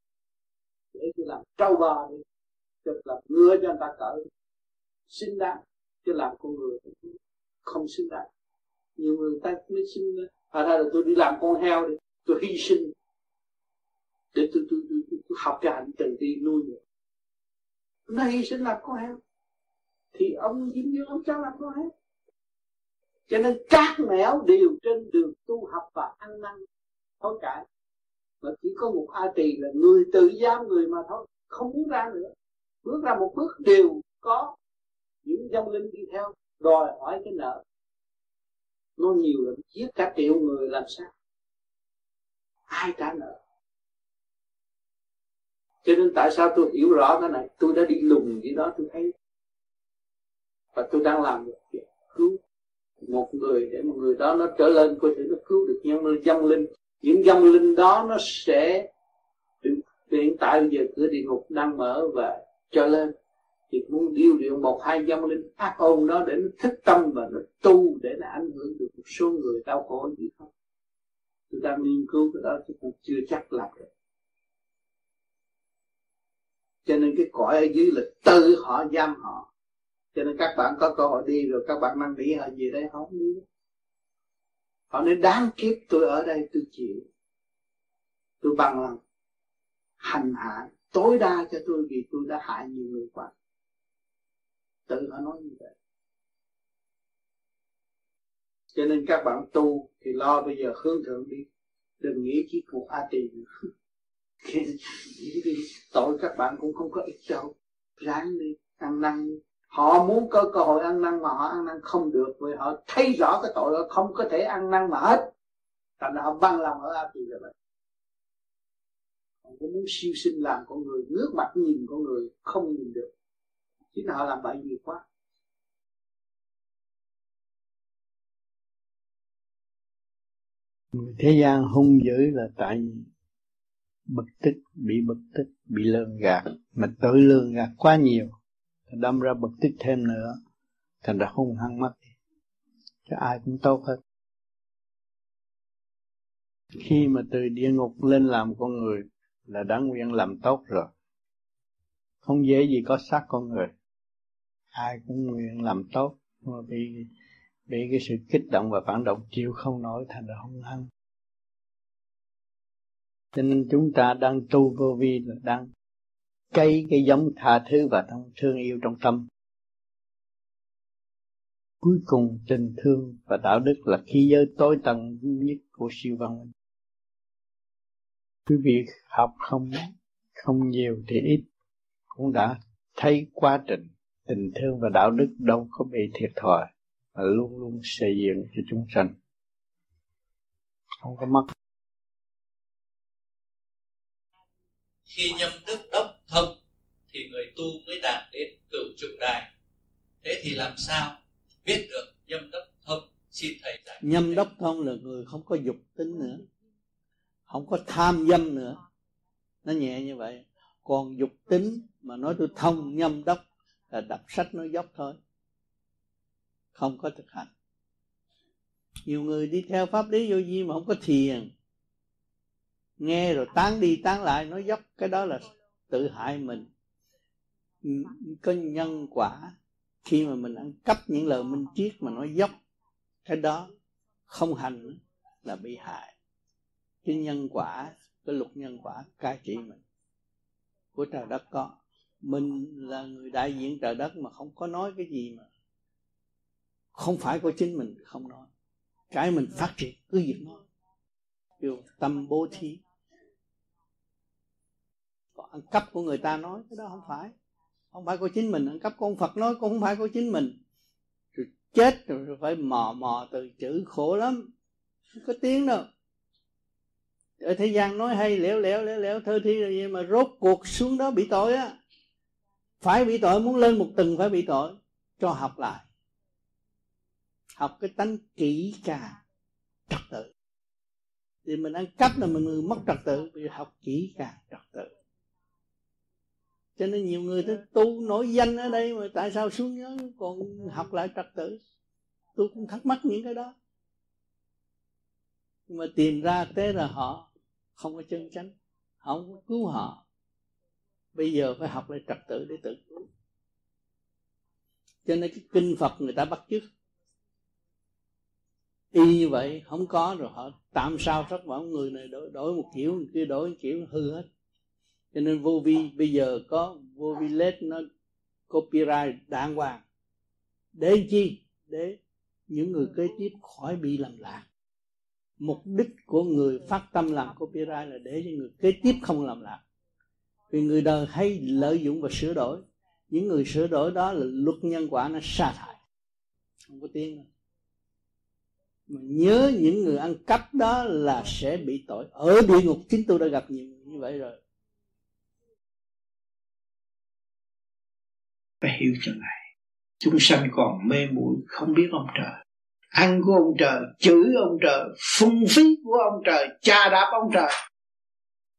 Để tôi làm trâu bò đi cho làm ngựa cho người ta cỡ. Sinh đáng chứ làm con người không sinh đáng. Nhiều người ta mới sinh, à ra là tôi đi làm con heo đi tôi hy sinh. Để tôi tôi, tôi, tôi, tôi học cái hạnh từ đi nuôi người nó hy sinh làm con heo. Thì ông dính như ông cháu làm con heo cho nên các mẻo đều trên đường tu học và ăn năn. Hối cải mà chỉ có một a tỳ là người tự giam người mà thôi. Không muốn ra nữa. Bước ra một bước đều có những dông linh đi theo, đòi hỏi cái nợ. Nó nhiều lắm, giết cả triệu người làm sao? Ai trả nợ? Cho nên tại sao tôi hiểu rõ cái này? Tôi đã đi lùng gì đó, tôi thấy. Và tôi đang làm được việc cứu một người để một người đó nó trở lên, có thể nó cứu được nhân dân linh. Những dân linh đó nó sẽ hiện tại bây giờ cửa địa ngục đang mở và cho lên. Thì muốn điều luyện một, hai dân linh ác ôn đó để nó thức tâm và nó tu để nó ảnh hưởng được một số người đau khổ gì không? Tôi đang nghiên cứu cái đó chứ cũng chưa chắc làm được. Cho nên cái cõi ở dưới là tự họ giam họ cho nên các bạn có cơ hội đi rồi các bạn mang nỉ họ gì đây không đi họ nói, đáng kiếp tôi ở đây, tôi chịu. Tôi bằng lòng hành hạ, tối đa cho tôi vì tôi đã hại nhiều người quá. Tự họ nói như vậy. Cho nên các bạn tu thì lo bây giờ hướng thượng đi. Đừng nghĩ chỉ cuộc a tỳ nữa. Tội các bạn cũng không có ích đâu. Ráng đi, ăn năn họ muốn có cơ hội ăn năn mà họ ăn năn không được. Vì họ thấy rõ cái tội họ không có thể ăn năn mà hết. Thành ra họ băng lòng ở a tỳ là vậy. Họ cũng muốn siêu sinh làm con người, ngước mặt nhìn con người không nhìn được. Chính họ làm bậy nhiều quá. Thế gian hung dữ là tại bực tức, bị bực tức, bị lương gạt. Mà tự lương gạt quá nhiều thành đâm ra bực tức thêm nữa. Thành ra hung hăng mất cho ai cũng tốt hết. Khi mà từ địa ngục lên làm con người là đã nguyện làm tốt rồi. Không dễ gì có xác con người. Ai cũng nguyện làm tốt. Mà bị bị cái sự kích động và phản động chịu không nổi, thành ra hung hăng. Cho nên chúng ta đang tu vô vi là đang cây cái giống tha thứ và thương yêu trong tâm. Cuối cùng, tình thương và đạo đức là khí giới tối tầng nhất của siêu văn minh. Quý vị học không không nhiều thì ít, cũng đã thấy quá trình tình thương và đạo đức đâu có bị thiệt thòi mà luôn luôn xây dựng cho chúng sanh. Không có mất. Khi nhâm đức đốc thông thì người tu mới đạt đến cửu trụ đài thế thì làm sao biết được nhâm đốc thông xin thầy giải nhâm đốc thông là người không có dục tính nữa không có tham dâm nữa. Nó nhẹ như vậy. Còn dục tính mà nói tôi thông nhâm đốc là đọc sách nói dốc thôi. Không có thực hành. Nhiều người đi theo pháp lý vô vi mà không có thiền. Nghe rồi tán đi tán lại nói dốc cái đó là tự hại mình. Có nhân quả khi mà mình ăn cắp những lời minh triết mà nói dốc, cái đó không hành là bị hại. Cái nhân quả, cái luật nhân quả cai trị mình của trời đất có. Mình là người đại diện trời đất mà không có nói cái gì mà không phải của chính mình, không nói. Cái mình phát triển, cứ việc nói. Kêu tâm bố thí ăn cắp của người ta nói cái đó không phải. Không phải của chính mình ăn cắp con Phật nói cũng không phải của chính mình. Rồi chết rồi phải mò mò từ chữ khổ lắm. Không có tiếng đâu. Ở thế gian nói hay lẻo lẻo lẻo lẻo thơ thi rồi gì mà rốt cuộc xuống đó bị tội á. Phải bị tội muốn lên một tầng phải bị tội. Cho học lại. Học cái tánh kỹ càng trật tự. Thì mình ăn cắp là mình mất trật tự bây giờ học kỹ càng trật tự cho nên nhiều người thích tu nổi danh ở đây mà tại sao xuống nhớ còn học lại trật tự tôi cũng thắc mắc những cái đó. Nhưng mà tìm ra thế là họ không có chân chánh không có cứu họ. Bây giờ phải học lại trật tự để tự cứu. Cho nên cái kinh phật người ta bắt chước. Y như vậy không có rồi họ tạm sao rất vọng người này đổi, đổi một kiểu người kia đổi một kiểu hư hết cho nên vô vi, bây giờ có vô vi lết nó copyright đàng hoàng. Để chi? Để những người kế tiếp khỏi bị làm lạc mục đích của người phát tâm làm copyright là để cho người kế tiếp không làm lạc vì người đời hay lợi dụng và sửa đổi. Những người sửa đổi đó là luật nhân quả nó sa thải. Không có tiếng nữa. Mà nhớ những người ăn cắp đó là sẽ bị tội. Ở địa ngục chính tôi đã gặp nhiều như vậy rồi. Phải hiểu cho này chúng sanh còn mê muội, không biết ông trời. Ăn của ông trời chửi ông trời, phung phí của ông trời cha đạp ông trời.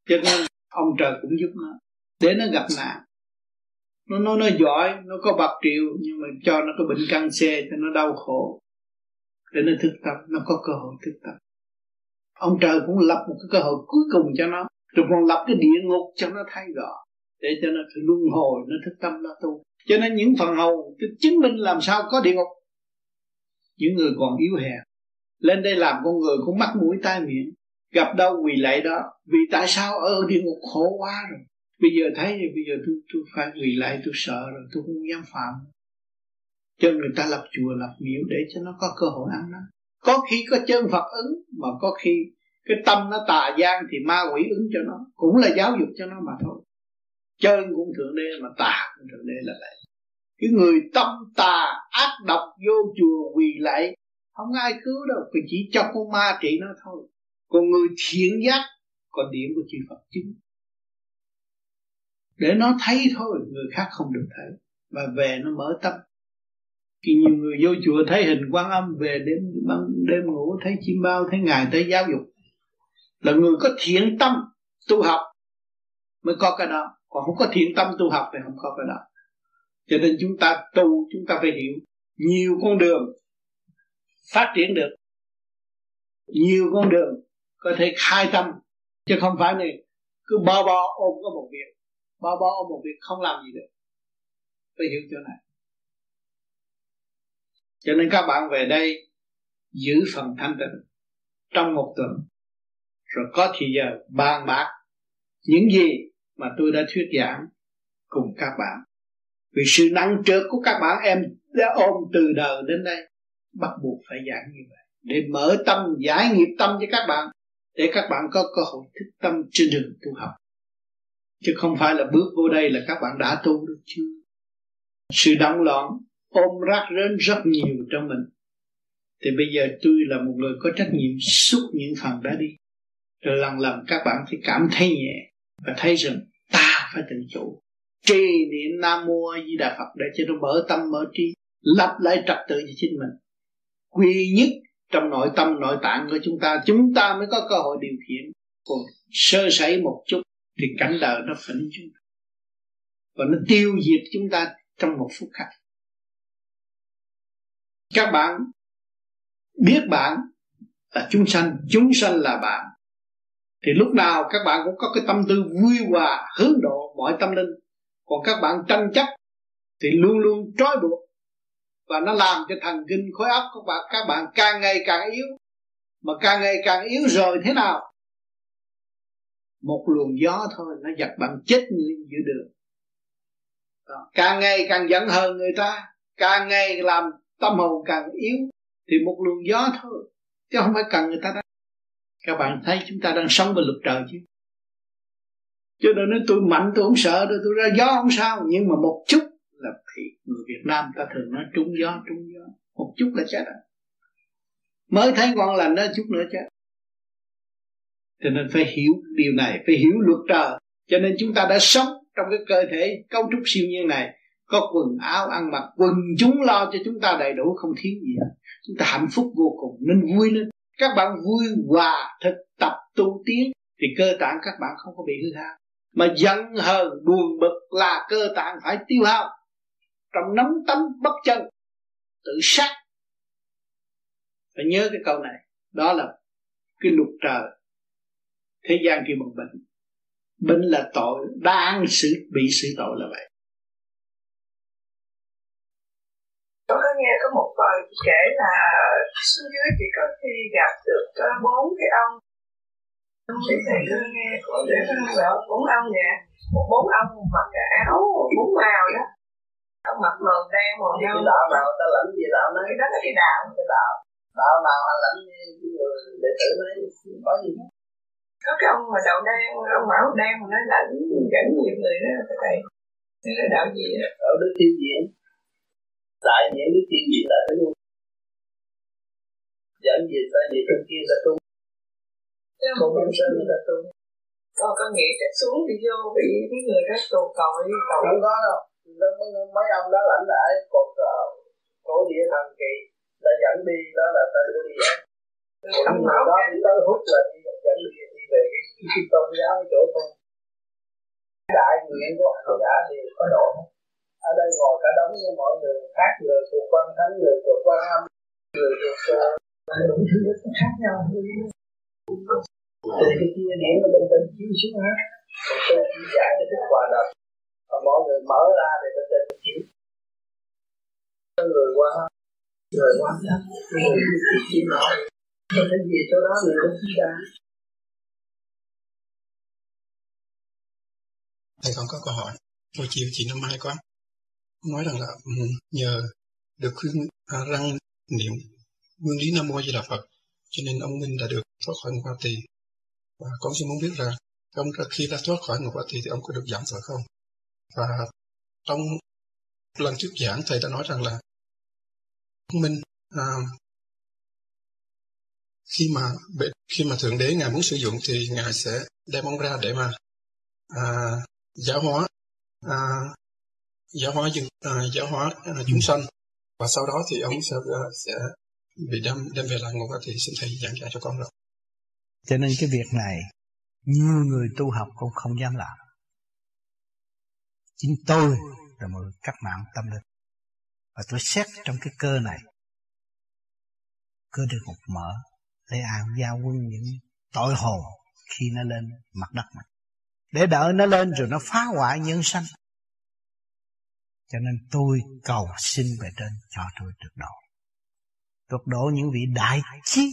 Cho nên ông trời cũng giúp nó. Để nó gặp nạn. Nó nó nó giỏi, nó có bạc triệu, nhưng mà cho nó có bệnh căn xe cho nó đau khổ. Để nó thức tâm, nó có cơ hội thức tâm. Ông trời cũng lập một cái cơ hội cuối cùng cho nó. Rồi còn lập cái địa ngục cho nó thay rõ để cho nó luân hồi, nó thức tâm, nó tu cho nên những phần hầu chứng minh làm sao có địa ngục. Những người còn yếu hèn. Lên đây làm con người cũng mắc mũi tai miệng. Gặp đâu quỳ lạy đó. Vì tại sao? Ở địa ngục khổ quá rồi. Bây giờ thấy, bây giờ tôi tôi phải quỳ lại tôi sợ rồi, tôi không dám phạm. Cho người ta lập chùa, lập miếu để cho nó có cơ hội ăn đó. Có khi có chân Phật ứng, mà có khi cái tâm nó tà gian thì ma quỷ ứng cho nó. Cũng là giáo dục cho nó mà thôi chân cũng thượng đế, mà tà cũng thượng đế là vậy. Cái người tâm tà ác độc vô chùa quỳ lại không ai cứu đâu vì chỉ cho con ma trị nó thôi. Còn người thiện giác có điểm của chư Phật chứng để nó thấy thôi, người khác không được thấy và về nó mở tâm. Khi nhiều người vô chùa thấy hình quan âm, về đêm đêm ngủ, thấy chim bao, thấy ngài, tới giáo dục. Là người có thiện tâm tu học, mới có cái đó còn không có thiện tâm tu học thì không có cái đó. Cho nên chúng ta tu, chúng ta phải hiểu. Nhiều con đường phát triển được. Nhiều con đường có thể khai tâm, chứ không phải này, cứ bao bao ôm có một việc. Bao bao ôm một việc không làm gì được. Phải hiểu chỗ này. Cho nên các bạn về đây giữ phần thanh tịnh trong một tuần. Rồi có thì giờ bàn bạc. Những gì mà tôi đã thuyết giảng cùng các bạn. Vì sự nặng trược của các bạn em đã ôm từ đời đến đây bắt buộc phải giảng như vậy. Để mở tâm, giải nghiệp tâm cho các bạn, để các bạn có cơ hội thức tâm trên đường tu học. Chứ không phải là bước vô đây là các bạn đã tu được chưa? Sự động loạn ôm rác rến rất nhiều trong mình. Thì bây giờ tôi là một người có trách nhiệm xúc những phần đó đi. Rồi lần lần các bạn phải cảm thấy nhẹ và thấy rằng ta phải tự chủ. Trì niệm nam mô a di đà phật để cho nó mở tâm, mở trí, lập lại trật tự cho chính mình. Quy nhất trong nội tâm, nội tạng của chúng ta chúng ta mới có cơ hội điều khiển. Còn sơ sẩy một chút thì cảnh đời nó phỉnh chúng ta. Và nó tiêu diệt chúng ta trong một phút khắc. Các bạn biết bạn là chúng sanh chúng sanh là bạn thì lúc nào các bạn cũng có cái tâm tư vui hòa, hướng độ mọi tâm linh. Còn các bạn tranh chấp thì luôn luôn trói buộc và nó làm cho thần kinh khối óc của bạn, các bạn càng ngày càng yếu. Mà càng ngày càng yếu rồi thế nào? Một luồng gió thôi, nó giật bạn chết người giữa đường. Đó. càng ngày càng giận hờn người ta, càng ngày làm tâm hồn càng yếu, thì một luồng gió thôi, chứ không phải cần người ta đâu các bạn thấy chúng ta đang sống với luật trời chứ? Cho nên nói tôi mạnh, tôi không sợ đâu, tôi ra gió không sao. Nhưng mà một chút là thì người Việt Nam ta thường nói trúng gió trúng gió. Một chút là chết rồi. Mới thấy ngon lành đó, chút nữa chết. Cho nên phải hiểu điều này, phải hiểu luật trời. Cho nên chúng ta đã sống trong cái cơ thể cấu trúc siêu nhiên này. Có quần áo ăn mặc, quần chúng lo cho chúng ta đầy đủ, không thiếu gì hết. Chúng ta hạnh phúc vô cùng, nên vui lên các bạn vui hòa thực tập tu tiến thì cơ tạng các bạn không có bị hư hao. Mà giận hờn buồn bực là cơ tạng phải tiêu hao. Trong nắm tấm bất chân, tự sát. Phải nhớ cái câu này. Đó là cái luật trời, thế gian kia bằng bệnh. Bệnh là tội, đang xử bị xử tội là vậy tôi có một bài kể là xuống dưới chỉ có khi gặp được bốn cái ông. Thì thầy có nghe có để bảo bốn ông một bốn ông mặc cái áo bốn màu đó. Ông mặc màu đen màu nâu. đạo nào ta lãnh gì đạo nói đó là cái đạo cái đạo. Đạo nào mà lãnh như người đệ tử nói có gì có cái ông mà đầu đen ông mão đen mà nói lãnh dẫn nhiều người đó thầy. Là đạo gì đó? Ở đức thiên diễn đại diện đức thiên diễn là luôn. Dẫn gì ta gì trong kia ta tu không nhân sinh ta tu còn có nghĩ chắc xuống thì vô bị cái người đó tù tội tội không có đâu. Đó mấy ông đó lãnh lại còn cổ địa thần kỳ đã dẫn đi đó là ta đưa đi á còn người đó đi tới hút là đi dẫn đi đi về cái, cái tôn giáo cái chỗ tu đại nguyện của hành giả thì có độ ở đây ngồi cả đống như mọi người khác người thuộc quan thánh người thuộc quan âm người thuộc những khác nhau. Từ cái kia điểm lên bên trên chiếu xuống hết còn tôi chỉ giải cái thức hòa đồng và mọi người mở ra thì bên trên chiếu. Người qua người qua người chỉ nói có cái gì chỗ đó người cũng chỉ ra. Thầy con có câu hỏi. Buổi chiều chị năm mai con nói rằng là ừ, nhờ được khuyên à, răng niệm nguyên lý nam mô di đà phật cho nên ông minh đã được thoát khỏi ngục tỳ. Và con xin muốn biết là ông khi đã thoát khỏi ngục tỳ thì ông có được giảm tội không? Và trong lần trước giảng thầy đã nói rằng là ông minh à, khi mà khi mà thượng đế ngài muốn sử dụng thì ngài sẽ đem ông ra để mà à, giáo hóa à, giáo hóa dân à, giáo hóa à, chúng sanh. Và sau đó thì ông sẽ à, sẽ bị đem đem về lại ngục thì xin thầy giảng giải cho con rồi. Cho nên cái việc này nhiều người tu học cũng không dám làm. Chính tôi là một cách mạng tâm linh. Và tôi xét trong cái cơ này cơ được một mở để an giao quân những tội hồn khi nó lên mặt đất này. Để đợi nó lên rồi nó phá hoại nhân sanh cho nên tôi cầu xin về trên cho tôi được độ. Được độ những vị đại trí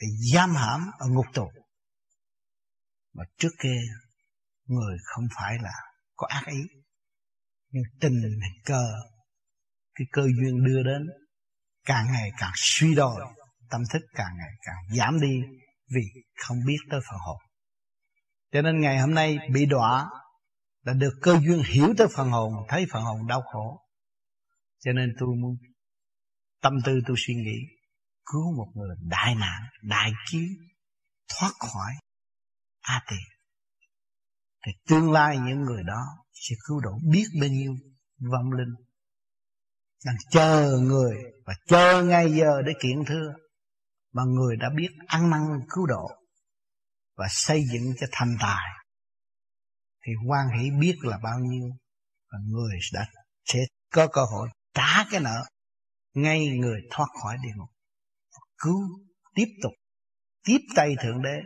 bị giam hãm ở ngục tù. Mà trước kia, người không phải là có ác ý. Nhưng tình cơ, cái cơ duyên đưa đến, càng ngày càng suy đồi, tâm thức càng ngày càng giảm đi vì không biết tới phần hồn. Cho nên ngày hôm nay bị đọa đã được cơ duyên hiểu tới phần hồn, thấy phần hồn đau khổ. Cho nên tôi muốn, tâm tư tôi suy nghĩ, cứu một người đại nạn, đại kiếp, thoát khỏi a tỳ. Thì tương lai những người đó sẽ cứu độ biết bao nhiêu vong linh. Đang chờ người và chờ ngay giờ để kiện thưa mà người đã biết ăn năn cứu độ và xây dựng cho thành tài thì quan hỷ biết là bao nhiêu, và người đã sẽ có cơ hội trả cái nợ, ngay người thoát khỏi địa ngục. Cứu, tiếp tục, tiếp tay thượng đế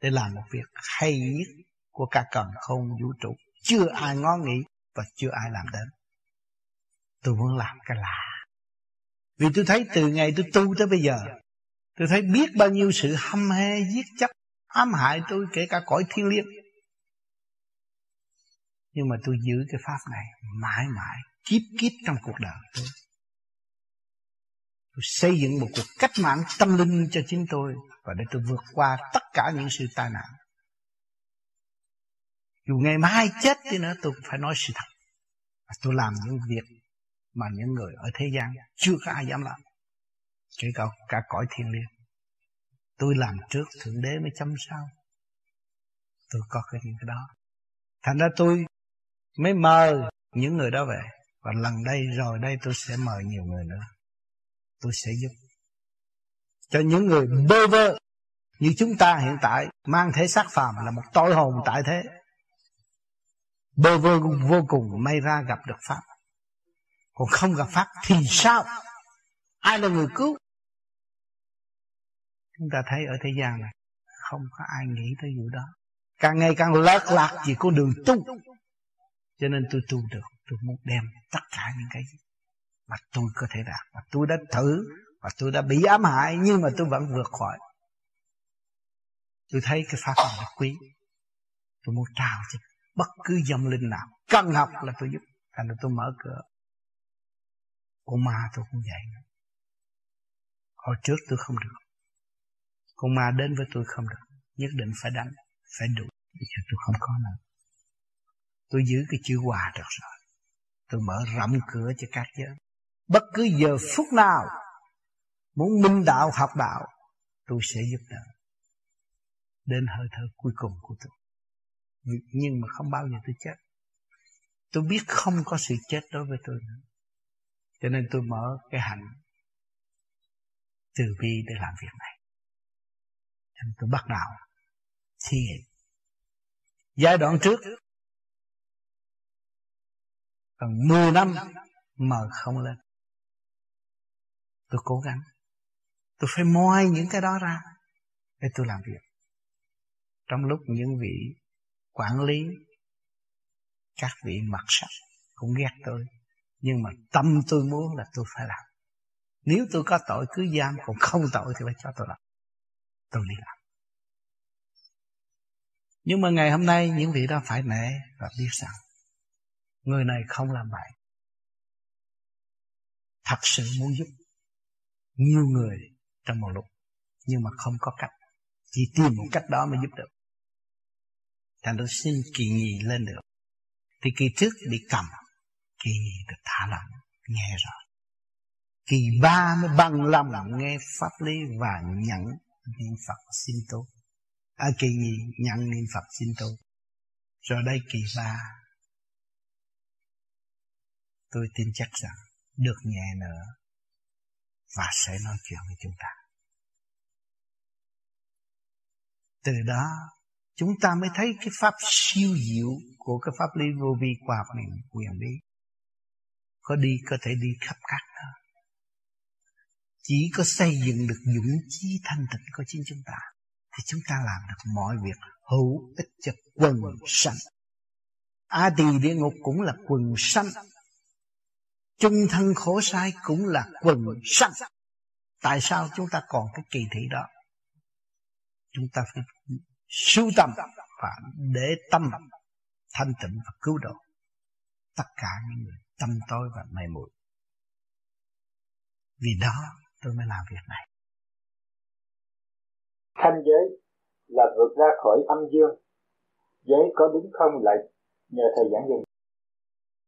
để làm một việc hay nhất của cả cần không vũ trụ. Chưa ai ngó nghĩ và chưa ai làm đến. Tôi muốn làm cái lạ vì tôi thấy từ ngày tôi tu tới bây giờ, tôi thấy biết bao nhiêu sự hâm hê, giết chấp ám hại tôi, kể cả cõi thiên liêng nhưng mà tôi giữ cái pháp này mãi mãi, kiếp kiếp trong cuộc đời tôi. Tôi xây dựng một cuộc cách mạng tâm linh cho chính tôi và để tôi vượt qua tất cả những sự tai nạn. Dù ngày mai chết đi nữa, tôi cũng phải nói sự thật. Và tôi làm những việc mà những người ở thế gian chưa có ai dám làm. Kể cả cả cõi thiên liêng. Tôi làm trước, thượng đế mới chấm sau. Tôi có cái cái đó. Thành ra tôi mới mời những người đó về. Và lần đây, rồi đây tôi sẽ mời nhiều người nữa. Tôi sẽ giúp cho những người bơ vơ như chúng ta hiện tại, mang thể xác phàm là một tội hồn tại thế. Bơ vơ vô cùng, may ra gặp được pháp. Còn không gặp pháp thì sao? Ai là người cứu? Chúng ta thấy ở thế gian này, không có ai nghĩ tới vụ đó. Càng ngày càng lợt lạc chỉ có đường tu cho nên tôi tu được, tôi muốn đem tất cả những cái mà tôi có thể đạt mà tôi đã thử và tôi đã bị ám hại, nhưng mà tôi vẫn vượt khỏi. Tôi thấy cái pháp này là quý. Tôi muốn trao cho bất cứ dòng linh nào. Cần học là tôi giúp. Thành ra tôi mở cửa. Con ma tôi cũng vậy. Nữa hồi trước tôi không được. Con ma đến với tôi không được. Nhất định phải đánh, phải đủ bây giờ tôi không có nữa tôi giữ cái chữ hòa được rồi tôi mở rộng cửa cho các giới. Bất cứ giờ phút nào muốn minh đạo, học đạo, tôi sẽ giúp đỡ. Đến hơi thở cuối cùng của tôi. Nhưng mà không bao giờ tôi chết. Tôi biết không có sự chết đối với tôi nữa. Cho nên tôi mở cái hạnh từ bi để làm việc này. Nên tôi bắt đầu thiền giai đoạn trước còn 10 năm mà không lên. Tôi cố gắng. Tôi phải moi những cái đó ra để tôi làm việc. Trong lúc những vị quản lý, các vị mặt sắc cũng ghét tôi, nhưng mà tâm tôi muốn là tôi phải làm. Nếu tôi có tội cứ giam, còn không tội thì phải cho tôi làm. Tôi đi làm. Nhưng mà ngày hôm nay, những vị đó phải nể và biết rằng người này không làm vậy thật sự muốn giúp nhiều người trong một lúc nhưng mà không có cách. Chỉ tìm một cách đó mới giúp được. Thành tôi xin kỳ nhì lên được. Thì kỳ trước bị cầm kỳ nhì được thả lỏng nghe rồi kỳ ba mới bằng lòng nghe pháp lý và nhận niệm phật xin tu à, kỳ nhì nhận niệm phật xin tu rồi đây kỳ ba tôi tin chắc rằng được nhẹ nữa và sẽ nói chuyện với chúng ta. Từ đó, chúng ta mới thấy cái pháp siêu diệu của cái pháp lý vô vi qua này quyền bí có đi, có thể đi khắp các nơi. Chỉ có xây dựng được dũng chí thanh tịnh của chính chúng ta thì chúng ta làm được mọi việc hữu ích cho quần sanh. A tỳ địa ngục cũng là quần sanh chung thân khổ sai cũng là quần sanh. Tại sao chúng ta còn cái kỳ thị đó? Chúng ta phải sưu tâm và để tâm thanh tịnh và cứu độ tất cả những người tâm tối và mê muội. Vì đó tôi mới làm việc này. Thanh giới là vượt ra khỏi âm dương. Giới có đúng không lại nhờ thầy giảng dùm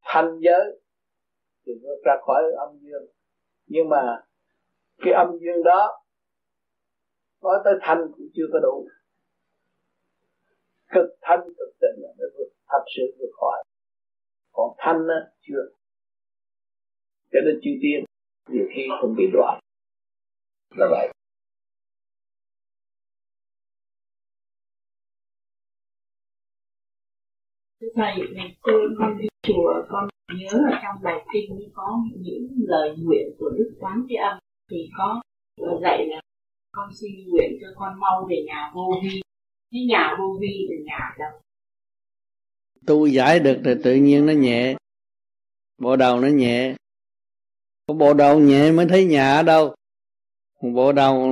thanh giới thì nó ra khỏi âm dương. Nhưng mà cái âm dương đó nói tới thanh cũng chưa có đủ. Cực thanh cực tịnh là mới vượt thật sự vượt khỏi. Còn thanh á, chưa. Cho nên chư tiên, nhiều khi không bị đoạn. Là vậy. Thầy, ngày xưa con đi chùa, con nhớ ở trong bài kinh có những lời nguyện của đức quán thế âm. Thì có dạy là con xin nguyện cho con mau về nhà vô vi. Cái nhà vô vi là nhà đâu? Tu giải được thì tự nhiên nó nhẹ bộ đầu nó nhẹ. Có bộ đầu nhẹ mới thấy nhà ở đâu? Bộ đầu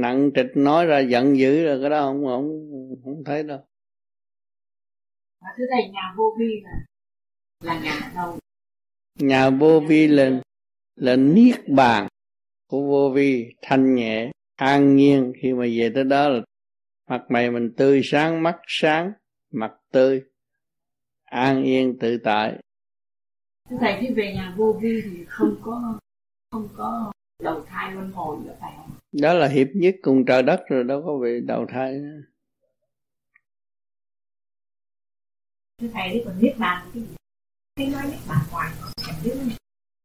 nặng trịch nói ra giận dữ rồi cái đó không không không thấy đâu. À, thưa thầy nhà vô vi là là nhà đâu nhà vô vi là là niết bàn của vô vi thanh nhẹ an nhiên. Khi mà về tới đó là mặt mày mình tươi sáng mắt sáng mặt tươi an yên tự tại. Thưa thầy khi về nhà vô vi thì không có không có đầu thai luân hồi nữa phải không? Đó là hiệp nhất cùng trời đất rồi đâu có bị đầu thai nữa. thưa thầy đấy còn niết bàn cái gì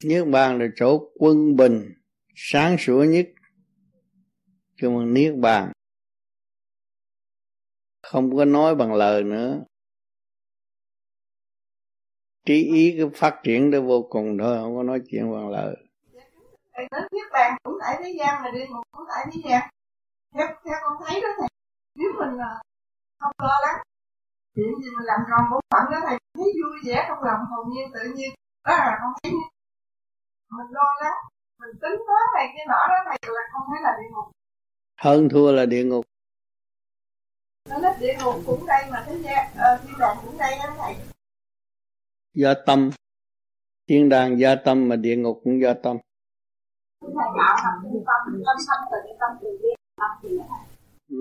niết bàn là chỗ quân bình sáng sủa nhất. Cho mà niết bàn. Không có nói bằng lời nữa. Trí ý cứ phát triển tới vô cùng thôi không có nói chuyện bằng lời. Niết bàn cũng tại thế gian mà đi, ngục cũng tại thế gian. Theo theo con thấy đó thầy nếu mình à, không lo lắng chuyện gì mình làm tròn bổn phận đó thầy thấy vui vẻ trong lòng hồn nhiên tự nhiên. Đó là con thấy mình lo lắng mình tính toán này cái nọ đó thầy là không thấy là địa ngục. Hơn thua là địa ngục. Nó nói địa ngục cũng đây mà thế gian ờ, thiên đàng cũng đây đó thầy. Do tâm. Thiên đàng do tâm mà địa ngục cũng do tâm. Thầy đạo nằm trong tâm tâm sanh từ tâm từ bi tâm gì đó thầy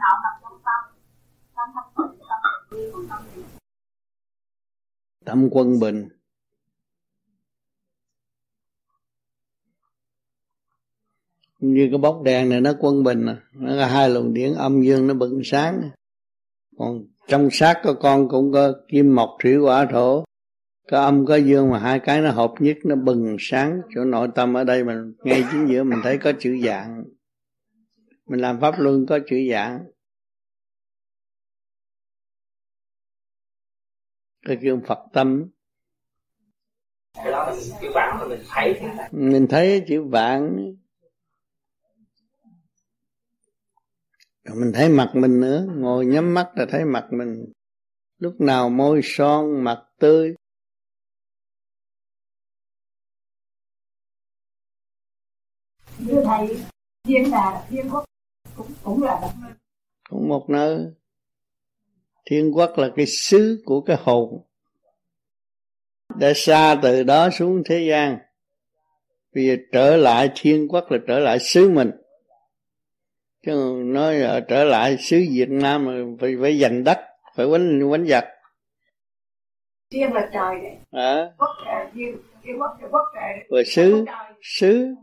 đạo nằm trong tâm tâm sanh từ tâm quân bình. Như cái bóng đèn này nó quân bình à. nó là hai luồng điển âm dương nó bừng sáng. Còn trong xác của con cũng có kim mộc thủy hỏa thổ. Có âm, có dương mà hai cái nó hợp nhất, nó bừng sáng. Chỗ nội tâm ở đây mình ngay chính giữa mình thấy có chữ dạng. Mình làm pháp luân có chữ dạng. Cái kêu Phật tâm. Đó chữ vạn mà mình thấy. Mình thấy chữ vạn rồi mình thấy mặt mình nữa. Ngồi nhắm mắt là thấy mặt mình. Lúc nào môi son mặt tươi. Như thầy thiên đà thiên quốc cũng cũng là một nơi cũng một nơi thiên quốc là cái xứ của cái hồn đã xa từ đó xuống thế gian. Bây giờ trở lại thiên quốc là trở lại xứ mình. Chứ nói là trở lại xứ Việt Nam mà phải phải giành đất phải quánh quánh giặc. Thiên là trời đấy à. quốc là thiên thiên quốc là quốc trời rồi xứ xứ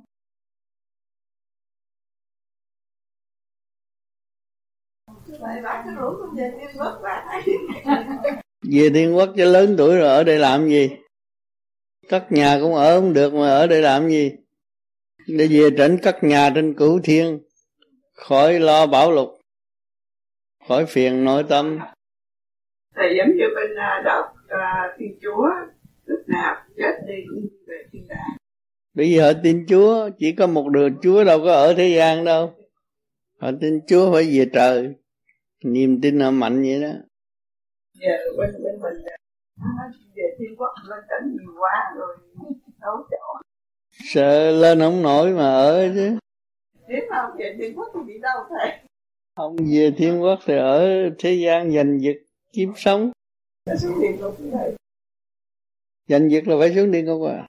về thiên quốc cho lớn tuổi rồi ở đây làm gì? Cất nhà cũng ở không được mà ở đây làm gì? Để về trển cất nhà trên cửu thiên khỏi lo bảo lục khỏi phiền nội tâm. Thầy giống như bên uh, đạo uh, thiên chúa lúc nào chết đi cũng về thiên đàng. Bây giờ họ tin chúa chỉ có một đường chúa đâu có ở thế gian đâu. Họ tin chúa phải về trời niềm tin họ mạnh vậy đó. Giờ bên bên mình về thiên quốc lên tỉnh nhiều quá rồi đấu chỗ sợ lên không nổi mà ở chứ. Nếu không về thiên quốc thì đi đâu thầy? Không về thiên quốc thì ở thế gian giành giật kiếm sống. Giành giật là phải xuống địa ngục à.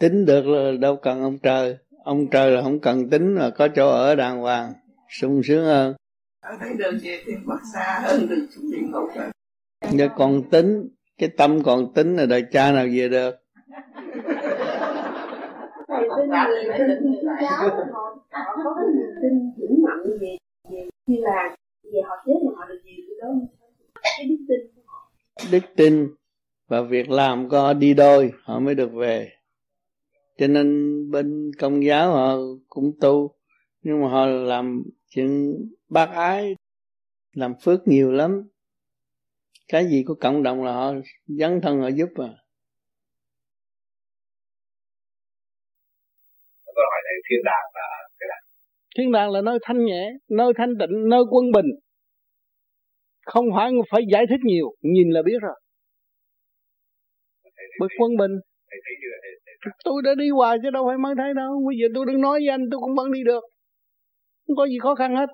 Tính được là đâu cần ông trời. Ông trời là không cần tính mà có chỗ ở đàng hoàng sung sướng hơn ở thấy đường về thiên quốc xa hơn đường xuống địa ngục rồi giờ còn tính cái tâm còn tính là đời cha nào về được. Thầy tin người tin giáo họ có cái niềm tin vững mạnh về về khi là về họ chết mà họ được gì cái đó. Cái đức tin của họ. Đức tin và việc làm của họ đi đôi họ mới được về. Cho nên bên công giáo họ cũng tu nhưng mà họ làm chuyện bác ái làm phước nhiều lắm. Cái gì có cộng đồng là họ dấn thân họ giúp à. Tôi hỏi thầy thiên đàng là cái nào? Thiên đàng là nơi thanh nhẹ nơi thanh tịnh nơi quân bình. Không phải phải giải thích nhiều nhìn là biết rồi. Bởi quân bình. tôi đã đi hoài chứ đâu phải mới thấy đâu. Bây giờ tôi đừng nói với anh tôi cũng vẫn đi được không có gì khó khăn hết.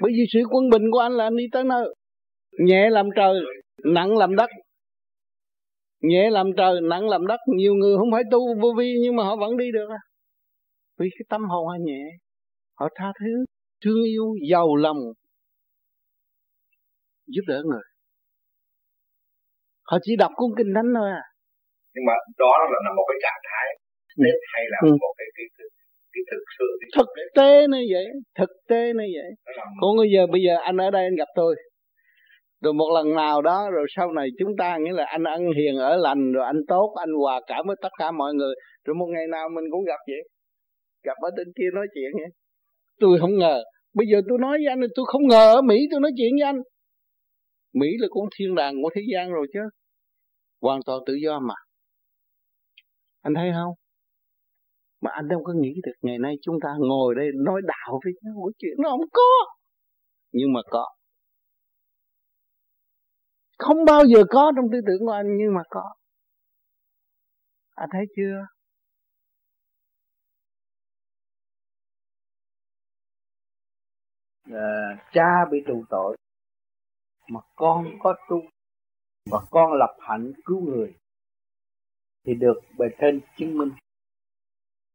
Bởi vì sự quân bình của anh là anh đi tới nơi. Nhẹ làm trời nặng làm đất. Nhẹ làm trời nặng làm đất. Nhiều người không phải tu vô vi nhưng mà họ vẫn đi được à. Vì cái tâm hồn họ nhẹ họ tha thứ thương yêu giàu lòng giúp đỡ người. Họ chỉ đọc cuốn kinh thánh thôi à. Nhưng mà đó là, là một cái trạng thái nên hay là ừ. một cái, cái cái thực sự cái thực tế nó vậy, thực tế nó vậy. Còn bây giờ bây giờ anh ở đây anh gặp tôi. Rồi một lần nào đó, rồi sau này chúng ta nghĩa là anh ăn hiền, ở lành, rồi anh tốt, anh hòa cảm với tất cả mọi người. Rồi một ngày nào mình cũng gặp vậy. Gặp ở bên kia nói chuyện vậy. Tôi không ngờ. Bây giờ tôi nói với anh, tôi không ngờ ở mỹ tôi nói chuyện với anh. Mỹ là cũng thiên đàng của thế gian rồi chứ. Hoàn toàn tự do mà. Anh thấy không? Mà anh đâu có nghĩ được ngày nay chúng ta ngồi đây nói đạo với nhau chuyện nó không có. Nhưng mà có. Không bao giờ có trong tư tưởng của anh nhưng mà có. Anh thấy chưa? À, cha bị tù tội mà con có tu và con lập hạnh cứu người thì được bề trên chứng minh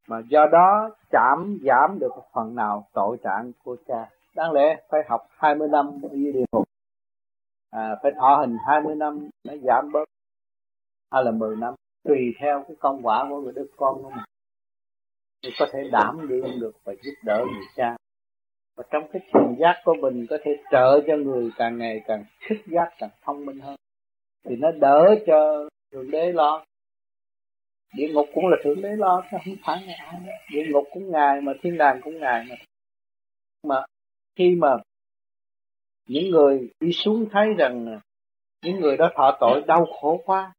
mà do đó chạm giảm được một phần nào tội trạng của cha. Đáng lẽ phải học 20 năm đi địa ngục. À, phải thọ hình 20 năm nó giảm bớt. Hay là 10 năm tùy theo cái công quả của người đứa con của mình. Thì có thể đảm đương được và giúp đỡ người cha. Và trong cái thiền giác của mình có thể trợ cho người càng ngày càng thức giác càng thông minh hơn. Thì nó đỡ cho thượng đế lo địa ngục cũng là thượng đế lo, chứ không phải ngài ai địa ngục cũng ngài mà, thiên đàng cũng ngài mà. Mà khi mà những người đi xuống thấy rằng những người đó thọ tội đau khổ quá,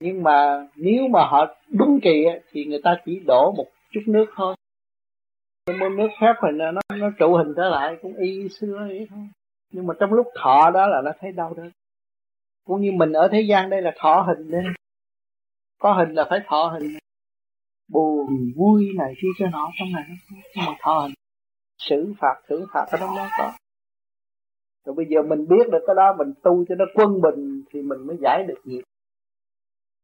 nhưng mà nếu mà họ đúng kỳ thì người ta chỉ đổ một chút nước thôi. Cái nước phép hình nó nó trụ hình trở lại, cũng y xưa vậy thôi. Nhưng mà trong lúc thọ đó là nó thấy đau đớn. Cũng như mình ở thế gian đây là thọ hình đây có hình là phải thọ hình. Buồn, vui này kia cho nó trong này nhưng mà thọ hình. Xử phạt thưởng phạt ở trong đó có. Rồi bây giờ mình biết được cái đó, mình tu cho nó quân bình thì mình mới giải được nghiệp.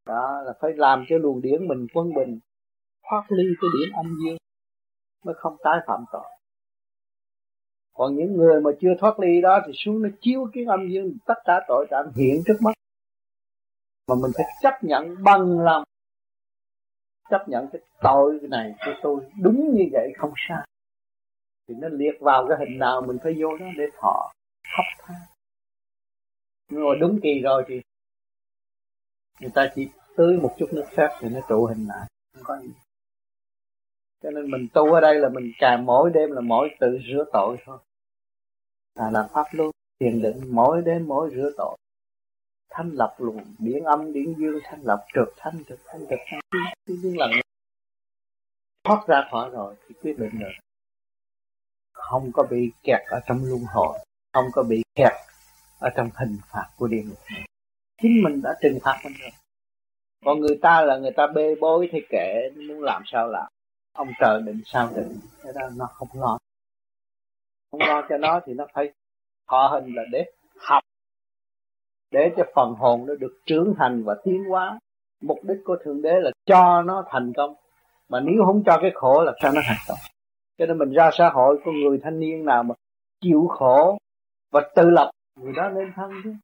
Đó là phải làm cho luồng điển mình quân bình. Thoát ly cái điển âm dương, mới không tái phạm tội. Còn những người mà chưa thoát ly đó thì xuống nó chiếu cái âm dương, tất cả tội trạng hiện trước mắt mà mình phải chấp nhận bằng lòng. Chấp nhận cái tội này của tôi đúng như vậy không sai. Thì nó liệt vào cái hình nào mình phải vô đó để thọ hấp tha. Nhưng mà đúng kỳ rồi thì người ta chỉ tưới một chút nước phép thì nó trụ hình lại, không có gì. Cho nên mình tu ở đây là mình càng mỗi đêm là mỗi tự rửa tội thôi. À làm pháp luôn thiền định, mỗi đêm mỗi rửa tội thanh lập luồng điển âm điển dương, thanh lập trực, thanh trực thanh trực. Thanh cứ những lần thoát ra khỏi rồi thì quyết định rồi không có bị kẹt ở trong luân hồi, không có bị kẹt ở trong hình phạt của địa ngục này. Chính mình đã trừng phạt mình rồi. Còn người ta là người ta bê bối thì kệ, muốn làm sao làm? Ông trời định sao định, cái đó nó không lo. Không lo cho nó thì nó phải thọ hình là để học để cho phần hồn nó được trưởng thành và tiến hóa. Mục đích của thượng đế là cho nó thành công. Mà nếu không cho cái khổ là sao nó thành công? Cho nên mình ra xã hội, có người thanh niên nào mà chịu khổ và tự lập, người đó nên thân chứ.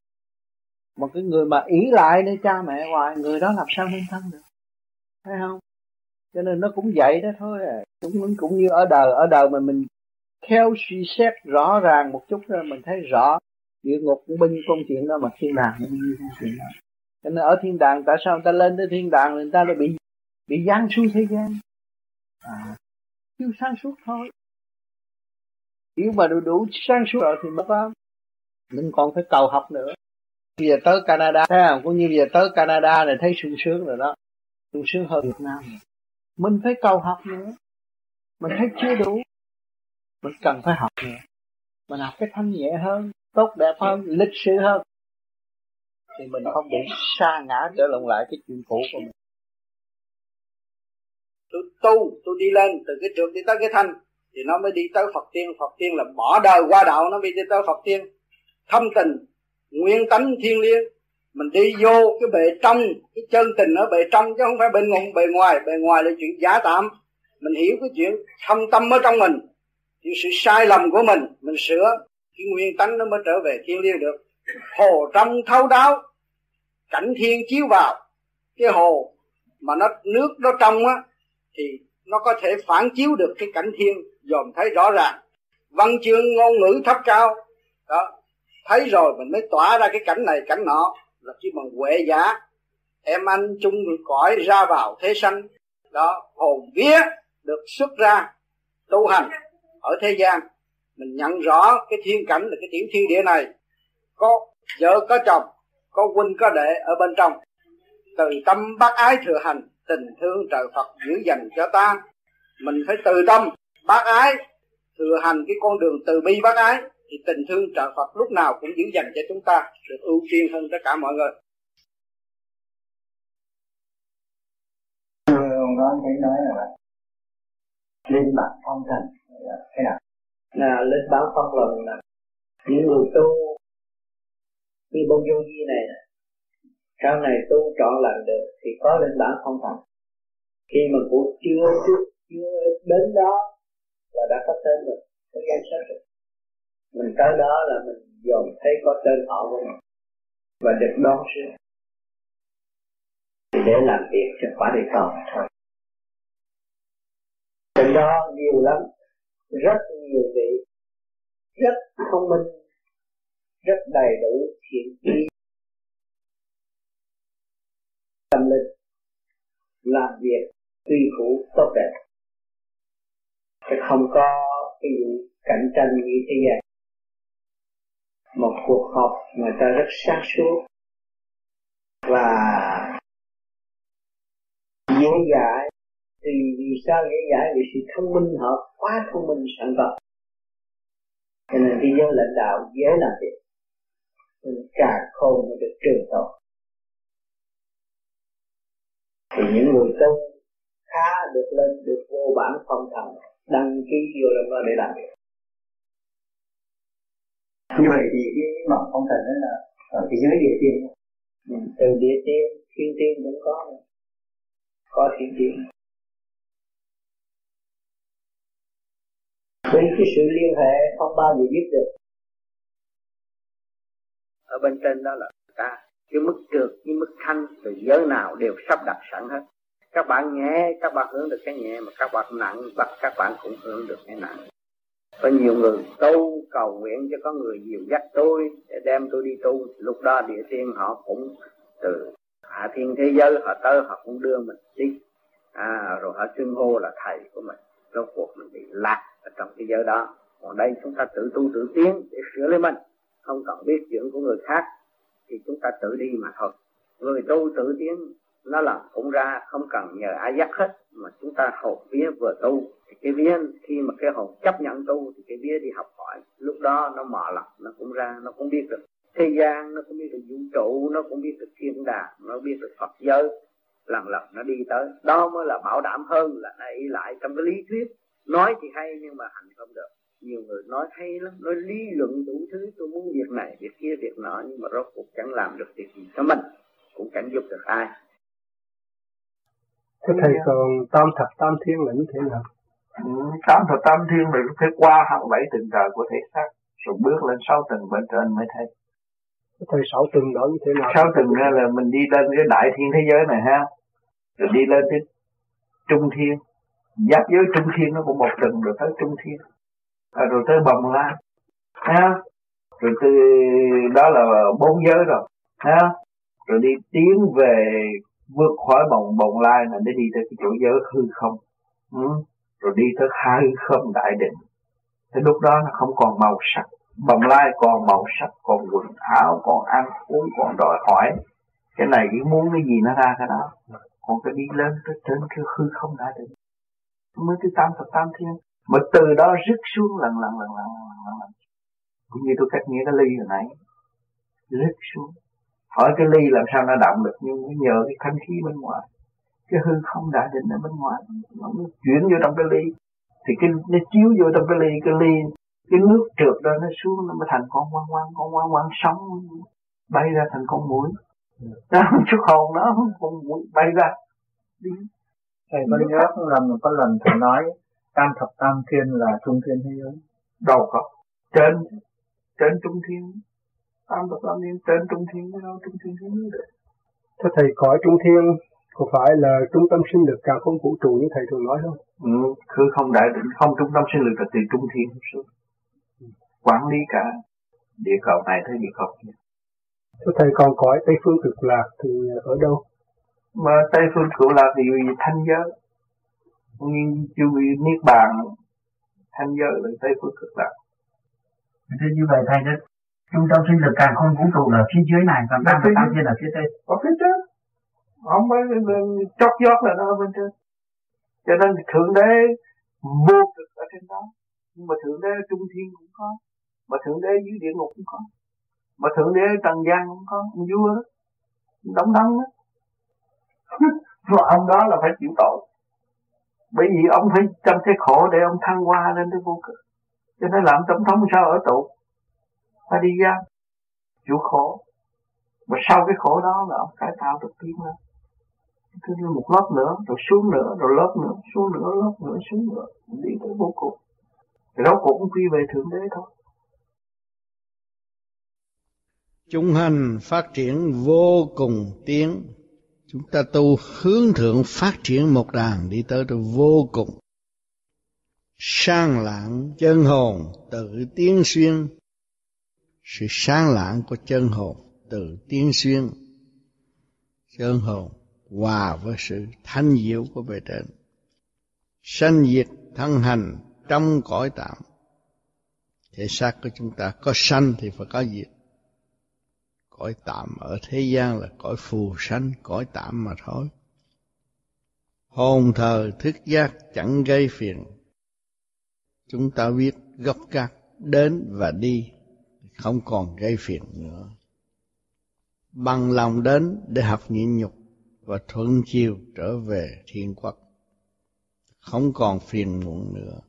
Một cái người mà ý lại nơi cha mẹ hoài, người đó làm sao nên thân được? Thấy không? Cho nên nó cũng vậy đó thôi à. Cũng cũng như ở đời ở đời mà mình theo suy xét rõ ràng một chút rồi mình thấy rõ địa ngục cũng bao nhiêu công chuyện đó mà thiên đàng cũng bao nhiêu công chuyện đó. Cho nên ở thiên đàng, tại sao người ta lên tới thiên đàng, người ta lại bị bị giáng xuống thế gian? À thiếu sáng suốt thôi. Nếu mà đủ đủ sáng suốt rồi thì mới có. Mình còn phải cầu học nữa. Bây giờ tới Canada, thấy không? Cũng như bây giờ tới Canada này, thấy sung sướng rồi đó. Sung sướng hơn Việt Nam. Rồi. mình phải cầu học nữa. Mình thấy chưa đủ. Mình cần phải học nữa. Mình học cái thanh nhẹ hơn tốt, đẹp hơn, lịch sự hơn. Thì mình không bị xa ngã trở lộn lại cái chuyện cũ của mình. Tôi tu, tôi đi lên từ cái trường đi tới cái thanh, thì nó mới đi tới Phật tiên. Phật tiên là bỏ đời qua đạo, nó mới đi tới Phật tiên. Thâm tình, nguyên tánh thiên liêng. Mình đi vô cái bề trong, cái chân tình ở bề trong, chứ không phải bên ngoài, bề ngoài. Bề ngoài là chuyện giả tạm. Mình hiểu cái chuyện thâm tâm ở trong mình những sự sai lầm của mình mình sửa cái nguyên tánh nó mới trở về thiên liêng được. Hồ trong thấu đáo, cảnh thiên chiếu vào. Cái hồ mà nó, nước nó trong á, thì nó có thể phản chiếu được cái cảnh thiên, dòm thấy rõ ràng. Văn chương ngôn ngữ thấp cao, đó, thấy rồi mình mới tỏa ra cái cảnh này, cảnh nọ. Là chỉ bằng huệ giả, em anh chung cõi ra vào thế sanh. Đó, hồn vía được xuất ra, tu hành ở thế gian mình nhận rõ cái thiên cảnh là cái tiểu thiên địa này. Có vợ, có chồng, có huynh, có đệ ở bên trong. Từ tâm bác ái thừa hành, tình thương trời Phật giữ dành cho ta. Mình phải từ tâm bác ái thừa hành cái con đường từ bi bác ái, thì tình thương trời Phật lúc nào cũng giữ dành cho chúng ta được ưu tiên hơn tất cả mọi người. Ông nói thấy nói là, lên mặt phong thần. Thế nào là lên báo phong lần là những người tu, như bông vô vi này sau này tu trọn lần được thì có lên bản phong thần khi mà cũng chưa chưa chưa đến đó là đã có tên rồi, có danh sách rồi. Mình tới đó là mình dòm thấy có tên họ của mình và được đón sư thì để làm việc cho quả địa cầu thôi. Trong đó nhiều lắm rất nhiều vị, rất thông minh, rất đầy đủ thiện trí tâm linh, làm việc, tuy phủ tốt đẹp. Chứ không có cái gì cạnh tranh như thế gian một cuộc họp người ta rất sáng suốt. Và dễ dãi thì vì sao dễ dãi vì sự thông minh họ quá thông minh sẵn có cho nên cái giới lãnh đạo dễ làm việc. Càng khôn mới được trường tồn. Thì những người tu khá được lên được vô bản phong thần đăng ký vô trong đó để làm việc. Như vậy thì cái bản phong thần đó là ở cái giới địa tiên. Ừ, từ địa tiên thiên tiên cũng có có thiên tiên vì cái sự liên hệ không bao giờ dứt được. Ở bên trên đó là ta cái mức trượt cái mức thanh từ giới nào đều sắp đặt sẵn hết. Các bạn nhẹ các bạn hưởng được cái nhẹ mà các bạn nặng bắt các bạn cũng hưởng được cái nặng. Có nhiều người tu cầu nguyện cho có người dìu dắt tôi để đem tôi đi tu. Lúc đó địa thiên họ cũng từ hạ thiên thế giới họ tới họ cũng đưa mình đi. À, rồi họ xưng hô là thầy của mình rốt cuộc mình bị lạc ở trong cái giới đó. Còn đây chúng ta tự tu tự tiến để sửa lấy mình. Không cần biết chuyện của người khác, thì chúng ta tự đi mà thôi. Người tu tự tiến, nó là cũng ra, không cần nhờ ai dắt hết, mà chúng ta hồn vía vừa tu. Thì cái vía, khi mà cái hồn chấp nhận tu, thì cái vía đi học hỏi, lúc đó nó mò lọc, nó cũng ra, nó cũng biết được thế gian, nó cũng biết được vũ trụ, nó cũng biết được thiên đàng, nó biết được phật giới lần lần nó đi tới. Đó mới là bảo đảm hơn là nó ý lại trong cái lý thuyết. Nói thì hay nhưng mà hành không được. Nhiều người nói hay lắm nói lý luận đủ thứ tôi muốn việc này việc kia việc nọ nhưng mà rốt cuộc chẳng làm được việc gì cho mình cũng chẳng giúp được ai. Thế thầy còn tam thập tam thiên là như thế nào? Ừ, tam thập tam thiên là phải qua hẳn bảy tầng trời của thể xác rồi bước lên sáu tầng bên trên mới thấy thầy sáu tầng đó như thế nào? Sáu tầng là mình đi lên cái đại thiên thế giới này ha. Rồi đi lên tới trung thiên. Giáp giới trung thiên nó cũng một tuần rồi tới trung thiên. À, rồi tới bồng la ha? Rồi từ đó là bốn giới rồi. Ha? Rồi đi tiến về vượt khỏi bồng bồng lai là để đi tới cái chỗ giới hư không. Ừ. rồi đi tới hai không đại định. Thì lúc đó nó không còn màu sắc bồng lai còn màu sắc còn quần áo còn ăn uống còn đòi hỏi. Cái này cái muốn cái gì nó ra cái đó. Còn cái đi lên cái trên cái hư không đã định mới thứ tam thập tam thiên. Mà từ đó rứt xuống lần lần lần lần lần lần, lần. cũng như tôi cách nghĩa cái ly hồi nãy. Rứt xuống. Hỏi cái ly làm sao nó động được nhưng nó nhờ cái thanh khí bên ngoài. Cái hư không đã định ở bên ngoài. Nó chuyển vô trong cái ly. Thì cái nó chiếu vô trong cái ly cái ly cái nước trượt đó nó xuống nó mới thành con quăng quăng con quăng quăng sống bay ra thành con mũi. Đó chút hồn đó con mũi bay ra. Đi. Thầy có nhớ là một có lần thầy nói tam thập tam thiên là trung thiên thế giới? Đâu có. Trên trên trung thiên. Tam thập tam thiên trên trung thiên cái đâu trung thiên thế giới được. Thế thầy cõi trung thiên có phải là trung tâm sinh lực càng không vũ trụ như thầy thường nói không? Ừ, cứ không đại định không trung tâm sinh lực là từ trung thiên xuống quản lý cả địa cầu này tới địa cầu kia. Thế thầy còn cõi Tây Phương Cực Lạc thì ở đâu? Mà Tây Phương Cực Lạc thì thanh giới, nhưng chú niết bàn thanh giới là Tây Phương Cực Lạc. Thế như vậy thầy đó, trung tâm sinh lực càng không vũ trụ là phía dưới này, còn tam tam thiên là phía tây. Ở phía trên, không phải chót giót là nó ở bên trên. Cho nên thượng đế vô cực ở trên đó, nhưng mà thượng đế trung thiên cũng có mà thượng đế dưới địa ngục cũng có. Mà thượng đế trần gian cũng có. Ông vua đó. Đóng đắn đó. Mà ông đó là phải chịu tội. Bởi vì ông phải trong cái khổ để ông thăng hoa lên tới vô cực. Cho nên làm tổng thống sao ở tù? Phải đi ra chịu khổ. Mà sau cái khổ đó là ông cải tạo được tiến lên thứ một lớp nữa, rồi xuống nữa, rồi lớp nữa, xuống nữa, lớp nữa, xuống nữa. Đi tới vô cùng. Thì đó cũng quy về thượng đế thôi. Chúng hành phát triển vô cùng tiến chúng ta tu hướng thượng phát triển một đàn đi tới được vô cùng. Sang lãng chân hồn tự tiến xuyên. Sự sáng lãng của chân hồn tự tiến xuyên. Chân hồn hòa với sự thanh diệu của bề trên. Sanh diệt thân hành trong cõi tạm. Thể xác của chúng ta có sanh thì phải có diệt cõi tạm ở thế gian là cõi phù sanh, cõi tạm mà thôi. Hồn thờ thức giác chẳng gây phiền. Chúng ta biết gốc gác đến và đi, không còn gây phiền nữa. Bằng lòng đến để học nhịn nhục và thuận chiều trở về thiên quốc. Không còn phiền muộn nữa.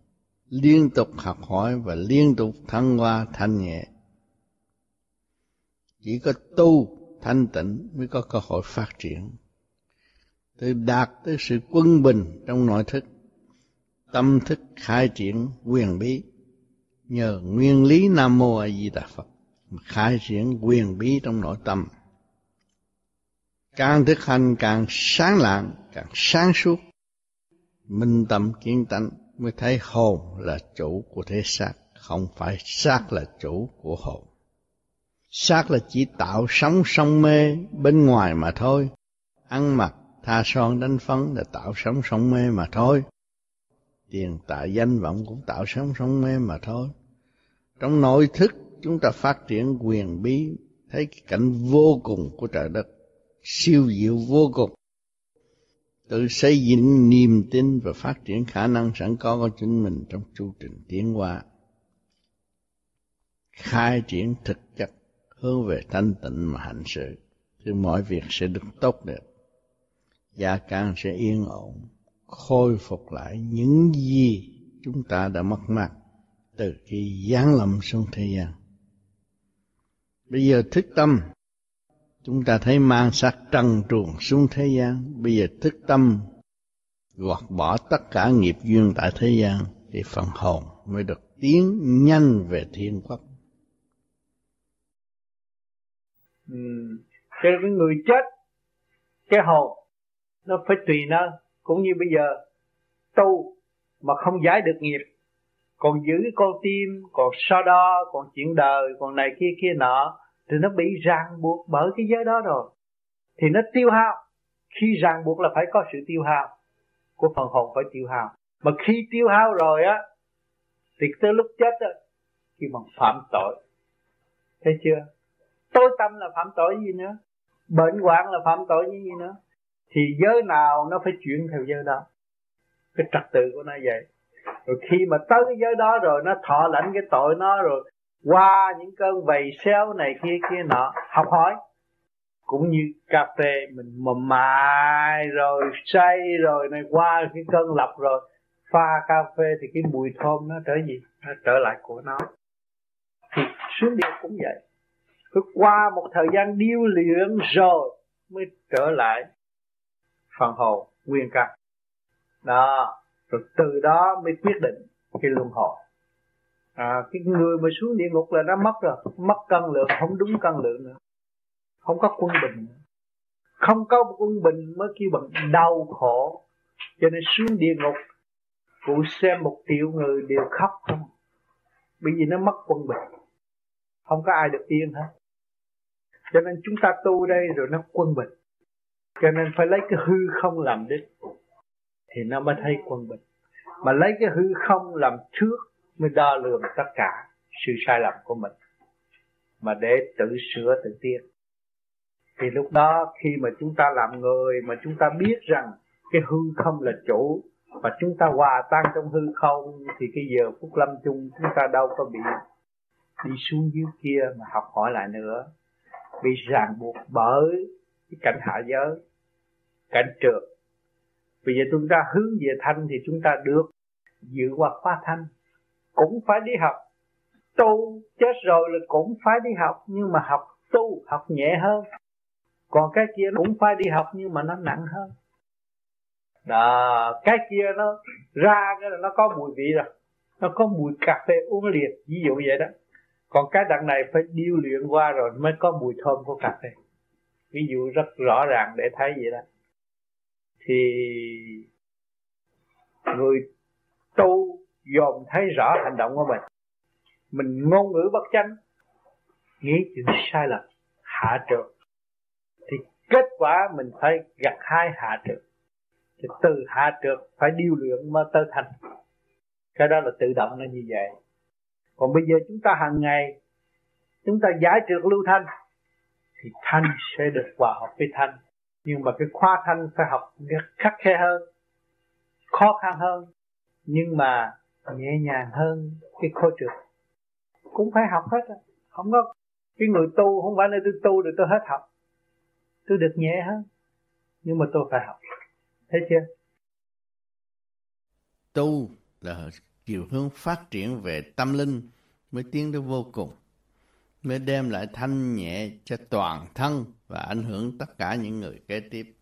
Liên tục học hỏi và liên tục thăng hoa thanh nhẹ chỉ có tu thanh tịnh mới có cơ hội phát triển. Từ đạt tới sự quân bình trong nội thức, tâm thức khai triển quyền bí. Nhờ nguyên lý nam mô a di đà phật khai triển quyền bí trong nội tâm. Càng thực hành càng sáng lạng, càng sáng suốt. Minh tâm kiến tánh mới thấy hồn là chủ của thế xác, không phải xác là chủ của hồn xác là chỉ tạo sống sông mê bên ngoài mà thôi. Ăn mặc, tha son, đánh phấn là tạo sống sông mê mà thôi. Tiền, tài, danh vọng cũng tạo sống sông mê mà thôi. Trong nội thức, chúng ta phát triển quyền bí, thấy cái cảnh vô cùng của trời đất, siêu diệu vô cùng. Tự xây dựng niềm tin và phát triển khả năng sẵn có của chính mình trong chu trình tiến hóa. Khai triển thực chất hướng về thanh tịnh mà hành sự, thì mọi việc sẽ được tốt đẹp. Gia can sẽ yên ổn, khôi phục lại những gì chúng ta đã mất mát từ khi giáng lâm xuống thế gian. Bây giờ thức tâm, chúng ta thấy mang sắc trần truồng xuống thế gian. Bây giờ thức tâm, gọt bỏ tất cả nghiệp duyên tại thế gian, thì phần hồn mới được tiến nhanh về thiên quốc. Ừ. cho cái người chết, cái hồn, nó phải tùy nó. Cũng như bây giờ, tu mà không giải được nghiệp, còn giữ con tim, còn so đo, còn chuyện đời, còn này kia kia nọ, thì nó bị ràng buộc bởi cái giới đó rồi. Thì nó tiêu hao. Khi ràng buộc là phải có sự tiêu hao. Của phần hồn phải tiêu hao. Mà khi tiêu hao rồi á, thì tới lúc chết á khi bằng phạm tội. Thấy chưa? Tối tâm là phạm tội gì nữa? Bệnh hoạn là phạm tội như gì nữa? Thì giới nào nó phải chuyển theo giới đó. Cái trật tự của nó vậy. Rồi khi mà tới cái giới đó rồi, nó thọ lãnh cái tội nó rồi, qua những cơn vầy xéo này kia kia nọ, học hỏi. Cũng như cà phê mình mầm mài rồi, say rồi này, qua cái cơn lập rồi, pha cà phê thì cái mùi thơm nó trở gì? Nó trở lại của nó. Thì xuống địa cũng vậy phải qua một thời gian điêu luyện rồi mới trở lại phần hồn nguyên căn. Đó rồi từ đó mới quyết định cái luân hồi. À, cái người mà xuống địa ngục là nó mất rồi. Mất cân lượng không đúng cân lượng nữa. Không có quân bình nữa. Không có quân bình mới kêu bằng đau khổ. Cho nên xuống địa ngục cụ xem một triệu người đều khóc không? Bởi vì nó mất quân bình. Không có ai được yên hết cho nên chúng ta tu đây rồi nó quân bình. Cho nên phải lấy cái hư không làm đích. Thì nó mới thấy quân bình. Mà lấy cái hư không làm trước mới đo lường tất cả sự sai lầm của mình. Mà để tự sửa tự tiên thì lúc đó khi mà chúng ta làm người mà chúng ta biết rằng cái hư không là chủ và chúng ta hòa tan trong hư không, thì cái giờ phút lâm chung chúng ta đâu có bị đi xuống dưới kia mà học hỏi lại nữa bị ràng buộc bởi cái cảnh hạ giới, cảnh trượt bây giờ chúng ta hướng về thanh thì chúng ta được dự qua khóa thanh. Cũng phải đi học. Tu chết rồi là cũng phải đi học, nhưng mà học tu, học nhẹ hơn. Còn cái kia cũng phải đi học, nhưng mà nó nặng hơn. Đó, cái kia nó ra cái là nó có mùi vị rồi. Nó có mùi cà phê uống liền, ví dụ vậy đó còn cái đằng này phải điêu luyện qua rồi mới có mùi thơm của cà phê. Ví dụ rất rõ ràng để thấy vậy đó. Thì người tu dòm thấy rõ hành động của mình. Mình ngôn ngữ bất chánh, nghĩ chuyện sai lầm, hạ trượt thì kết quả mình phải gặt hai hạ trượt thì từ hạ trượt phải điêu luyện mới tới thành. Cái đó là tự động nó như vậy còn bây giờ chúng ta hàng ngày, chúng ta giải trượt lưu thanh, thì thanh sẽ được hòa hợp với thanh. Nhưng mà cái khoa thanh phải học khắc khe hơn, khó khăn hơn, nhưng mà nhẹ nhàng hơn cái khối trượt. Cũng phải học hết không có cái người tu, không phải là tôi tu được tôi hết học. Tôi được nhẹ hơn, nhưng mà tôi phải học. Thấy chưa? Tu là chiều hướng phát triển về tâm linh mới tiến tới vô cùng mới đem lại thanh nhẹ cho toàn thân và ảnh hưởng tất cả những người kế tiếp.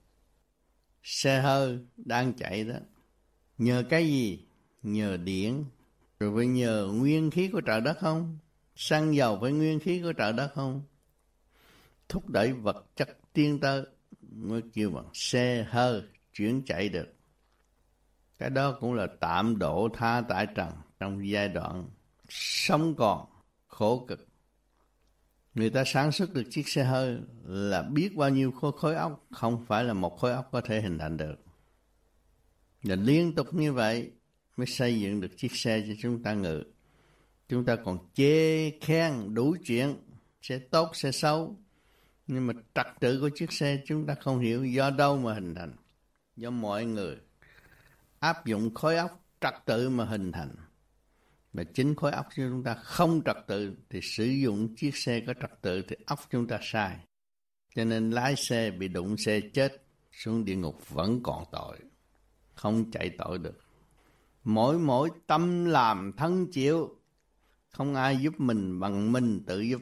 Xe hơi đang chạy đó, nhờ cái gì? Nhờ điện, rồi phải nhờ nguyên khí của trời đất không? Xăng dầu phải nguyên khí của trời đất không? Thúc đẩy vật chất tiến tới mới kêu bằng xe hơi chuyển chạy được. Cái đó cũng là tạm độ tha tại trần trong giai đoạn sống còn khổ cực Người ta sản xuất được chiếc xe hơi là biết bao nhiêu khối, khối óc, không phải là một khối óc có thể hình thành được. Và liên tục như vậy mới xây dựng được chiếc xe cho chúng ta ngự. chúng ta còn chê khen đủ chuyện sẽ tốt sẽ xấu nhưng mà trật tự của chiếc xe chúng ta không hiểu do đâu mà hình thành do mọi người áp dụng khối óc trật tự mà hình thành. Mà chính khối óc của chúng ta không trật tự thì sử dụng chiếc xe có trật tự thì óc chúng ta sai. Cho nên lái xe bị đụng xe chết, xuống địa ngục vẫn còn tội, không chạy tội được. Mỗi mỗi tâm làm thân chịu, không ai giúp mình bằng mình tự giúp.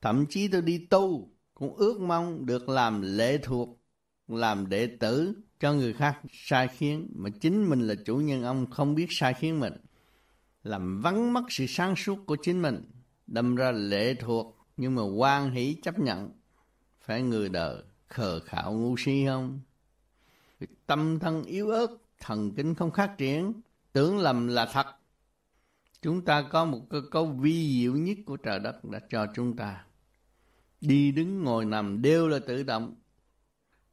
Thậm chí tôi đi tu cũng ước mong được làm lệ thuộc, làm đệ tử cho người khác. Sai khiến mà chính mình là chủ nhân ông không biết sai khiến mình. Làm vắng mất sự sáng suốt của chính mình, đâm ra lệ thuộc, nhưng mà quan hỷ chấp nhận. Phải người đời khờ khạo ngu si không? Tâm thân yếu ớt, thần kinh không phát triển, tưởng lầm là thật. Chúng ta có một cơ cấu vi diệu nhất của trời đất đã cho chúng ta. Đi đứng ngồi nằm đều là tự động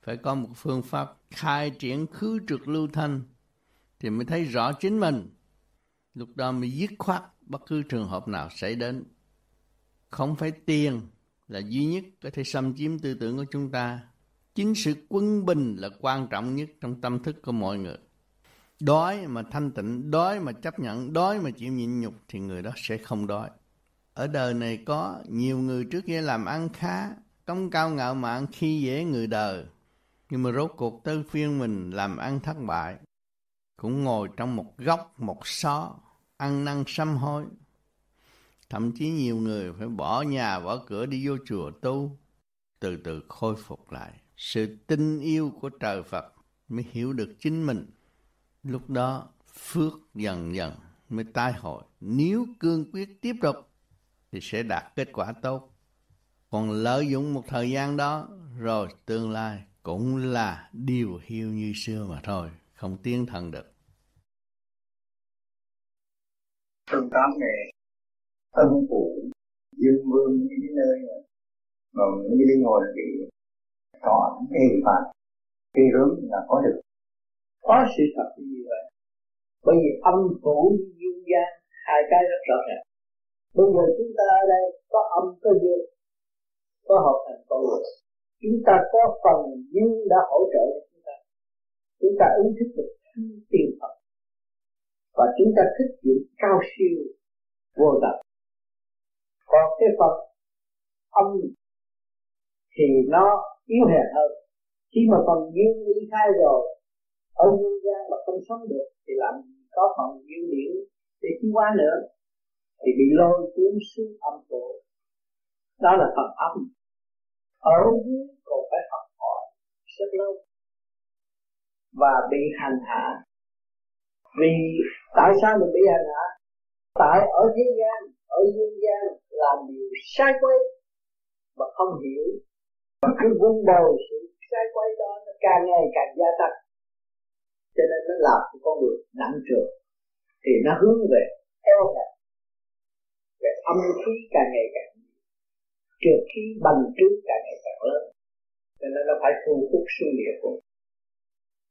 phải có một phương pháp khai triển khứ trực lưu thanh thì mới thấy rõ chính mình. Lúc đó mới dứt khoát bất cứ trường hợp nào xảy đến. Không phải tiền là duy nhất có thể xâm chiếm tư tưởng của chúng ta. Chính sự quân bình là quan trọng nhất trong tâm thức của mọi người. Đói mà thanh tịnh, đói mà chấp nhận, đói mà chịu nhịn nhục thì người đó sẽ không đói. Ở đời này có nhiều người trước kia làm ăn khá, công cao ngạo mạn khi dễ người đời nhưng mà rốt cuộc tới phiên mình làm ăn thất bại, cũng ngồi trong một góc, một xó, ăn năn sám hối. Thậm chí nhiều người phải bỏ nhà, bỏ cửa đi vô chùa tu, từ từ khôi phục lại. Sự tin yêu của trời phật mới hiểu được chính mình. Lúc đó, phước dần dần mới tai hội. Nếu cương quyết tiếp tục, thì sẽ đạt kết quả tốt. Còn lợi dụng một thời gian đó, rồi tương lai cũng là điều hiu như xưa mà thôi, không tiến thân được. Phương tám này âm phụ dương vương những cái nơi mà những cái ngồi bị tọa ê phạt khi hướng là có được. Có sự thật như vậy. Bởi vì âm phủ dương gian, hai cái rất rõ ràng. Bây giờ chúng ta ở đây có âm, có dương, có hợp thành con người chúng ta có phần duyên đã hỗ trợ cho chúng ta. Chúng ta ý thức được tiền phật. Và chúng ta thích chuyện cao siêu vô tận. Còn cái phật âm thì nó yếu hèn hơn. Khi mà phần duyên ly khai rồi, ở nhân gian mà không sống được, thì làm có phần duyên điển để tiến qua nữa. Thì bị lôi cuốn xuống âm phủ. Đó là phần âm ở dưới còn phải học hỏi rất lâu và bị hành hạ. Vì tại sao mình bị hành hạ? Tại ở thế gian, ở dương gian làm điều sai quấy mà không hiểu. Mà cứ vun bồi sự sai quay đó nó càng ngày càng gia tăng. Cho nên nó làm cho con người nặng trược thì nó hướng về eo hẹp, về âm khí càng ngày càng trượt khí bằng trước càng ngày càng lớn. Cho nên nó phải thu hút suy địa của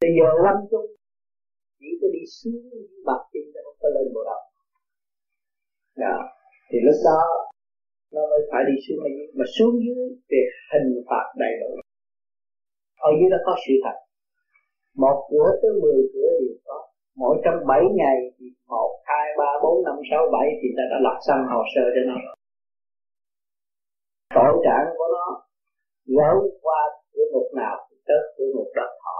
bây giờ lâm chung chỉ có đi xuống bậc tiên nó không có lên bộ đầu. Đó. Thì lúc đó, nó mới phải đi xuống dưới mà xuống dưới thì hình phạt đầy đủ. Ở dưới đó có sự thật. Một cửa tới mười cửa đều có. Mỗi trong bảy ngày thì một, hai, ba, bốn, năm, sáu, bảy thì ta đã lập xong hồ sơ cho nó tội trạng của nó gỡ qua cửa ngục nào thì tới cửa ngục đó họ.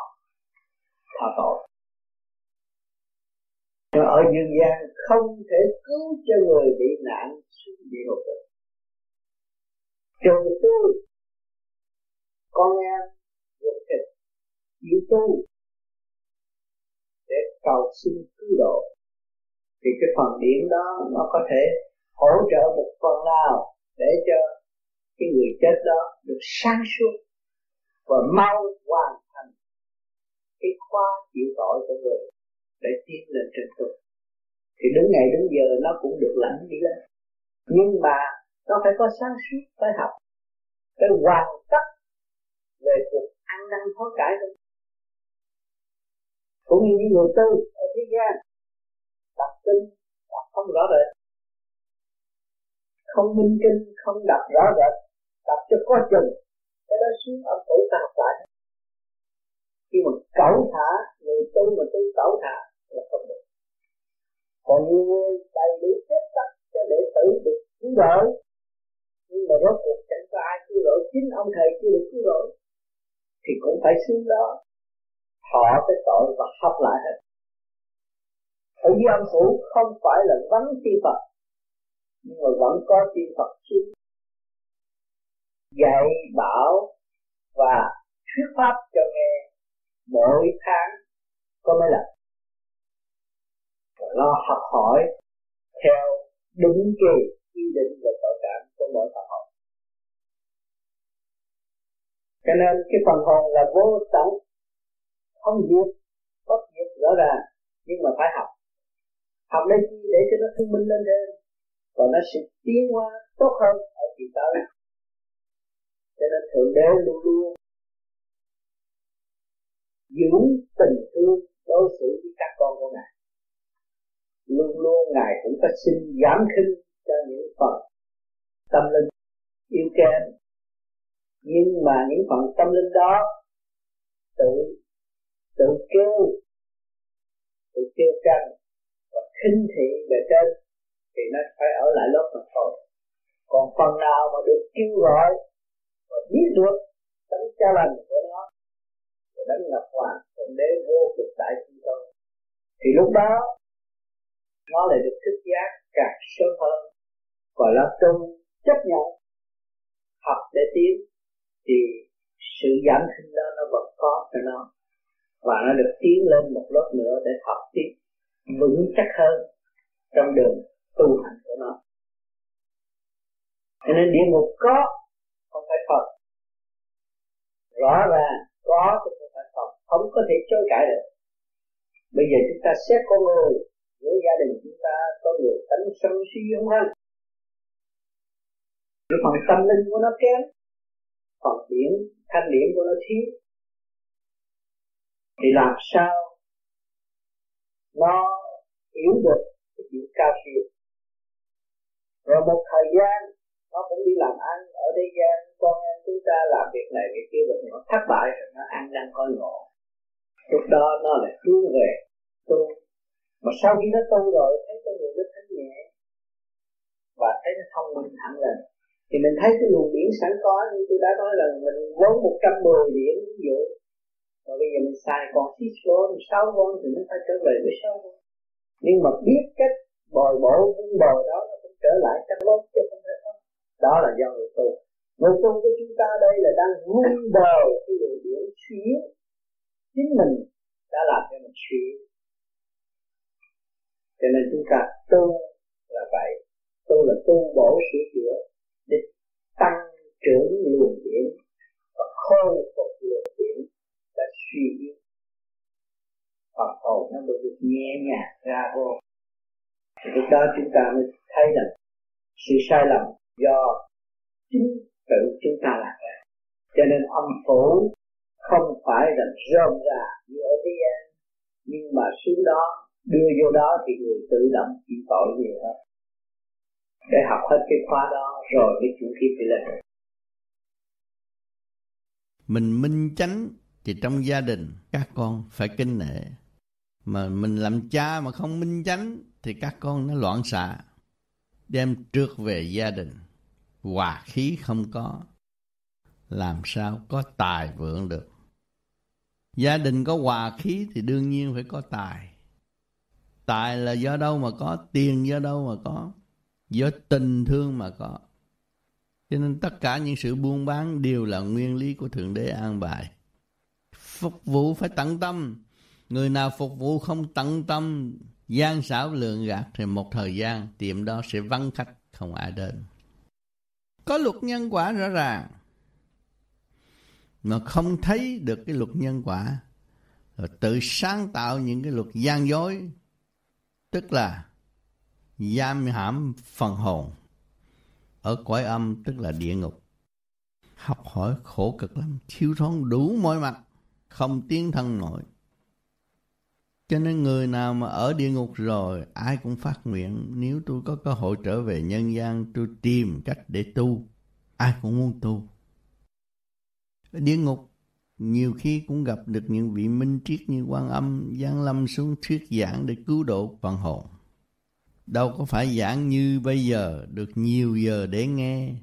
Thọ tội. Nhưng ở dương gian không thể cứu cho người bị nạn xuống địa ngục được. Trừ tu con em ruột thịt chịu tu để cầu xin cứu độ, thì cái phần điểm đó nó có thể hỗ trợ một phần nào để cho cái người chết đó được sáng suốt và mau hoàn thành cái khóa chịu tội của người để tiến lên trên cực thì đúng ngày đúng giờ nó cũng được lãnh đi lên nhưng mà nó phải có sáng suốt, phải học, phải hoàn tất về cuộc ăn năn hối cải của cũng như những người tư ở thế gian đặt tin hoặc không rõ rệt không minh kinh, không đọc rõ rệt, đọc cho có chừng. Cái đó xuống âm phủ ta học lại. Khi mà cẩu thả, người tu mà tu cẩu thả là không được. Còn nhiều người đầy đủ phép tắc cho đệ tử được cứu rỗi. Nhưng mà rốt cuộc chẳng có ai cứu rỗi, chính ông thầy chưa được cứu rỗi. Thì cũng phải xuống đó. Thọ cái tội và học lại hết. Ở dưới âm phủ không phải là vắng chư Phật nhưng mà vẫn có chư Phật xuống. Dạy bảo và thuyết pháp cho nghe mỗi tháng có mấy lần. Lo học hỏi theo đúng kỳ quy định và tội cảm của mỗi Phật học. Cho nên cái phần hồn là vô tận, không diệt, bất diệt rõ ràng, nhưng mà phải học. Học để chi? Để cho nó thông minh lên thêm và nó sẽ tiến hóa tốt hơn ở kỳ tới. Cho nên thượng đế luôn luôn giữ tình thương đối xử với các con của ngài. Luôn luôn ngài cũng có xin giảm khinh cho những phần tâm linh yêu kém. Nhưng mà những phần tâm linh đó tự tự kêu tự kêu căng và khinh thị về trên thì nó phải ở lại lớp mà thôi. Còn phần nào mà được kêu gọi và biết được tấm cha lành của nó và đánh ngập hoàng thượng đế vô cực đại chúng tôi thì lúc đó, nó lại được thức giác càng sớm hơn. Và là tu chấp nhận, học để tiến, thì sự giảm sinh đó nó vẫn có cho nó. Và nó được tiến lên một lớp nữa để học tiếp vững chắc hơn trong đường tu hành của nó. Cho nên địa ngục có, không phải thật rõ ràng có chứ không phải thật không có thể chối cãi được. Bây giờ chúng ta xét con người với gia đình chúng ta, có người tánh sân si không hơn cái phần tâm linh của nó kém, phần điển, thanh điển của nó thiếu. Thì làm sao nó hiểu được cái chuyện cao siêu? Rồi một thời gian, nó cũng đi làm ăn. Ở đây gian, con em chúng ta làm việc này việc kia rồi nó thất bại, rồi nó ăn năn coi ngộ lúc đó nó lại hướng về tu mà sau khi nó tu rồi, thấy con người nó thanh nhẹ, và thấy nó thông minh hẳn lên, thì mình thấy cái luồng điển sẵn có. Như tôi đã nói là mình vốn 110 điểm ví dụ. Và bây giờ mình xài còn 6 volt 6 volt thì nó phải trở về với 6 volt nhưng mà biết cách bồi bổ, vun bồi đó trở lại trong lốt chứ không phải không. Đó là do người tu. Người tu của chúng ta đây là đang vun bồi cái luồng điển suy chính mình đã làm cho mình suy cho nên chúng ta tu là vậy. Tu là tu bổ sửa chữa để tăng trưởng luồng điển và khôi phục luồng điển đã suy yếu. Phần hồn nó mới được nhẹ nhàng ra vô thì lúc đó chúng ta mới thấy rằng sự sai lầm do chính tự chúng ta làm ra. Cho nên âm phủ không phải là rơm ra như ở thế gian, nhưng mà xuống đó, đưa vô đó thì người tự động chịu tội gì hết để học hết cái khóa đó rồi cái chủ kiếp đi lên. Mình minh chánh thì trong gia đình các con phải kinh nể mà mình làm cha mà không minh chánh thì các con nó loạn xạ, đem trượt về gia đình. Hòa khí không có, làm sao có tài vượng được. Gia đình có hòa khí thì đương nhiên phải có tài. Tài là do đâu mà có, tiền do đâu mà có, do tình thương mà có. Cho nên tất cả những sự buôn bán đều là nguyên lý của thượng đế an bài. Phục vụ phải tận tâm người nào phục vụ không tận tâm, gian xảo lường gạt thì một thời gian, tiệm đó sẽ vắng khách, không ai đến. Có luật nhân quả rõ ràng. Mà không thấy được cái luật nhân quả, rồi tự sáng tạo những cái luật gian dối. Tức là, giam hãm phần hồn. Ở cõi âm, tức là địa ngục. Học hỏi khổ cực lắm, thiếu thốn đủ mọi mặt, không tiến thân nổi cho nên người nào mà ở địa ngục rồi, ai cũng phát nguyện, nếu tôi có cơ hội trở về nhân gian, tôi tìm cách để tu. Ai cũng muốn tu. Ở địa ngục, nhiều khi cũng gặp được những vị minh triết như quan âm giáng lâm xuống thuyết giảng để cứu độ phần hồn. Đâu có phải giảng như bây giờ, được nhiều giờ để nghe.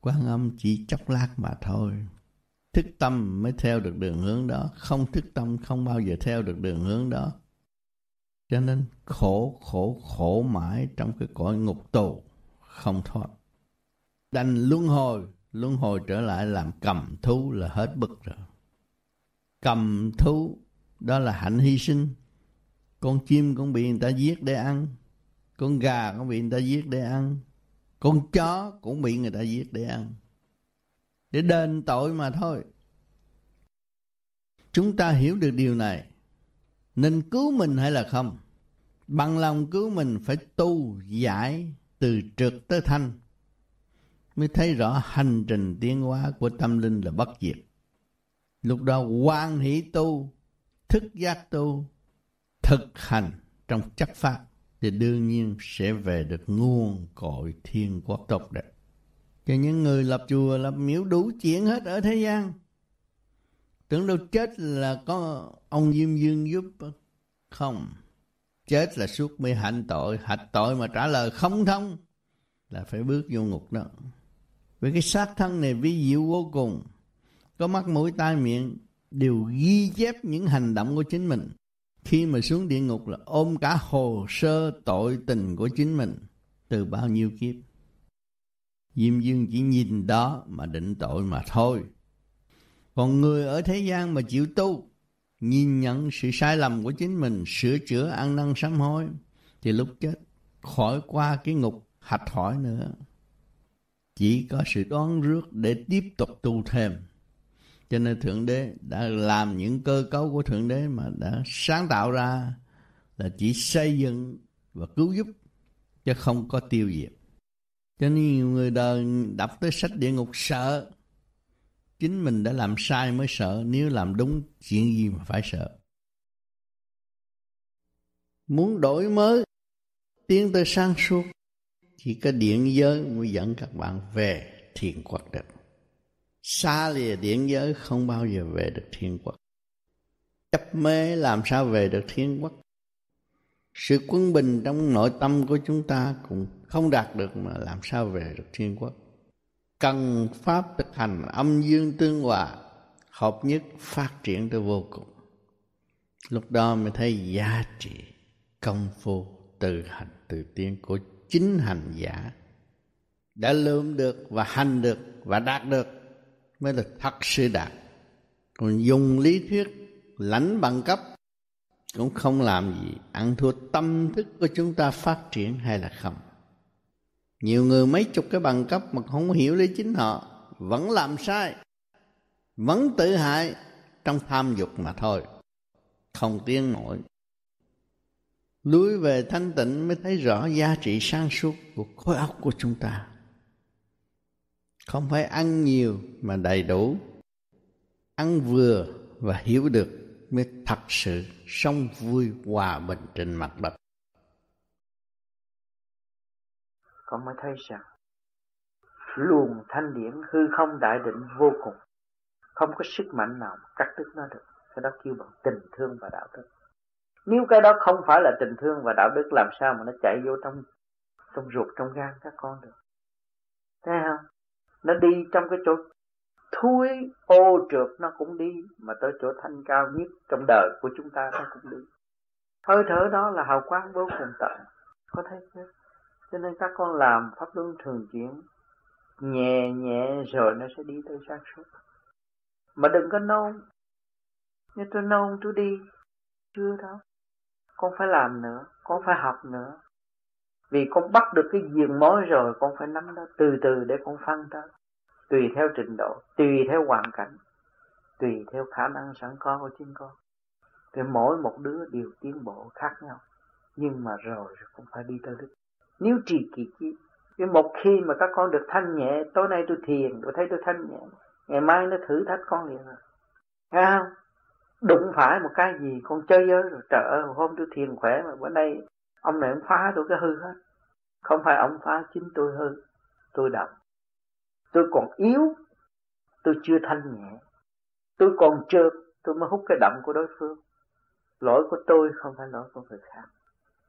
Quan âm chỉ chốc lát mà thôi thức tâm mới theo được đường hướng đó. Không thức tâm không bao giờ theo được đường hướng đó. Cho nên khổ khổ khổ mãi trong cái cõi ngục tù không thoát. Đành luân hồi luân hồi trở lại làm cầm thú là hết bực rồi. Cầm thú, đó là hạnh hy sinh. Con chim cũng bị người ta giết để ăn. Con gà cũng bị người ta giết để ăn. Con chó cũng bị người ta giết để ăn để đền tội mà thôi. Chúng ta hiểu được điều này. Nên cứu mình hay là không? Bằng lòng cứu mình phải tu giải từ trực tới thanh. Mới thấy rõ hành trình tiến hóa của tâm linh là bất diệt. Lúc đó quan hỷ tu, thức giác tu, thực hành trong chất pháp thì đương nhiên sẽ về được nguồn cội thiên quốc tốt đẹp. Cho những người lập chùa, lập miếu đủ chuyện hết ở thế gian. Tưởng đâu chết là có ông Diêm Dương giúp không. Chết là suốt mê hạnh tội, hạch tội mà trả lời không thông là phải bước vô ngục đó. Vì cái xác thân này vi diệu vô cùng. Có mắt mũi tai miệng đều ghi chép những hành động của chính mình khi mà xuống địa ngục là ôm cả hồ sơ tội tình của chính mình từ bao nhiêu kiếp. Diêm Dương chỉ nhìn đó mà định tội mà thôi. Còn người ở thế gian mà chịu tu, nhìn nhận sự sai lầm của chính mình, sửa chữa ăn năn sám hối, thì lúc chết khỏi qua cái ngục hạch hỏi nữa. Chỉ có sự đoán rước để tiếp tục tu thêm cho nên thượng đế đã làm những cơ cấu của thượng đế mà đã sáng tạo ra là chỉ xây dựng và cứu giúp chứ không có tiêu diệt cho nên nhiều người đời đọc tới sách địa ngục sợ. Chính mình đã làm sai mới sợ, nếu làm đúng chuyện gì mà phải sợ. Muốn đổi mới, tiến tới sáng suốt, chỉ có điện giới mới dẫn các bạn về thiền quốc được. Xa lìa điện giới không bao giờ về được thiên quốc chấp mê làm sao về được thiên quốc sự quân bình trong nội tâm của chúng ta cũng không đạt được mà làm sao về được thiên quốc? Cần pháp thực hành âm dương tương hòa, hợp nhất phát triển tới vô cùng. Lúc đó mới thấy giá trị công phu từ hành từ tiên của chính hành giả. Đã lượm được và hành được và đạt được mới là thật sự đạt. Còn dùng lý thuyết lãnh bằng cấp cũng không làm gì, ăn thua tâm thức của chúng ta phát triển hay là không nhiều người mấy chục cái bằng cấp mà không hiểu lý chính họ, vẫn làm sai, vẫn tự hại trong tham dục mà thôi, không tiến nổi. Lùi về thanh tịnh mới thấy rõ giá trị sáng suốt của khối óc của chúng ta. Không phải ăn nhiều mà đầy đủ, ăn vừa và hiểu được mới thật sự sống vui hòa bình trên mặt đất. Con mới thấy rằng luồng thanh điển hư không đại định vô cùng. Không có sức mạnh nào cắt đứt nó được. Cái đó kêu bằng tình thương và đạo đức. Nếu cái đó không phải là tình thương và đạo đức, làm sao mà nó chạy vô trong trong ruột, trong gan các con được? Thấy không? Nó đi trong cái chỗ thúi, ô trượt, nó cũng đi, mà tới chỗ thanh cao nhất trong đời của chúng ta nó cũng đi. Hơi thở đó là hào quang vô cùng tận. Có thấy chưa? Cho nên các con làm pháp luân thường chuyển, nhẹ nhẹ, rồi nó sẽ đi tới sáng suốt mà đừng có nôn. Như tôi nôn, tôi đi. Chưa đâu. Con phải làm nữa, con phải học nữa. Vì con bắt được cái diện mối rồi, con phải nắm đó từ từ để con phân ra. Tùy theo trình độ, tùy theo hoàn cảnh, tùy theo khả năng sẵn có của chính con. Thì mỗi một đứa đều tiến bộ khác nhau. Nhưng mà rồi cũng phải đi tới đích nếu trì kỳ chi. Vì một khi mà các con được thanh nhẹ, tối nay tôi thiền, tôi thấy tôi thanh nhẹ, ngày mai nó thử thách con liền rồi nghe không? Đụng phải một cái gì, con chơi giới rồi trời ơi hôm tôi thiền khỏe mà bữa nay ông này ông phá tôi cái hư hết. Không phải ông phá, chính tôi hư, tôi đậm tôi còn yếu, tôi chưa thanh nhẹ. Tôi còn trượt tôi mới hút cái đậm của đối phương. Lỗi của tôi không phải lỗi của người khác.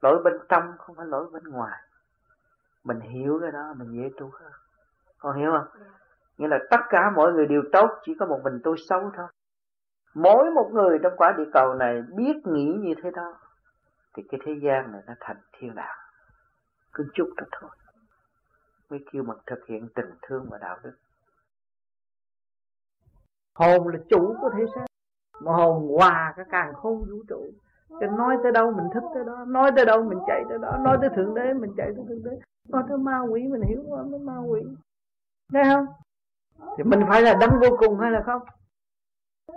Lỗi bên trong không phải lỗi bên ngoài mình hiểu cái đó mình dễ tu hơn. Con hiểu không? Nghĩa là tất cả mọi người đều tốt chỉ có một mình tôi xấu thôi. Mỗi một người trong quả địa cầu này biết nghĩ như thế đó thì cái thế gian này nó thành thiên đàng cứ chút đó thôi. Mới kêu bằng thực hiện tình thương và đạo đức. Hồn là chủ của thế gian mà hồn hòa cái càng khôn vũ trụ cho nói tới đâu mình thích tới đó nói tới đâu mình chạy tới đó nói tới thượng đế mình chạy tới thượng đế nói tới ma quỷ mình hiểu qua tới ma quỷ. Thấy không? Thì mình phải là đấng vô cùng hay là không?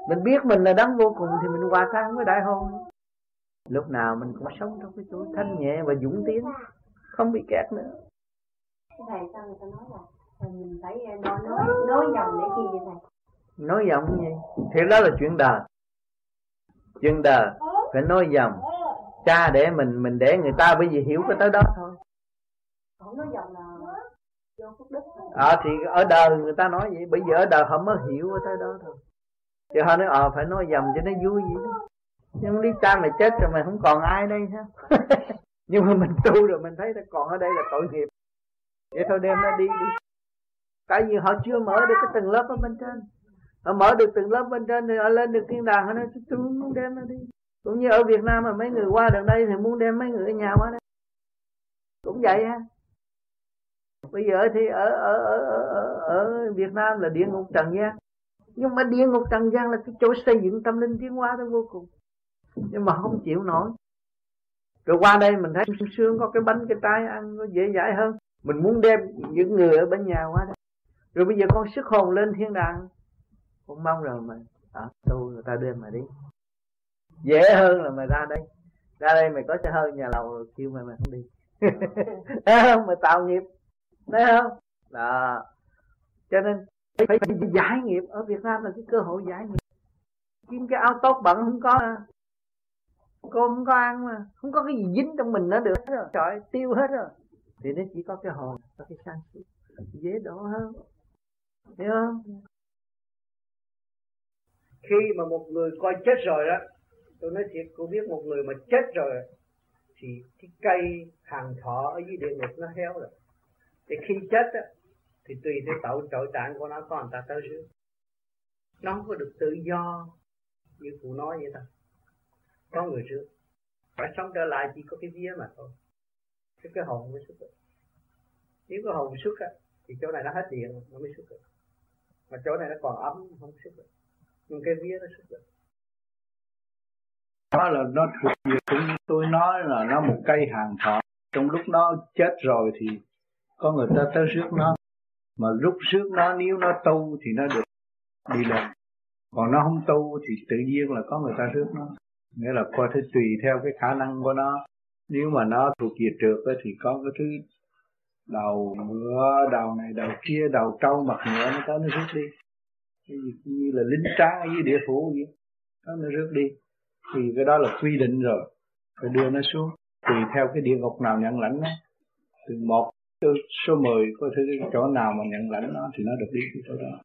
Mình biết mình là đấng vô cùng thì mình hòa tan với đại hồn lúc nào mình cũng sống trong cái chỗ thanh nhẹ và dũng tiến không bị kẹt nữa. Thầy sao người ta nói là mình phải nói nói nói dòng để chi vậy thầy? Nói dòng gì? Thì đó là chuyện đời. Chuyện đời phải nói dòng. Cha để mình mình để người ta bởi vì hiểu cái tới đó thôi. À, thì ở đời người ta nói vậy. Bây giờ ở đời họ mới hiểu ở tới đó thôi. Chứ họ nói ờ phải nói dầm cho nó vui vậy đó. Nhưng lý cha mày chết rồi mày không còn ai đây ha nhưng mà mình tu rồi mình thấy nó còn ở đây là tội nghiệp. Vậy thôi đem nó đi đi. Tại vì họ chưa mở được cái tầng lớp ở bên trên. Họ mở được từng lớp bên trên thì họ lên được thiên đàng họ nói tôi muốn đem nó đi cũng như ở Việt Nam mà mấy người qua được đây thì muốn đem mấy người ở nhà qua đây. Cũng vậy ha bây giờ thì ở ở ở ở, ở Việt Nam là địa ngục trần gian. Nhưng mà địa ngục trần gian là cái chỗ xây dựng tâm linh tiến hóa tới vô cùng. Nhưng mà không chịu nổi. Rồi qua đây mình thấy sương có cái bánh cái trái ăn nó dễ dãi hơn. Mình muốn đem những người ở bên nhà qua đây. Rồi bây giờ con sức hồn lên thiên đàng. Con mong rồi mà à, tu người ta đem mà đi dễ hơn là mày ra đây. Ra đây mày có xe hơi nhà lầu rồi kêu mày mày không đi. Thấy không? Mày tạo nghiệp. Thấy không? Đó. Cho nên phải, phải giải nghiệp. Ở Việt Nam là cái cơ hội giải nghiệp. Kiếm cái áo tốt bận không có. À. cô không có ăn mà. Không có cái gì dính trong mình nó được hết rồi. Trời tiêu hết rồi. Thì nó chỉ có cái hồn có cái sáng suốt. Dễ đổ hơn. Hiểu không? Khi mà một người coi chết rồi đó tôi nói thiệt, cô biết một người mà chết rồi thì cái cây hàng thọ ở dưới địa ngục nó héo rồi. Thì khi chết á, thì tùy theo tội tội trạng của nó, có người ta tới rước. Nó không có được tự do như cụ nói vậy thôi có người rước. Phải sống trở lại chỉ có cái vía mà thôi. Cái cái hồn mới xuất được. Nếu có hồn xuất á, thì chỗ này nó hết điện nó mới xuất được. Mà chỗ này nó còn ấm không xuất được. Nhưng cái vía nó xuất được đó là nó thuộc về cũng tôi nói là nó một cây hàng thọ. Trong lúc nó chết rồi thì có người ta tới rước nó. Mà lúc rước nó, nếu nó tu thì nó được đi lên. Còn nó không tu thì tự nhiên là có người ta rước nó. Nghĩa là coi thứ tùy theo cái khả năng của nó. Nếu mà nó thuộc về trượt thì có cái thứ đầu ngựa, đầu này, đầu kia, đầu trâu, mặt ngựa, nó tới nó rước đi. Cái gì như là lính tráng ở dưới địa phủ vậy. Có nó rước đi thì cái đó là quy định rồi. Phải đưa nó xuống. Tùy theo cái địa ngục nào nhận lãnh đó. Từ một tới số 10 có thứ chỗ nào mà nhận lãnh nó thì nó được đi cái chỗ đó.